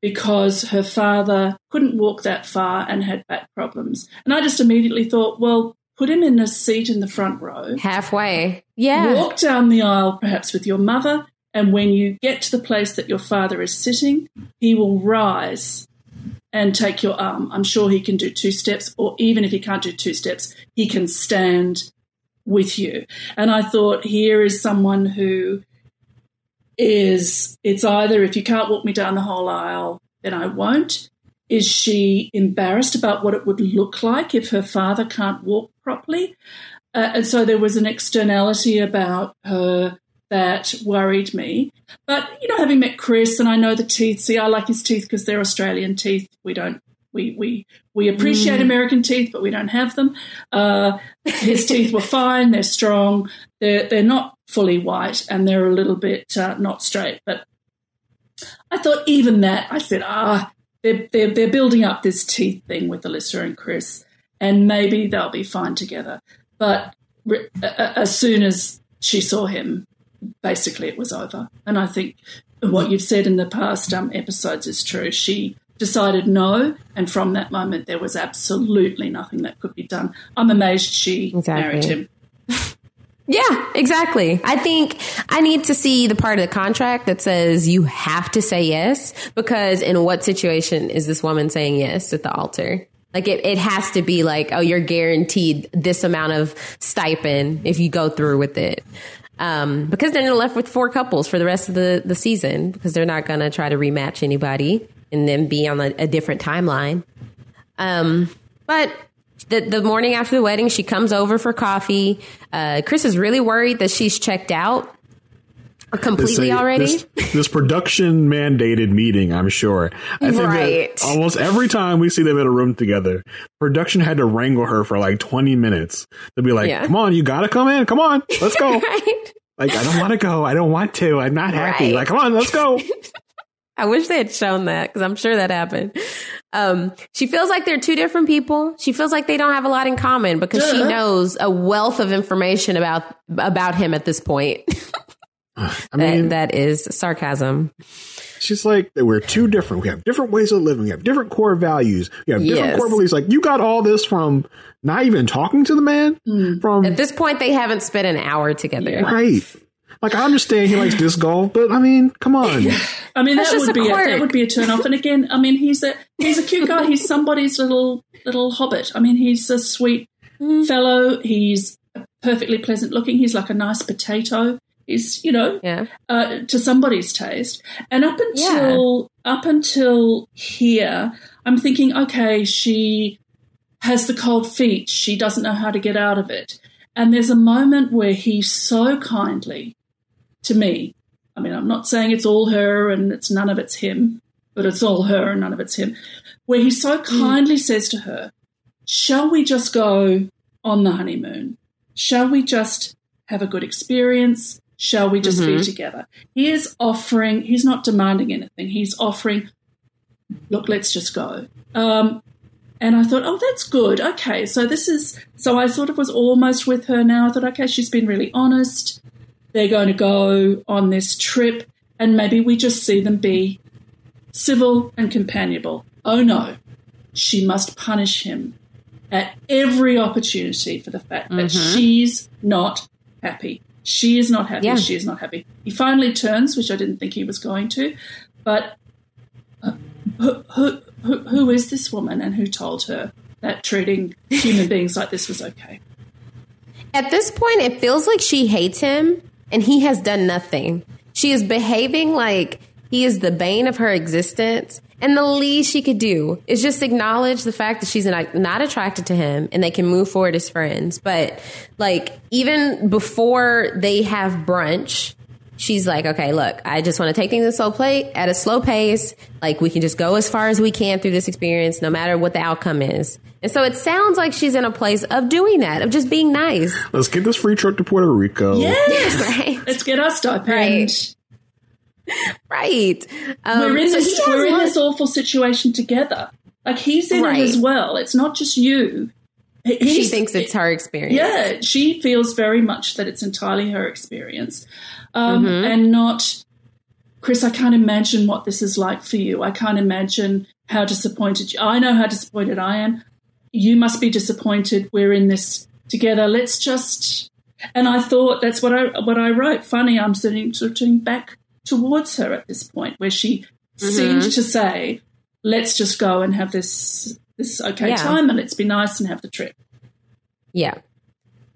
because her father couldn't walk that far and had back problems. And I just immediately thought, well, put him in a seat in the front row. Halfway. Yeah. Walk down the aisle, perhaps with your mother, and when you get to the place that your father is sitting, he will rise and take your arm. I'm sure he can do two steps, or even if he can't do two steps, he can stand with you. And I thought, here is someone who is, it's either if you can't walk me down the whole aisle, then I won't. Is she embarrassed about what it would look like if her father can't walk properly? Uh, and so there was an externality about her that worried me. But, you know, having met Chris and I know the teeth, see, I like his teeth because they're Australian teeth. We don't, we, we, we appreciate Mm. American teeth, but we don't have them. Uh, his teeth were fine. They're strong. They're, they're not fully white and they're a little bit uh, not straight. But I thought even that, I said, ah, they're, they're, they're building up this teeth thing with Alyssa and Chris, and maybe they'll be fine together. But re- as soon as she saw him, basically it was over. And I think what you've said in the past um, episodes is true. She decided no, and from that moment, there was absolutely nothing that could be done. I'm amazed she married him. Yeah, exactly. I think I need to see the part of the contract that says you have to say yes because in what situation is this woman saying yes at the altar? Like it, it has to be like, oh, you're guaranteed this amount of stipend if you go through with it. Um, because then you're left with four couples for the rest of the, the season because they're not going to try to rematch anybody and then be on a, a different timeline. Um, but the, the morning after the wedding, she comes over for coffee. Uh, Chris is really worried that she's checked out completely This- already. This, this production mandated meeting, I'm sure. I think Right. almost every time we see them in a room together, production had to wrangle her for like 20 minutes to be like, Yeah. come on, you gotta come in. Come on, let's go. right? Like, I don't want to go. I don't want to. I'm not happy. Right. Like, come on, let's go. I wish they had shown that because I'm sure that happened. Um, she feels like they're two different people. She feels like they don't have a lot in common because she knows a wealth of information about about him at this point. I that, mean, that is sarcasm. she's like, we're two different. We have different ways of living. We have different core values. We have different Yes. core beliefs. Like, you got all this from not even talking to the man? Mm. From, At this point, they haven't spent an hour together. right. Like, I understand he likes disc golf, but I mean, come on. I mean, That's that would a be a, that would be a turn off. And again, I mean, he's a he's a cute guy. He's somebody's little little hobbit. I mean, he's a sweet mm. fellow. He's perfectly pleasant looking. He's like a nice potato. He's you know Yeah. uh, to somebody's taste. And up until up until here, I'm thinking, okay, she has the cold feet. She doesn't know how to get out of it. And there's a moment where he so kindly, to me, I mean, I'm not saying it's all her and it's none of it's him, but it's all her and none of it's him, where he so kindly says to her, Shall we just go on the honeymoon? Shall we just have a good experience? Shall we just be Mhm. together? He is offering, he's not demanding anything. He's offering, look, let's just go. Um, and I thought, oh, that's good. Okay, so this is, so I sort of was almost with her now. I thought, okay, she's been really honest. They're going to go on this trip, and maybe we just see them be civil and companionable. Oh no, she must punish him at every opportunity for the fact that Mhm. she's not happy. She is not happy. Yeah. She is not happy. He finally turns, which I didn't think he was going to, but uh, who, who, who, who is this woman and who told her that treating human beings like this was okay? At this point, it feels like she hates him and he has done nothing. She is behaving like he is the bane of her existence. And the least she could do is just acknowledge the fact that she's not, not attracted to him and they can move forward as friends. But like, even before they have brunch, she's like, okay, look, I just want to take things at a slow play at a slow pace. Like we can just go as far as we can through this experience, no matter what the outcome is. And so it sounds like she's in a place of doing that, of just being nice. Let's get this free trip to Puerto Rico. Yes, Right. let's get our stipend. Right. Right. Um, we're in so this. We're in one- this awful situation together. Like he's in Right. it as well. It's not just you. He- She thinks it's her experience. Yeah, she feels very much that it's entirely her experience, um, Mhm. and not Chris. I can't imagine what this is like for you. I can't imagine how disappointed you. I know how disappointed I am. You must be disappointed. We're in this together. Let's just. And I thought that's what I what I wrote. Funny, I'm sitting sitting back towards her at this point, where she seemed Mhm. to say, "Let's just go and have this this okay Yeah. time, and let's be nice and have the trip." Yeah.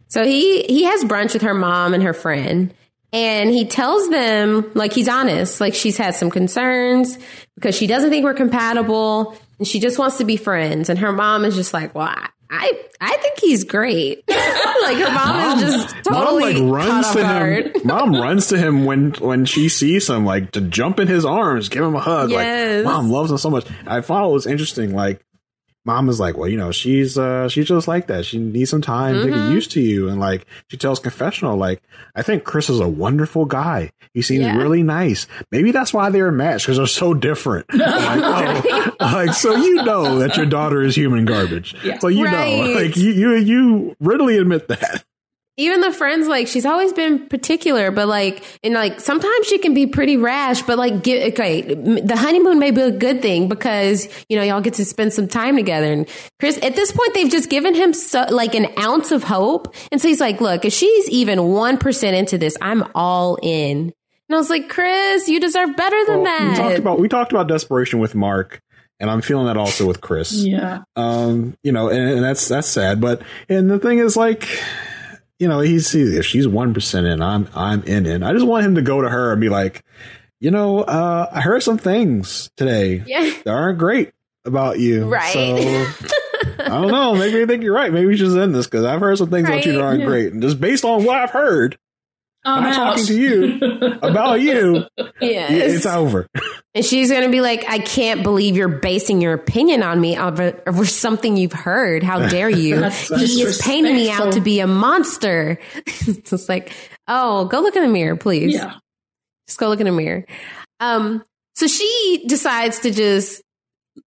So he he has brunch with her mom and her friend and he tells them like he's honest, like she's had some concerns because she doesn't think we're compatible and she just wants to be friends and her mom is just like, "Well, I I, I think he's great." like her mom, is just totally Mom like runs to him. Mom runs to him when when she sees him, like to jump in his arms, give him a hug. Yes. Like mom loves him so much. I thought it was interesting. Like mom is like, well, you know, she's uh she's just like that. She needs some time to get Mhm. used to you. And like she tells confessional, like I think Chris is a wonderful guy. He seems Yeah. really nice. Maybe that's why they're matched because they're so different. like, oh, like so you know that your daughter is human garbage. Yeah. So you know, like you you you readily admit that. Even the friends like she's always been particular but like and like sometimes she can be pretty rash but like get okay the honeymoon may be a good thing because you know y'all get to spend some time together and chris at this point they've just given him so like an ounce of hope and so he's like look if she's even 1% into this i'm all in and i was like chris you deserve better than Well, We that talked about we talked about desperation with Mark, and I'm feeling that also with Chris. Yeah. Um, you know, and, and that's that's sad. But and the thing is, like, you know, he's, he's if she's one percent in, I'm I'm in in. I just want him to go to her and be like, you know, uh, I heard some things today yeah that aren't great about you. Right. So, I don't know. Maybe I think you're right. Maybe we should end this because I've heard some things about you that aren't great, and just based on what I've heard I'm I'm talking to you about you, yes. it's over. And she's going to be like, I can't believe you're basing your opinion on me over, over something you've heard. How dare you? That's he is painting me out to be a monster. it's just like, oh, go look in the mirror, please. Yeah. Just go look in the mirror. Um, so she decides to just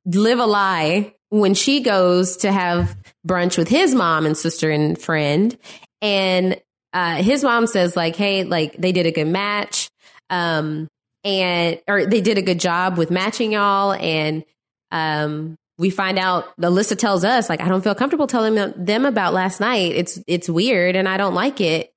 live a lie when she goes to have brunch with his mom and sister and friend. And uh, his mom says, like, hey, like they did a good match. Um, and or they did a good job with matching y'all. And um, we find out Alyssa tells us, like, I don't feel comfortable telling them- them about last night. It's it's weird and I don't like it.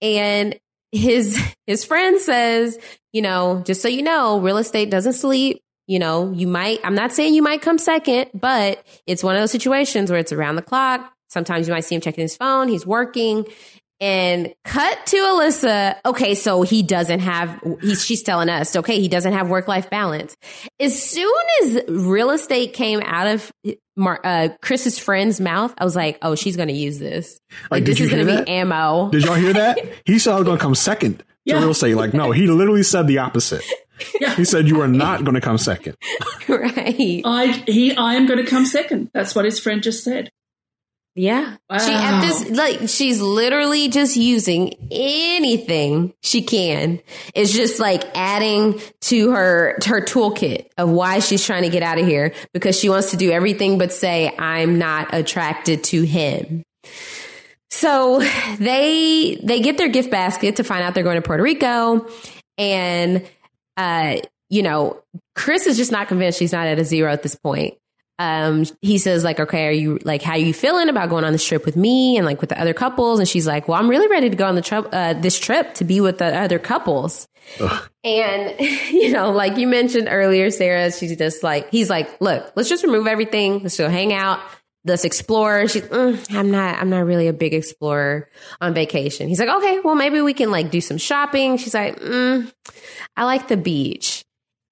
And his his friend says, you know, just so you know, real estate doesn't sleep. You know, you might, I'm not saying you might come second, but it's one of those situations where it's around the clock. Sometimes you might see him checking his phone, he's working. And cut to Alyssa. Okay, so he doesn't have, he's, she's telling us, okay, he doesn't have work life balance. As soon as real estate came out of Mar- uh, Chris's friend's mouth, I was like, oh, she's going to use this. Like, Like, did this you is going hear to be ammo. Did y'all hear that? He said I was going to come second to Yeah. real estate. Like, no, he literally said the opposite. Yeah. He said you are not going to come second. right. I he I am going to come second. That's what his friend just said. Yeah. She at this like she's literally just using anything she can. It's just like adding to her to her toolkit of why she's trying to get out of here because she wants to do everything but say I'm not attracted to him. So they they get their gift basket to find out they're going to Puerto Rico and uh you know Chris is just not convinced she's not at a zero at this point um, he says like, okay, are you like, how are you feeling about going on this trip with me and like with the other couples? And she's like, well, I'm really ready to go on the trip, uh, this trip to be with the other couples. And, you know, like you mentioned earlier, Sarah, she's just like, he's like, look, let's just remove everything. Let's go hang out. Let's explore. She's, mm, I'm not, I'm not really a big explorer on vacation. He's like, okay, well, maybe we can like do some shopping. She's like, mm, I like the beach.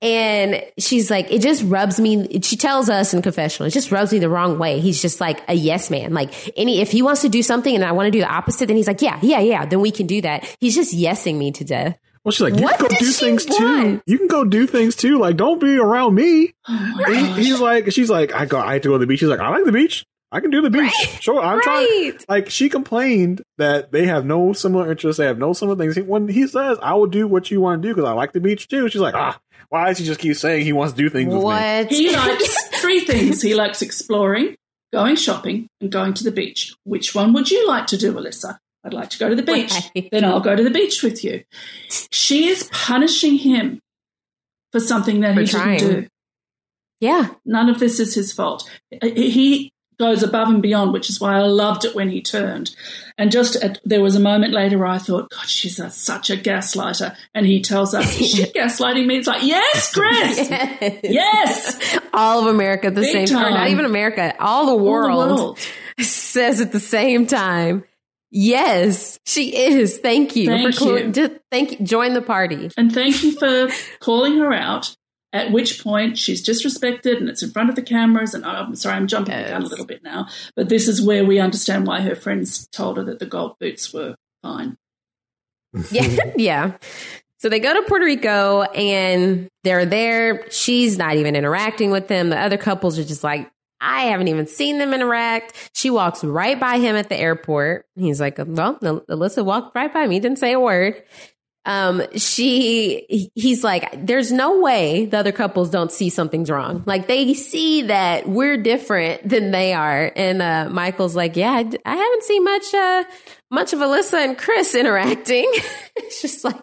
And she's like, it just rubs me. She tells us in confessional, it just rubs me the wrong way. He's just like a yes man. Like any, if he wants to do something and I want to do the opposite, then he's like, yeah, yeah, yeah. Then we can do that. He's just yesing me to death. Well, she's like, you What can go do she things too. You can go do things too. Like, don't be around me. Oh He- he's like, she's like, I go, I have to go to the beach. She's like, I like the beach. I can do the beach. Right. Sure, I'm trying. Right. Like, she complained that they have no similar interests. They have no similar things. When he says, I will do what you want to do because I like the beach too, she's like, ah, why does he just keep saying he wants to do things with me? What? He likes three things. He likes exploring, going shopping, and going to the beach. Which one would you like to do, Alyssa? I'd like to go to the beach. Right. Then I'll go to the beach with you. She is punishing him for something that For he trying. didn't do. yeah. None of this is his fault. He goes above and beyond, which is why I loved it when he turned. And just at, there was a moment later where I thought, God, she's a, such a gaslighter. And he tells us, is she gaslighting me? It's like, yes, Chris. Yes. Yes. All of America at the Big same time. Not even America. All the world, All the world. says at the same time. Yes, she is. Thank you Thank for you. thank you. Join the party. And thank you for calling her out. At which point she's disrespected and it's in front of the cameras. And oh, I'm sorry, I'm jumping the gun a little bit now. But this is where we understand why her friends told her that the gold boots were fine. Yeah, yeah. So they go to Puerto Rico and they're there. She's not even interacting with them. The other couples are just like, I haven't even seen them interact. She walks right by him at the airport. He's like, well, Alyssa walked right by me, didn't say a word. Um, she, he's like, there's no way the other couples don't see something's wrong. Like they see that we're different than they are. And, uh, Michael's like, yeah, I haven't seen much, uh, much of Alyssa and Chris interacting. it's just like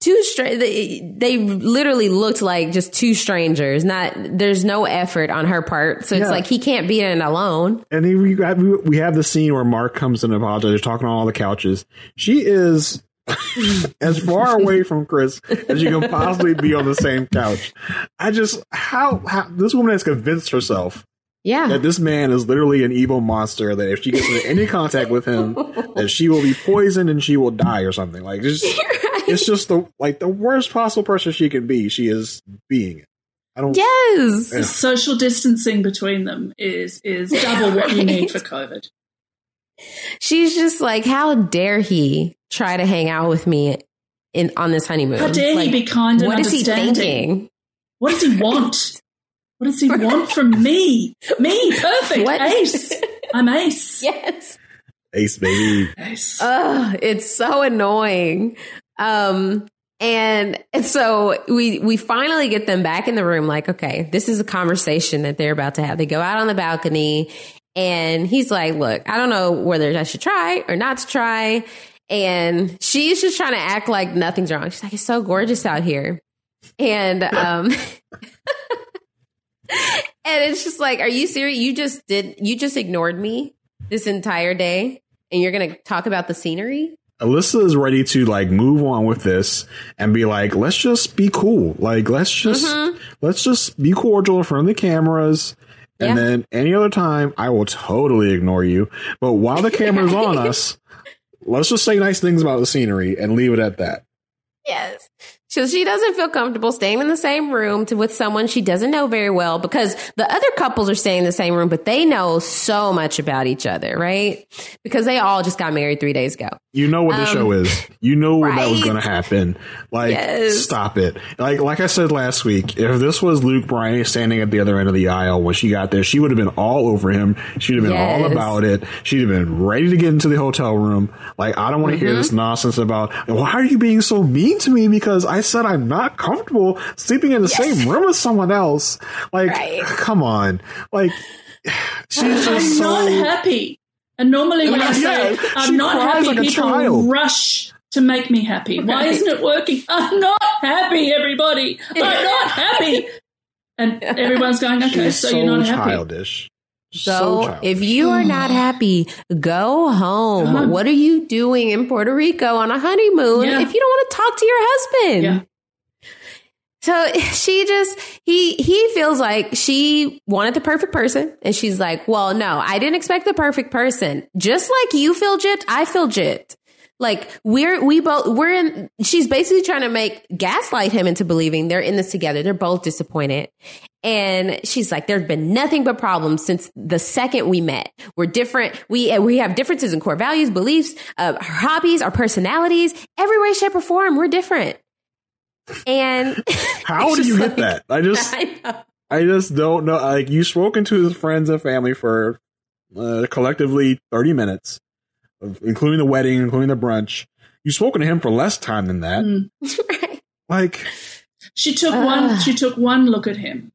two straight. They, they literally looked like just two strangers. Not there's no effort on her part, so it's like he can't be in alone. And he, we, have, we have the scene where Mark comes in and apologizes, talking on all the couches. She is as far away from Chris as you can possibly be on the same couch. I just how, how this woman has convinced herself Yeah, that this man is literally an evil monster. That if she gets into any contact with him, that she will be poisoned and she will die or something. Like it's just, it's just the like the worst possible person she can be. She is being it. I don't. yes, Yeah. Social distancing between them is is double what you need for COVID. She's just like, how dare he try to hang out with me in on this honeymoon? How dare Like, he be kind and What is he understanding? thinking? What does he want? What does he want from me? Me, perfect, What? ace. I'm ace. Yes. Ace baby. Ace. Ugh, it's so annoying. Um, and, and so we we finally get them back in the room. Like, okay, this is a conversation that they're about to have. They go out on the balcony, and he's like, "Look, I don't know whether I should try or not to try." And she's just trying to act like nothing's wrong. She's like, "It's so gorgeous out here," and um. And it's just like, are you serious? You just did, you just ignored me this entire day and you're going to talk about the scenery? Alyssa is ready to like move on with this and be like, let's just be cool. Like, let's just let's just be cordial in front of the cameras. And Yeah. then any other time, I will totally ignore you. But while the camera's on us, let's just say nice things about the scenery and leave it at that. Yes. So she doesn't feel comfortable staying in the same room to, with someone she doesn't know very well because the other couples are staying in the same room, but they know so much about each other, right? Because they all just got married three days ago. You know what the Um, show is. You know that was going to happen. Like, Yes. stop it. Like, like I said last week, if this was Luke Bryan standing at the other end of the aisle when she got there, she would have been all over him. She'd have been all about it. She'd have been ready to get into the hotel room. Like, I don't want to hear Mm-hmm. this nonsense about why are you being so mean to me because I said I'm not comfortable sleeping in the same room with someone else. Like, Right. come on. Like, she's just I'm so. not happy. And normally when I say Yeah, I'm not happy, like people child. rush to make me happy. Why isn't it working? I'm not happy, everybody. I'm not happy. And everyone's going, okay, She's so, so you're not happy. childish. Go, so childish. if you are not happy, go home. Go home. What are you doing in Puerto Rico on a honeymoon Yeah. if you don't want to talk to your husband? Yeah. So she just he he feels like she wanted the perfect person and she's like, "Well, no, I didn't expect the perfect person. Just like you feel gypped, I feel gypped." Like we're we both we're in she's basically trying to make gaslight him into believing they're in this together. They're both disappointed. And she's like, there's been nothing but problems since the second we met. We're different. We we have differences in core values, beliefs, uh, our hobbies, our personalities, every way, shape, or form. We're different. And How do you just get that? I just, I. I just don't know. Like you've spoken to his friends and family for uh, collectively thirty minutes, including the wedding, including the brunch. You've spoken to him for less time than that. Mm. Right. Like, She took Ah. one. She took one look at him,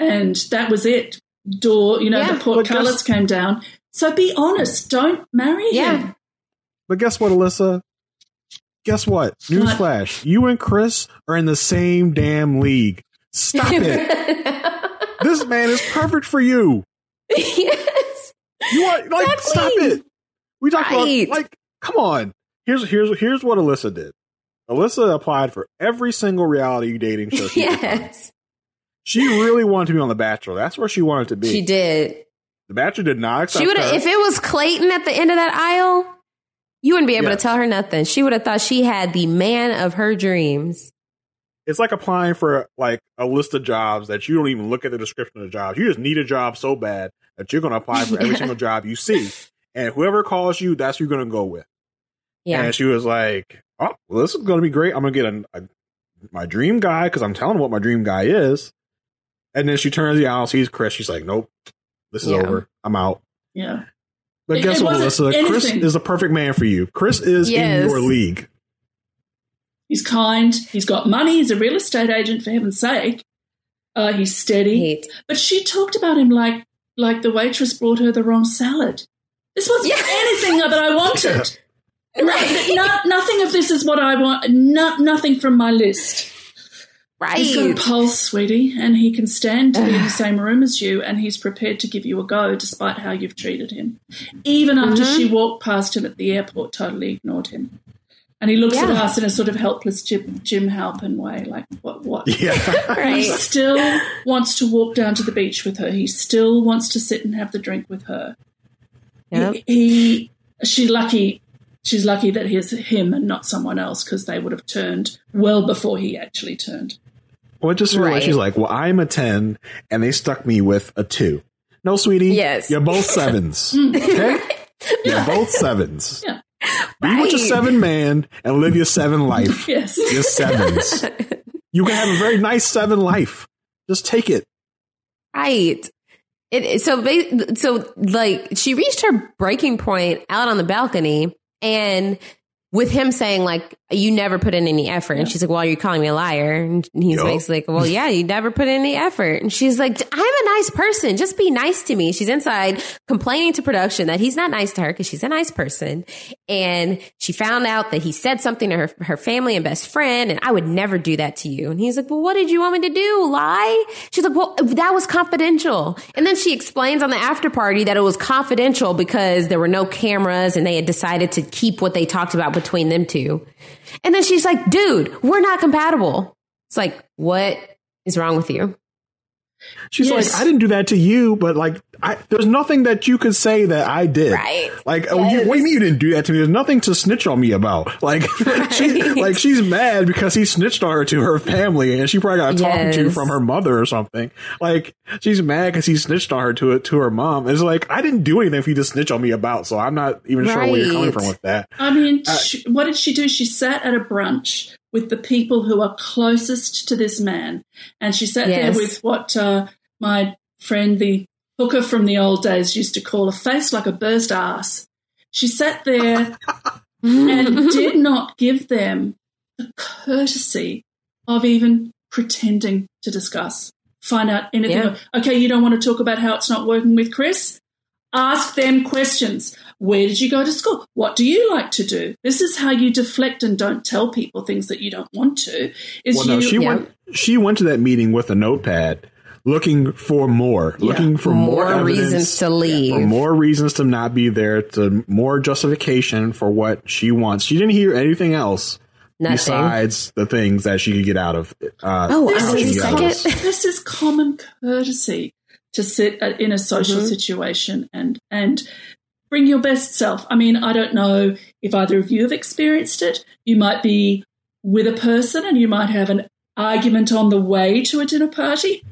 and that was it. Door, you know, Yeah. the portcullis came down. So be honest. Don't marry Yeah. him. but guess what, Alyssa? Guess what? Newsflash: you and Chris are in the same damn league. Stop it. this man is perfect for you. yes. You are like, Exactly. stop it. We talked Right. about like, come on. Here's here's here's what Alyssa did. Alyssa applied for every single reality dating show. She, could find. Yes. She really wanted to be on The Bachelor. That's where she wanted to be. She did. The Bachelor did not accept She would have her. if it was Clayton at the end of that aisle, you wouldn't be able Yeah. to tell her nothing. She would have thought she had the man of her dreams. it's like applying for like a list of jobs that you don't even look at the description of the jobs. You just need a job so bad that you're going to apply for every single job you see, and whoever calls you, that's who you're going to go with. Yeah. And she was like, "Oh, well, this is going to be great. I'm going to get a, a my dream guy because I'm telling what my dream guy is." And then she turns the aisle, sees Chris. She's like, "Nope, this is Yeah. over. I'm out." Yeah. But It- guess it what, wasn't Alyssa? Chris is the perfect man for you. Chris is Yes. in your league. He's kind. He's got money. He's a real estate agent, for heaven's sake. Uh, he's steady. Hate. But she talked about him like like the waitress brought her the wrong salad. This wasn't Yeah. anything that I wanted. Right. No, nothing of this is what I want. No, nothing from my list. He's got a pulse, sweetie, and he can stand to be in the same room as you, and he's prepared to give you a go despite how you've treated him. Even after Mm-hmm. she walked past him at the airport, totally ignored him. And he looks at us in a sort of helpless Jim, Jim Halpin way, like, what, what? Yeah. He still wants to walk down to the beach with her. He still wants to sit and have the drink with her. Yep. He, he she's lucky. She's lucky that he's him and not someone else because they would have turned well before he actually turned. Well, just realized Right. she's like, well, I'm a 10 and they stuck me with a two. No, sweetie. Yes. You're both sevens. Hmm. okay? You're both sevens. Yeah. Be with your seven man and live your seven life. Yes. Your sevens. you can have a very nice seven life. Just take it. Right. It, it- so so like she reached her breaking point out on the balcony and with him saying like you never put in any effort. And she's like well you're calling me a liar. And he's basically like well yeah you never put in any effort. And she's like i'm a nice person. Just be nice to me. She's inside complaining to production that he's not nice to her because she's a nice person. And she found out that he said something to her, her family and best friend and i would never do that to you. And he's like well what did you want me to do? Lie? She's like well that was confidential. And then she explains on the after party that it was confidential because there were no cameras and they had decided to keep what they talked about between them two. And then she's like dude we're not compatible. It's like what is wrong with you She's Yes. like, I didn't do that to you, but like, I, there's nothing that you could say that I did. Right. Like, oh, you, what do you mean you didn't do that to me? There's nothing to snitch on me about. Like, she, like she's mad because he snitched on her to her family, and she probably got a talking to from her mother or something. Like, she's mad because he snitched on her to it to her mom. It's like I didn't do anything for you to snitch on me about, so I'm not even sure where you're coming from with that. I mean, Uh, she, what did she do? She sat at a brunch with the people who are closest to this man, and she sat Yes. there with what uh, my friend, the hooker from the old days, used to call a face like a burst ass. She sat there and did not give them the courtesy of even pretending to discuss, find out anything. Yeah. Okay, you don't want to talk about how it's not working with Chris? Ask them questions. Where did you go to school? What do you like to do? This is how you deflect and don't tell people things that you don't want to. Is Well, you no, she Yeah. went. She went to that meeting with a notepad, looking for more, looking for more, More evidence, reasons to leave. for more reasons to not be there, to more justification for what she wants. She didn't hear anything else Nothing. besides the things that she could get out of. Uh, Oh, how I she was could get out of this. second. this is common courtesy to sit at, in a social Mm-hmm. situation and and bring your best self. I mean, I don't know if either of you have experienced it. You might be with a person and you might have an argument on the way to a dinner party.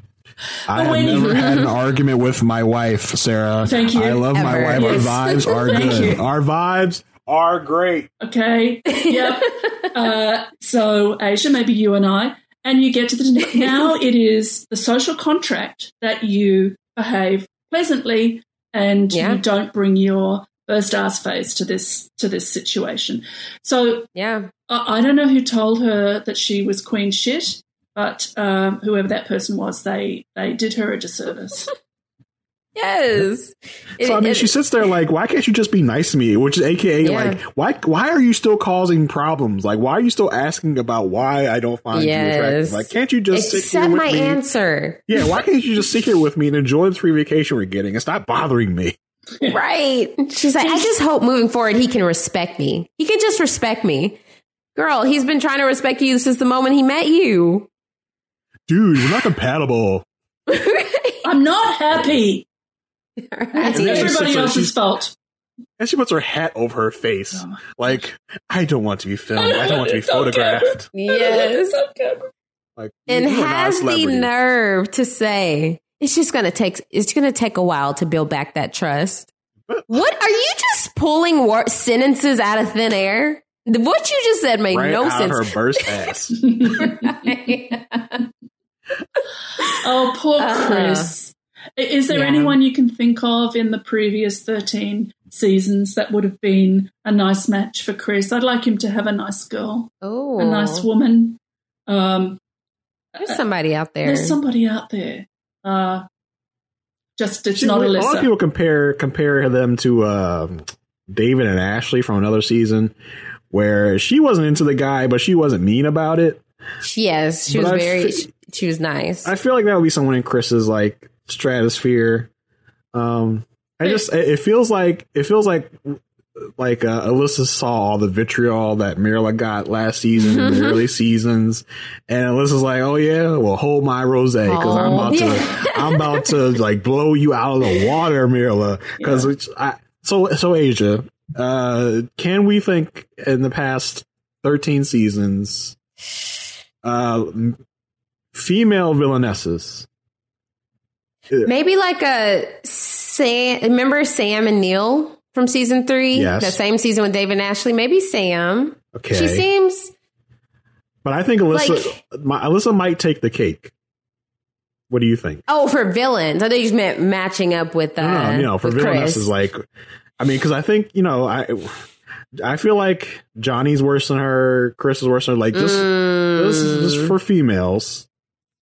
I have when you- never had an argument with my wife, Sarah. Thank you. I love my wife. Yes. Our vibes are Thank good. you. Our vibes are great. Okay. Yep. uh, so, Asia, maybe you and I, and you get to the dinner. Now it is the social contract that you behave pleasantly and Yeah. you don't bring your first ass face to this to this situation. So Yeah. I I don't know who told her that she was queen shit, but um, whoever that person was, they they did her a disservice. Yes. So I mean, she sits there like, why can't you just be nice to me? Which is AKA Yeah. like, why why are you still causing problems? Like, why are you still asking about why I don't find you attractive? Like, can't you just sit accept here with my me? answer. Yeah, why can't you just sit here with me and enjoy the free vacation we're getting and stop bothering me? Right. She's like, I just hope moving forward he can respect me. He can just respect me. Girl, he's been trying to respect you since the moment he met you. Dude, we're not compatible. I'm not happy. It's And she everybody there, else's she's- fault. And she puts her hat over her face. Oh Like, I don't want to be filmed. I don't want to be It's on camera. photographed. Yes. Like, And you are not a has the nerve to say, it's just gonna take it's gonna take a while to build back that trust. What are you just pulling wor- sentences out of thin air? What you just said made right no out sense. her burst ass. Oh, poor Uh, Chris. I- Is there yeah. anyone you can think of in the previous 13 seasons that would have been a nice match for Chris? I'd like him to have a nice girl, oh, a nice woman. Um, There's somebody out there. there's somebody out there. Uh, just, it's She- not a lot of people compare compare them to um, David and Ashley from another season, where she wasn't into the guy, but she wasn't mean about it. yes, she But was I very. fe- she, she was nice. I feel like that would be someone in Chris's like stratosphere. Um, I just it feels like it feels like like uh, Alyssa saw all the vitriol that Myrla got last season in the early seasons, and Alyssa's like, "Oh yeah, well hold my rose because I'm about yeah. to I'm about to like blow you out of the water, Myrla." Because I so so Asia, uh, can we think in the past thirteen seasons, uh, female villainesses? Maybe like a Sam. Remember Sam and Neil from season three? Yes. That same season with David and Ashley. Maybe Sam. Okay, She seems but I think Alyssa, my, Alyssa might take the cake. What do you think? oh for villains. I thought you just meant matching up with uh, No, no, you know, for villains is like, I mean, because I think you know, I, I feel like Johnny's worse than her, Chris is worse than her. Like just, this is just for females.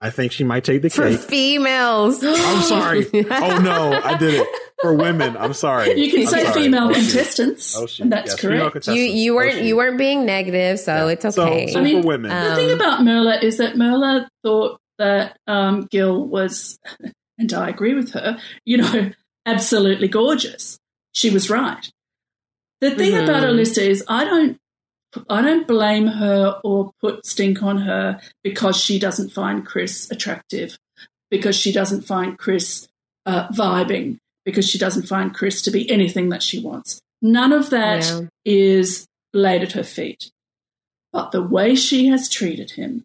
I think she might take the for cake. females. I'm sorry. oh no, I did it for women. I'm sorry. You can I'm say sorry. female Oh, contestants, Oh, shoot. that's Yes, correct. contestants. You you Oh, weren't shoot. you weren't being negative, so Yeah. it's okay. so I mean, for women. The thing Um, about Myrla is that Myrla thought that um, Gil was, and I agree with her, you know, absolutely gorgeous. She was right. The thing Mhm. about Alyssa is I don't I don't blame her or put stink on her because she doesn't find Chris attractive. because she doesn't find Chris uh, vibing, because she doesn't find Chris to be anything that she wants. None of that Yeah. is laid at her feet. But the way she has treated him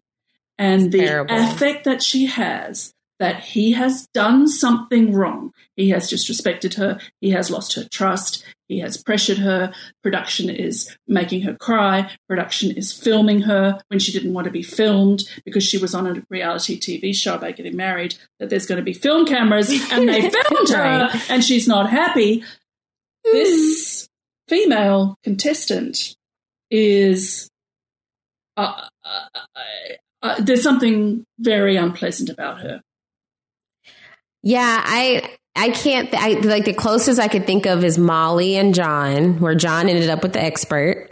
and the terrible. affect that she has, that he has done something wrong. He has disrespected her. He has lost her trust. He has pressured her. Production is making her cry. Production is filming her when she didn't want to be filmed because she was on a reality TV show about getting married, that there's going to be film cameras and they filmed her and she's not happy. This female contestant is uh, uh, uh, uh, there's something very unpleasant about her. Yeah, I I can't. Th- I like the closest I could think of is Molly and John, where John ended up with the expert.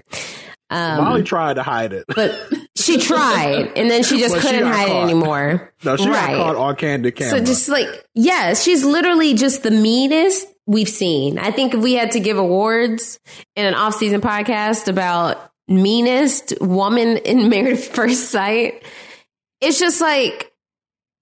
Um, Molly tried to hide it. but she tried, and then she just she couldn't got hide caught. it anymore. No, she Right. got caught on candid camera. So just like yes, she's literally just the meanest we've seen. I think if we had to give awards in an off-season podcast about meanest woman in Married at First Sight, it's just like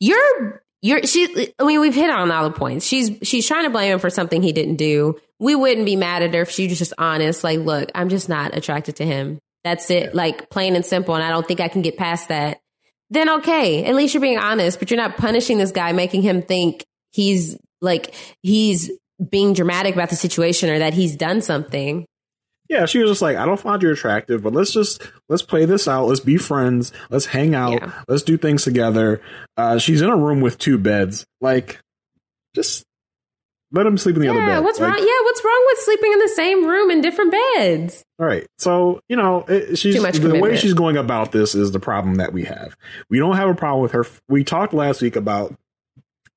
you're you're she. I mean, we've hit on all the points. She's she's trying to blame him for something he didn't do. We wouldn't be mad at her if she was just honest. Like, look, I'm just not attracted to him. That's it. Like plain and simple. And I don't think I can get past that then okay, at least you're being honest, but you're not punishing this guy, making him think he's like he's being dramatic about the situation or that he's done something. Yeah, she was just like, I don't find you attractive, but let's just let's play this out. Let's be friends. Let's hang out. Yeah. Let's do things together. Uh, she's in a room with two beds. Like, just let him sleep in the other yeah, bed. what's Like, wrong? Yeah, what's wrong with sleeping in the same room in different beds? All right. So, you know, it, she's the way she's going about this is the problem that we have. We don't have a problem with her. We talked last week about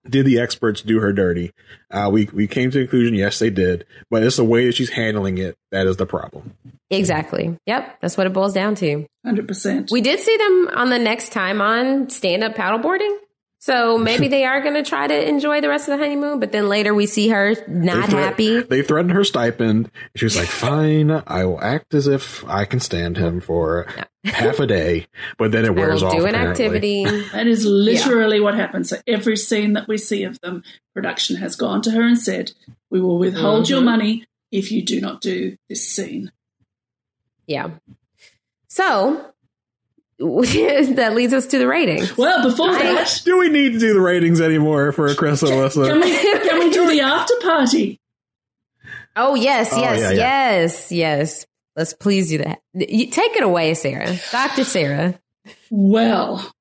did the experts do her dirty? Uh, we we came to the conclusion, yes, they did, but it's the way that she's handling it that is the problem. Exactly. Yep, that's what it boils down to. Hundred percent. We did see them on the next time on stand up paddleboarding. So maybe they are going to try to enjoy the rest of the honeymoon, but then later we see her not They thre- happy. They threatened her stipend. She was like, "Fine, I will act as if I can stand him for half a day," but then it I wears will off. do an apparently. activity. That is literally what happens. So every scene that we see of them, production has gone to her and said, "We will withhold your Mhm. money if you do not do this scene." Yeah. So that leads us to the ratings. Well, before that, Do we need to do the ratings anymore for a and Alyssa? can we can we do the after party? Oh yes, Oh, yes, yeah, yeah. yes, yes. Let's please do that. Take it away, Sarah. Dr. Sarah. Well,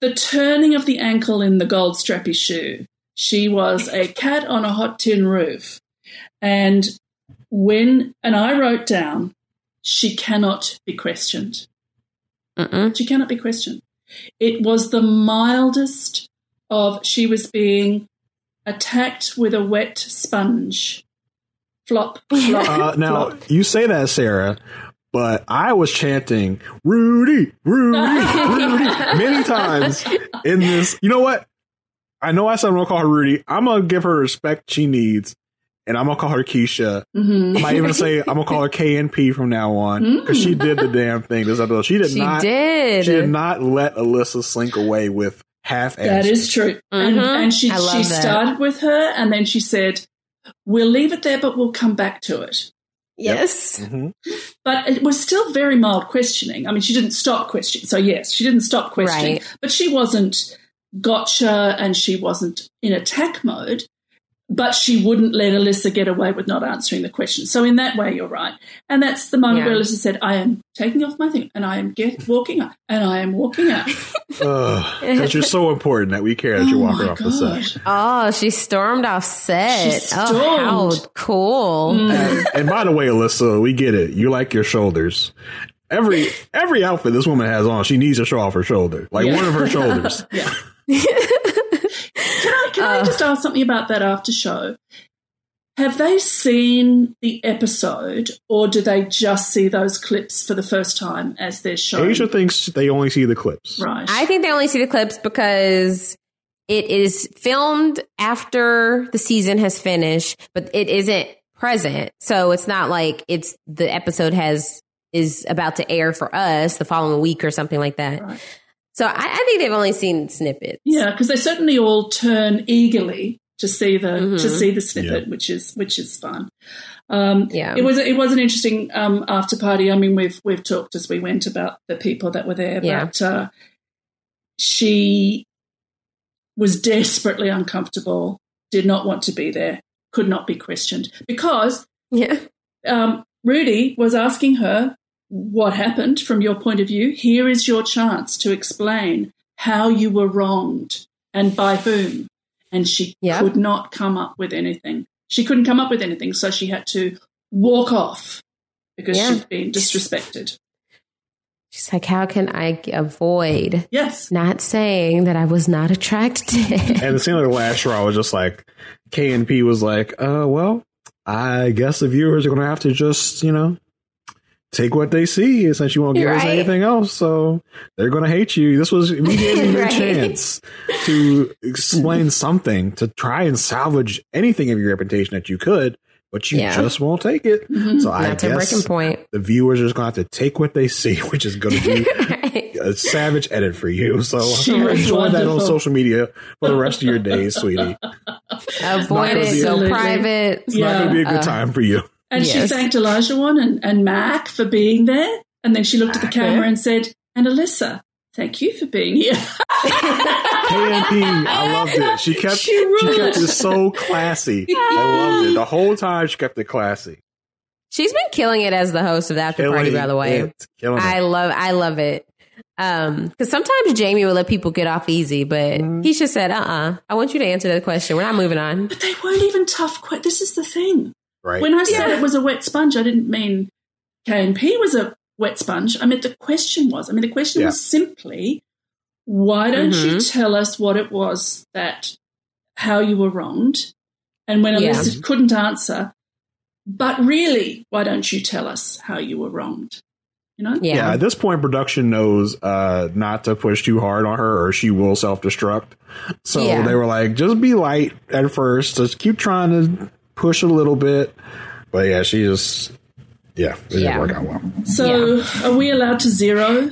the turning of the ankle in the gold strappy shoe. She was a cat on a hot tin roof. And when, and I wrote down, she cannot be questioned. Mm-mm. She cannot be questioned. It was the mildest of, she was being attacked with a wet sponge. Flop, flop. Uh, now flop. you say that, Sarah, but I was chanting "Rudy, Rudy, Rudy" many times in this. You know what? I know I said I'm gonna call her Rudy. I'm gonna give her respect she needs, and I'm gonna call her Keshia. Mhm. I might even say I'm gonna call her KNP from now on because she did the damn thing. This episode, she did She not. did. She did not let Alyssa slink away with half. That is true. And, Mhm. and she, she that. started with her and then she said, We'll leave it there, but we'll come back to it. Yes. Mhm. But it was still very mild questioning. I mean, she didn't stop questioning. So, yes, she didn't stop questioning, Right. but she wasn't gotcha and she wasn't in attack mode. But she wouldn't let Alyssa get away with not answering the question. So in that way, you're right. And that's the moment Yeah. where Alyssa said, "I am taking off my thing, and I am get walking up, and I am walking out." Because you're so important that we care that you're Oh walking my off the set. Oh, she stormed off set. She Oh, how stormed. cool. Mm. and, and by the way, Alyssa, we get it. You like your shoulders. Every every outfit this woman has on, she needs to show off her shoulder, like Yeah. one of her shoulders. Yeah. can I, I just ask something about that after show? Have they seen the episode, or do they just see those clips for the first time as they're shown? Asia thinks they only see the clips. right. I think they only see the clips because it is filmed after the season has finished, but it isn't present. So it's not like it's the episode has is about to air for us the following week or something like that. Right. So I, I think they've only seen snippets. Yeah, because they certainly all turn eagerly to see the Mhm. to see the snippet, Yeah. which is which is fun. Um, Yeah. it was it was an interesting um, after party. I mean, we've we've talked as we went about the people that were there, Yeah. but uh, she was desperately uncomfortable, did not want to be there, could not be questioned because Yeah. um, Rudy was asking her what happened from your point of view. Here is your chance to explain how you were wronged and by whom. And she Yeah. could not come up with anything. She couldn't come up with anything, so she had to walk off because Yeah. she'd been disrespected. She's like, how can I avoid Yes. not saying that I was not attracted? And it seemed like the last straw was just like K and P was like, uh, well, I guess the viewers are going to have to just, you know, take what they see since you won't give us anything else. So they're going to hate you. This was, we gave you your Right. chance to explain something, to try and salvage anything of your reputation that you could, but you Yeah. just won't take it. Mhm. So I That's a breaking guess point. the viewers are just going to have to take what they see, which is going to be Right. a savage edit for you. So She was enjoy that on social media for the rest of your days, sweetie. Avoid it. be- Go Absolutely. private. It's not going to be a good Uh, time for you. And Yes. she thanked Olajuwon and, and Mac for being there. And then she looked at the camera and said, And Alyssa, thank you for being here. KNP, I loved it. She kept She she, kept it so classy. I loved it. The whole time she kept it classy. She's been killing it as the host of the after party, by the way. it. Killing I it. love I love it. Um, because sometimes Jamie will let people get off easy, but Mm-hmm. he just said, uh uh I want you to answer that question. We're not moving on. But they weren't even tough. Que- this is the thing. Right. When I said Yeah. it was a wet sponge, I didn't mean K and P was a wet sponge. I meant the question was. I mean, the question Yeah. was simply, why don't you Mhm. tell us what it was that how you were wronged? And when Yeah. Alyssa couldn't answer, but really, why don't you tell us how you were wronged? You know? Yeah. yeah, at this point, production knows uh, not to push too hard on her, or she will self destruct. So Yeah. they were like, just be light at first. Just keep trying to push a little bit. But yeah, she just yeah, it Yeah. didn't work out well. So are we allowed to zero?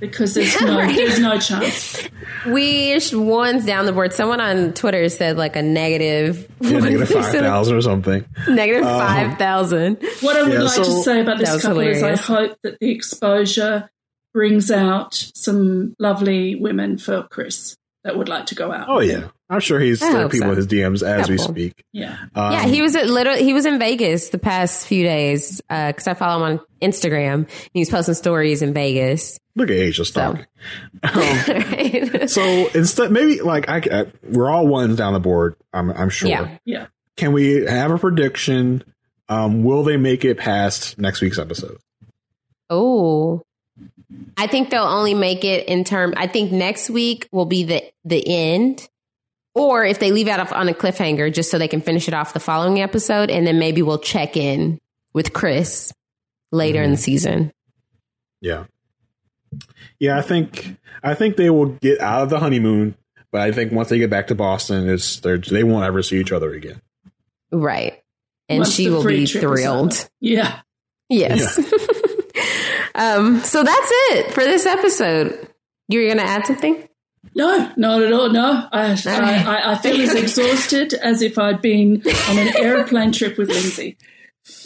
Because there's no Right. there's no chance. We ones down the board. Someone on Twitter said like a negative Yeah, negative five thousand or something. negative Um, five thousand. What I would Yeah, like to say about this was couple is I hope that the exposure brings out some lovely women for Chris that would like to go out. Oh yeah, I'm sure he's I there people so. in his DMs as we speak. Yeah. Um, yeah, he was at little. He was in Vegas the past few days because I follow him on Instagram. And he was posting stories in Vegas. Look at Asia talking. Right? So instead, maybe like I, I, we're all ones down the board. I'm, I'm sure. Yeah. Yeah. Can we have a prediction? Um, will they make it past next week's episode? Oh, I think they'll only make it in term. I think next week will be the the end, or if they leave out on a cliffhanger, just so they can finish it off the following episode, and then maybe we'll check in with Chris later in the mm-hmm. season. Yeah. Yeah, I think I think they will get out of the honeymoon, but I think once they get back to Boston, it's they're, they won't ever see each other again. Right, and Once she will be thrilled. over. Yeah. Yes. um. So that's it for this episode. You're gonna add something? No, not at all. No, I, I, I, I feel as exhausted as if I'd been on an airplane trip with Lindsay.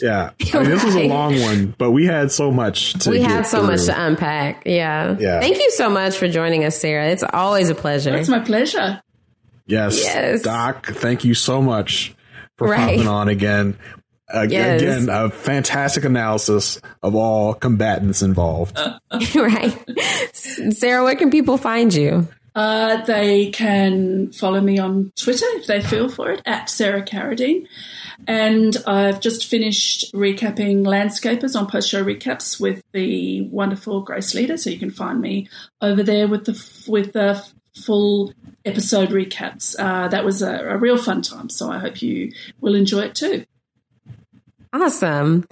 Yeah, I mean, this was a long one, but we had so much. to we had so much to unpack. Yeah. Yeah. Thank you so much for joining us, Sarah. It's always a pleasure. It's my pleasure. Yes, Yes. Doc, thank you so much for Right. popping on again. Yes. Again, a fantastic analysis of all combatants involved. right. Sarah, where can people find you? Uh, they can follow me on Twitter if they feel for it, at Sarah Carradine. And I've just finished recapping Landscapers on post show recaps with the wonderful Grace Leader. So you can find me over there with the with the full episode recaps. Uh, that was a, a real fun time. So I hope you will enjoy it too. Awesome.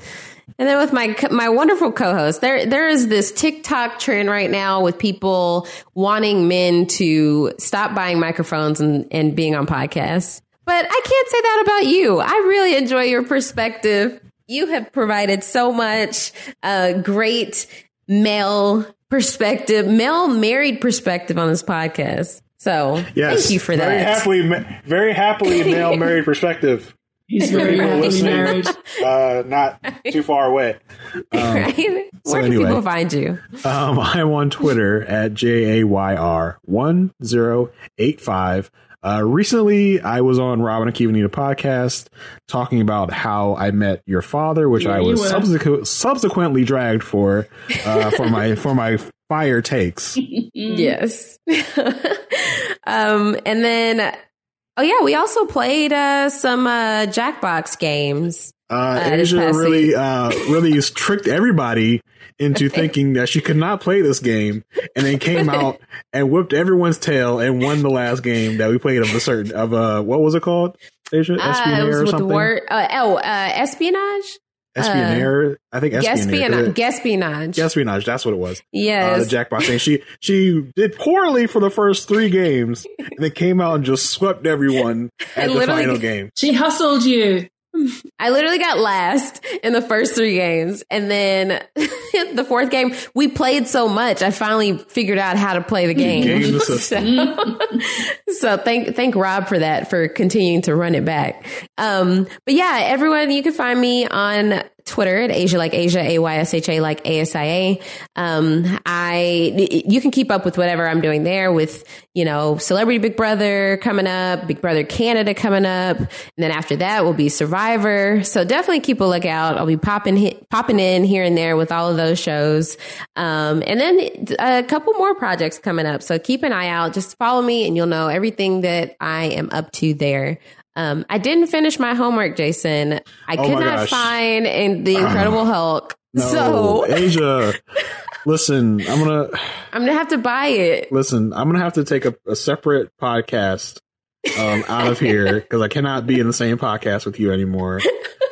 And then with my my wonderful co-host, there there is this TikTok trend right now with people wanting men to stop buying microphones and, and being on podcasts. But I can't say that about you. I really enjoy your perspective. You have provided so much uh, great male perspective, male married perspective on this podcast. So Yes, thank you for very that. happily, very happily male married perspective. He's very People happily listening, uh, not too far away. right? so Where do anyway. people find you? Um, I'm on Twitter at J A Y R one zero eight five. Uh, recently, I was on Robin and Kivanita podcast talking about how I met your father, which Yeah, I was were. subsequently dragged for uh, for my for my fire takes. Yes. um, and then, oh yeah, we also played uh, some uh, Jackbox games. Uh, Uh, Asia really, uh, really tricked everybody into thinking that she could not play this game, and then came out and whipped everyone's tail and won the last game that we played of a certain of a what was it called? Asia Uh, Espionage or something? word uh, oh uh, espionage. Espionage, I think espionage. Espionage. Espionage. Espionage, that's what it was. Yes. Uh, the Jackbox thing. She she did poorly for the first three games, and then came out and just swept everyone at the final game. She hustled you. I literally got last in the first three games. And then the fourth game, we played so much, I finally figured out how to play the game. Game so, so thank thank Rob for that, for continuing to run it back. Um, but yeah, everyone, you can find me on Twitter at Asia like Asia, A Y S H A like A S I A. Um, I, you can keep up with whatever I'm doing there with, you know, Celebrity Big Brother coming up, Big Brother Canada coming up. And then after that will be Survivor. So definitely keep a lookout. I'll be popping, popping in here and there with all of those shows. Um, and then a couple more projects coming up. So keep an eye out. Just follow me and you'll know everything that I am up to there. Um, I didn't finish my homework, Jason. I Oh could not gosh. find in the Incredible Hulk. No, So Asia. Listen, I'm gonna I'm gonna have to buy it. listen. I'm gonna have to take a, a separate podcast um, out of here because I cannot be in the same podcast with you anymore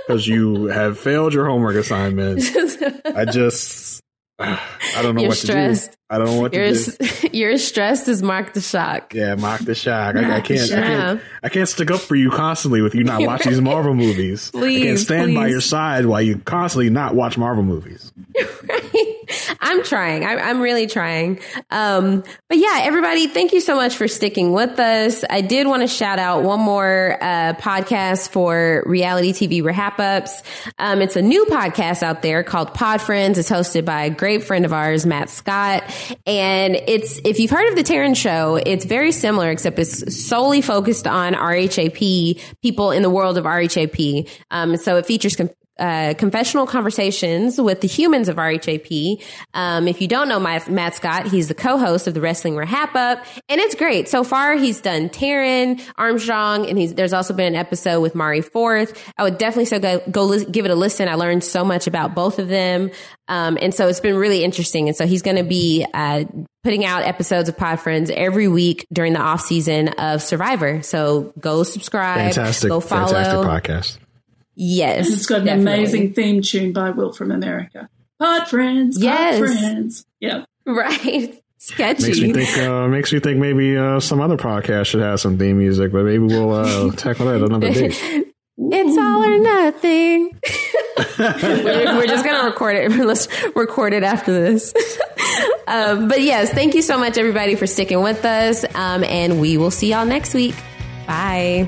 because you have failed your homework assignment. I just, I don't know You're what stressed. to do. I don't know what You're to do. as, you're stressed as Mark the Shark. Yeah, Mark the shark. I, I can't. I can't. I can't stick up for you constantly with you not watching these Marvel movies. I can't Please, stand by your side while you constantly not watch Marvel movies. I'm trying. I, I'm really trying. Um, but yeah, everybody, thank you so much for sticking with us. I did want to shout out one more uh, podcast for reality TV wrap ups. Um, it's a new podcast out there called Pod Friends. It's hosted by a great friend of ours, Matt Scott. And it's, if you've heard of the Taryn show, it's very similar, except it's solely focused on RHAP, people in the world of RHAP. Um, so it features com- uh, confessional conversations with the humans of RHAP. Um, if you don't know my, Matt Scott, he's the co-host of the Wrestling RHAP Up, and it's great. So far, he's done Taryn Armstrong, and he's there's also been an episode with Mari Forth. I would definitely so go, go lis- give it a listen. I learned so much about both of them, um, and so it's been really interesting. And so he's going to be uh, putting out episodes of Pod Friends every week during the off season of Survivor. So go subscribe, Fantastic, go follow. fantastic podcast. Yes, It's got an definitely. amazing theme tune by Will from America. Pod friends, Yes. pod friends. Yeah. right. Sketchy. Makes me think. Uh, makes me think maybe uh, some other podcast should have some theme music, but maybe we'll uh, tackle that another day. It's all or nothing. we're, we're just gonna record it. Let's record it after this. um, but yes, thank you so much, everybody, for sticking with us. Um, and we will see y'all next week. Bye.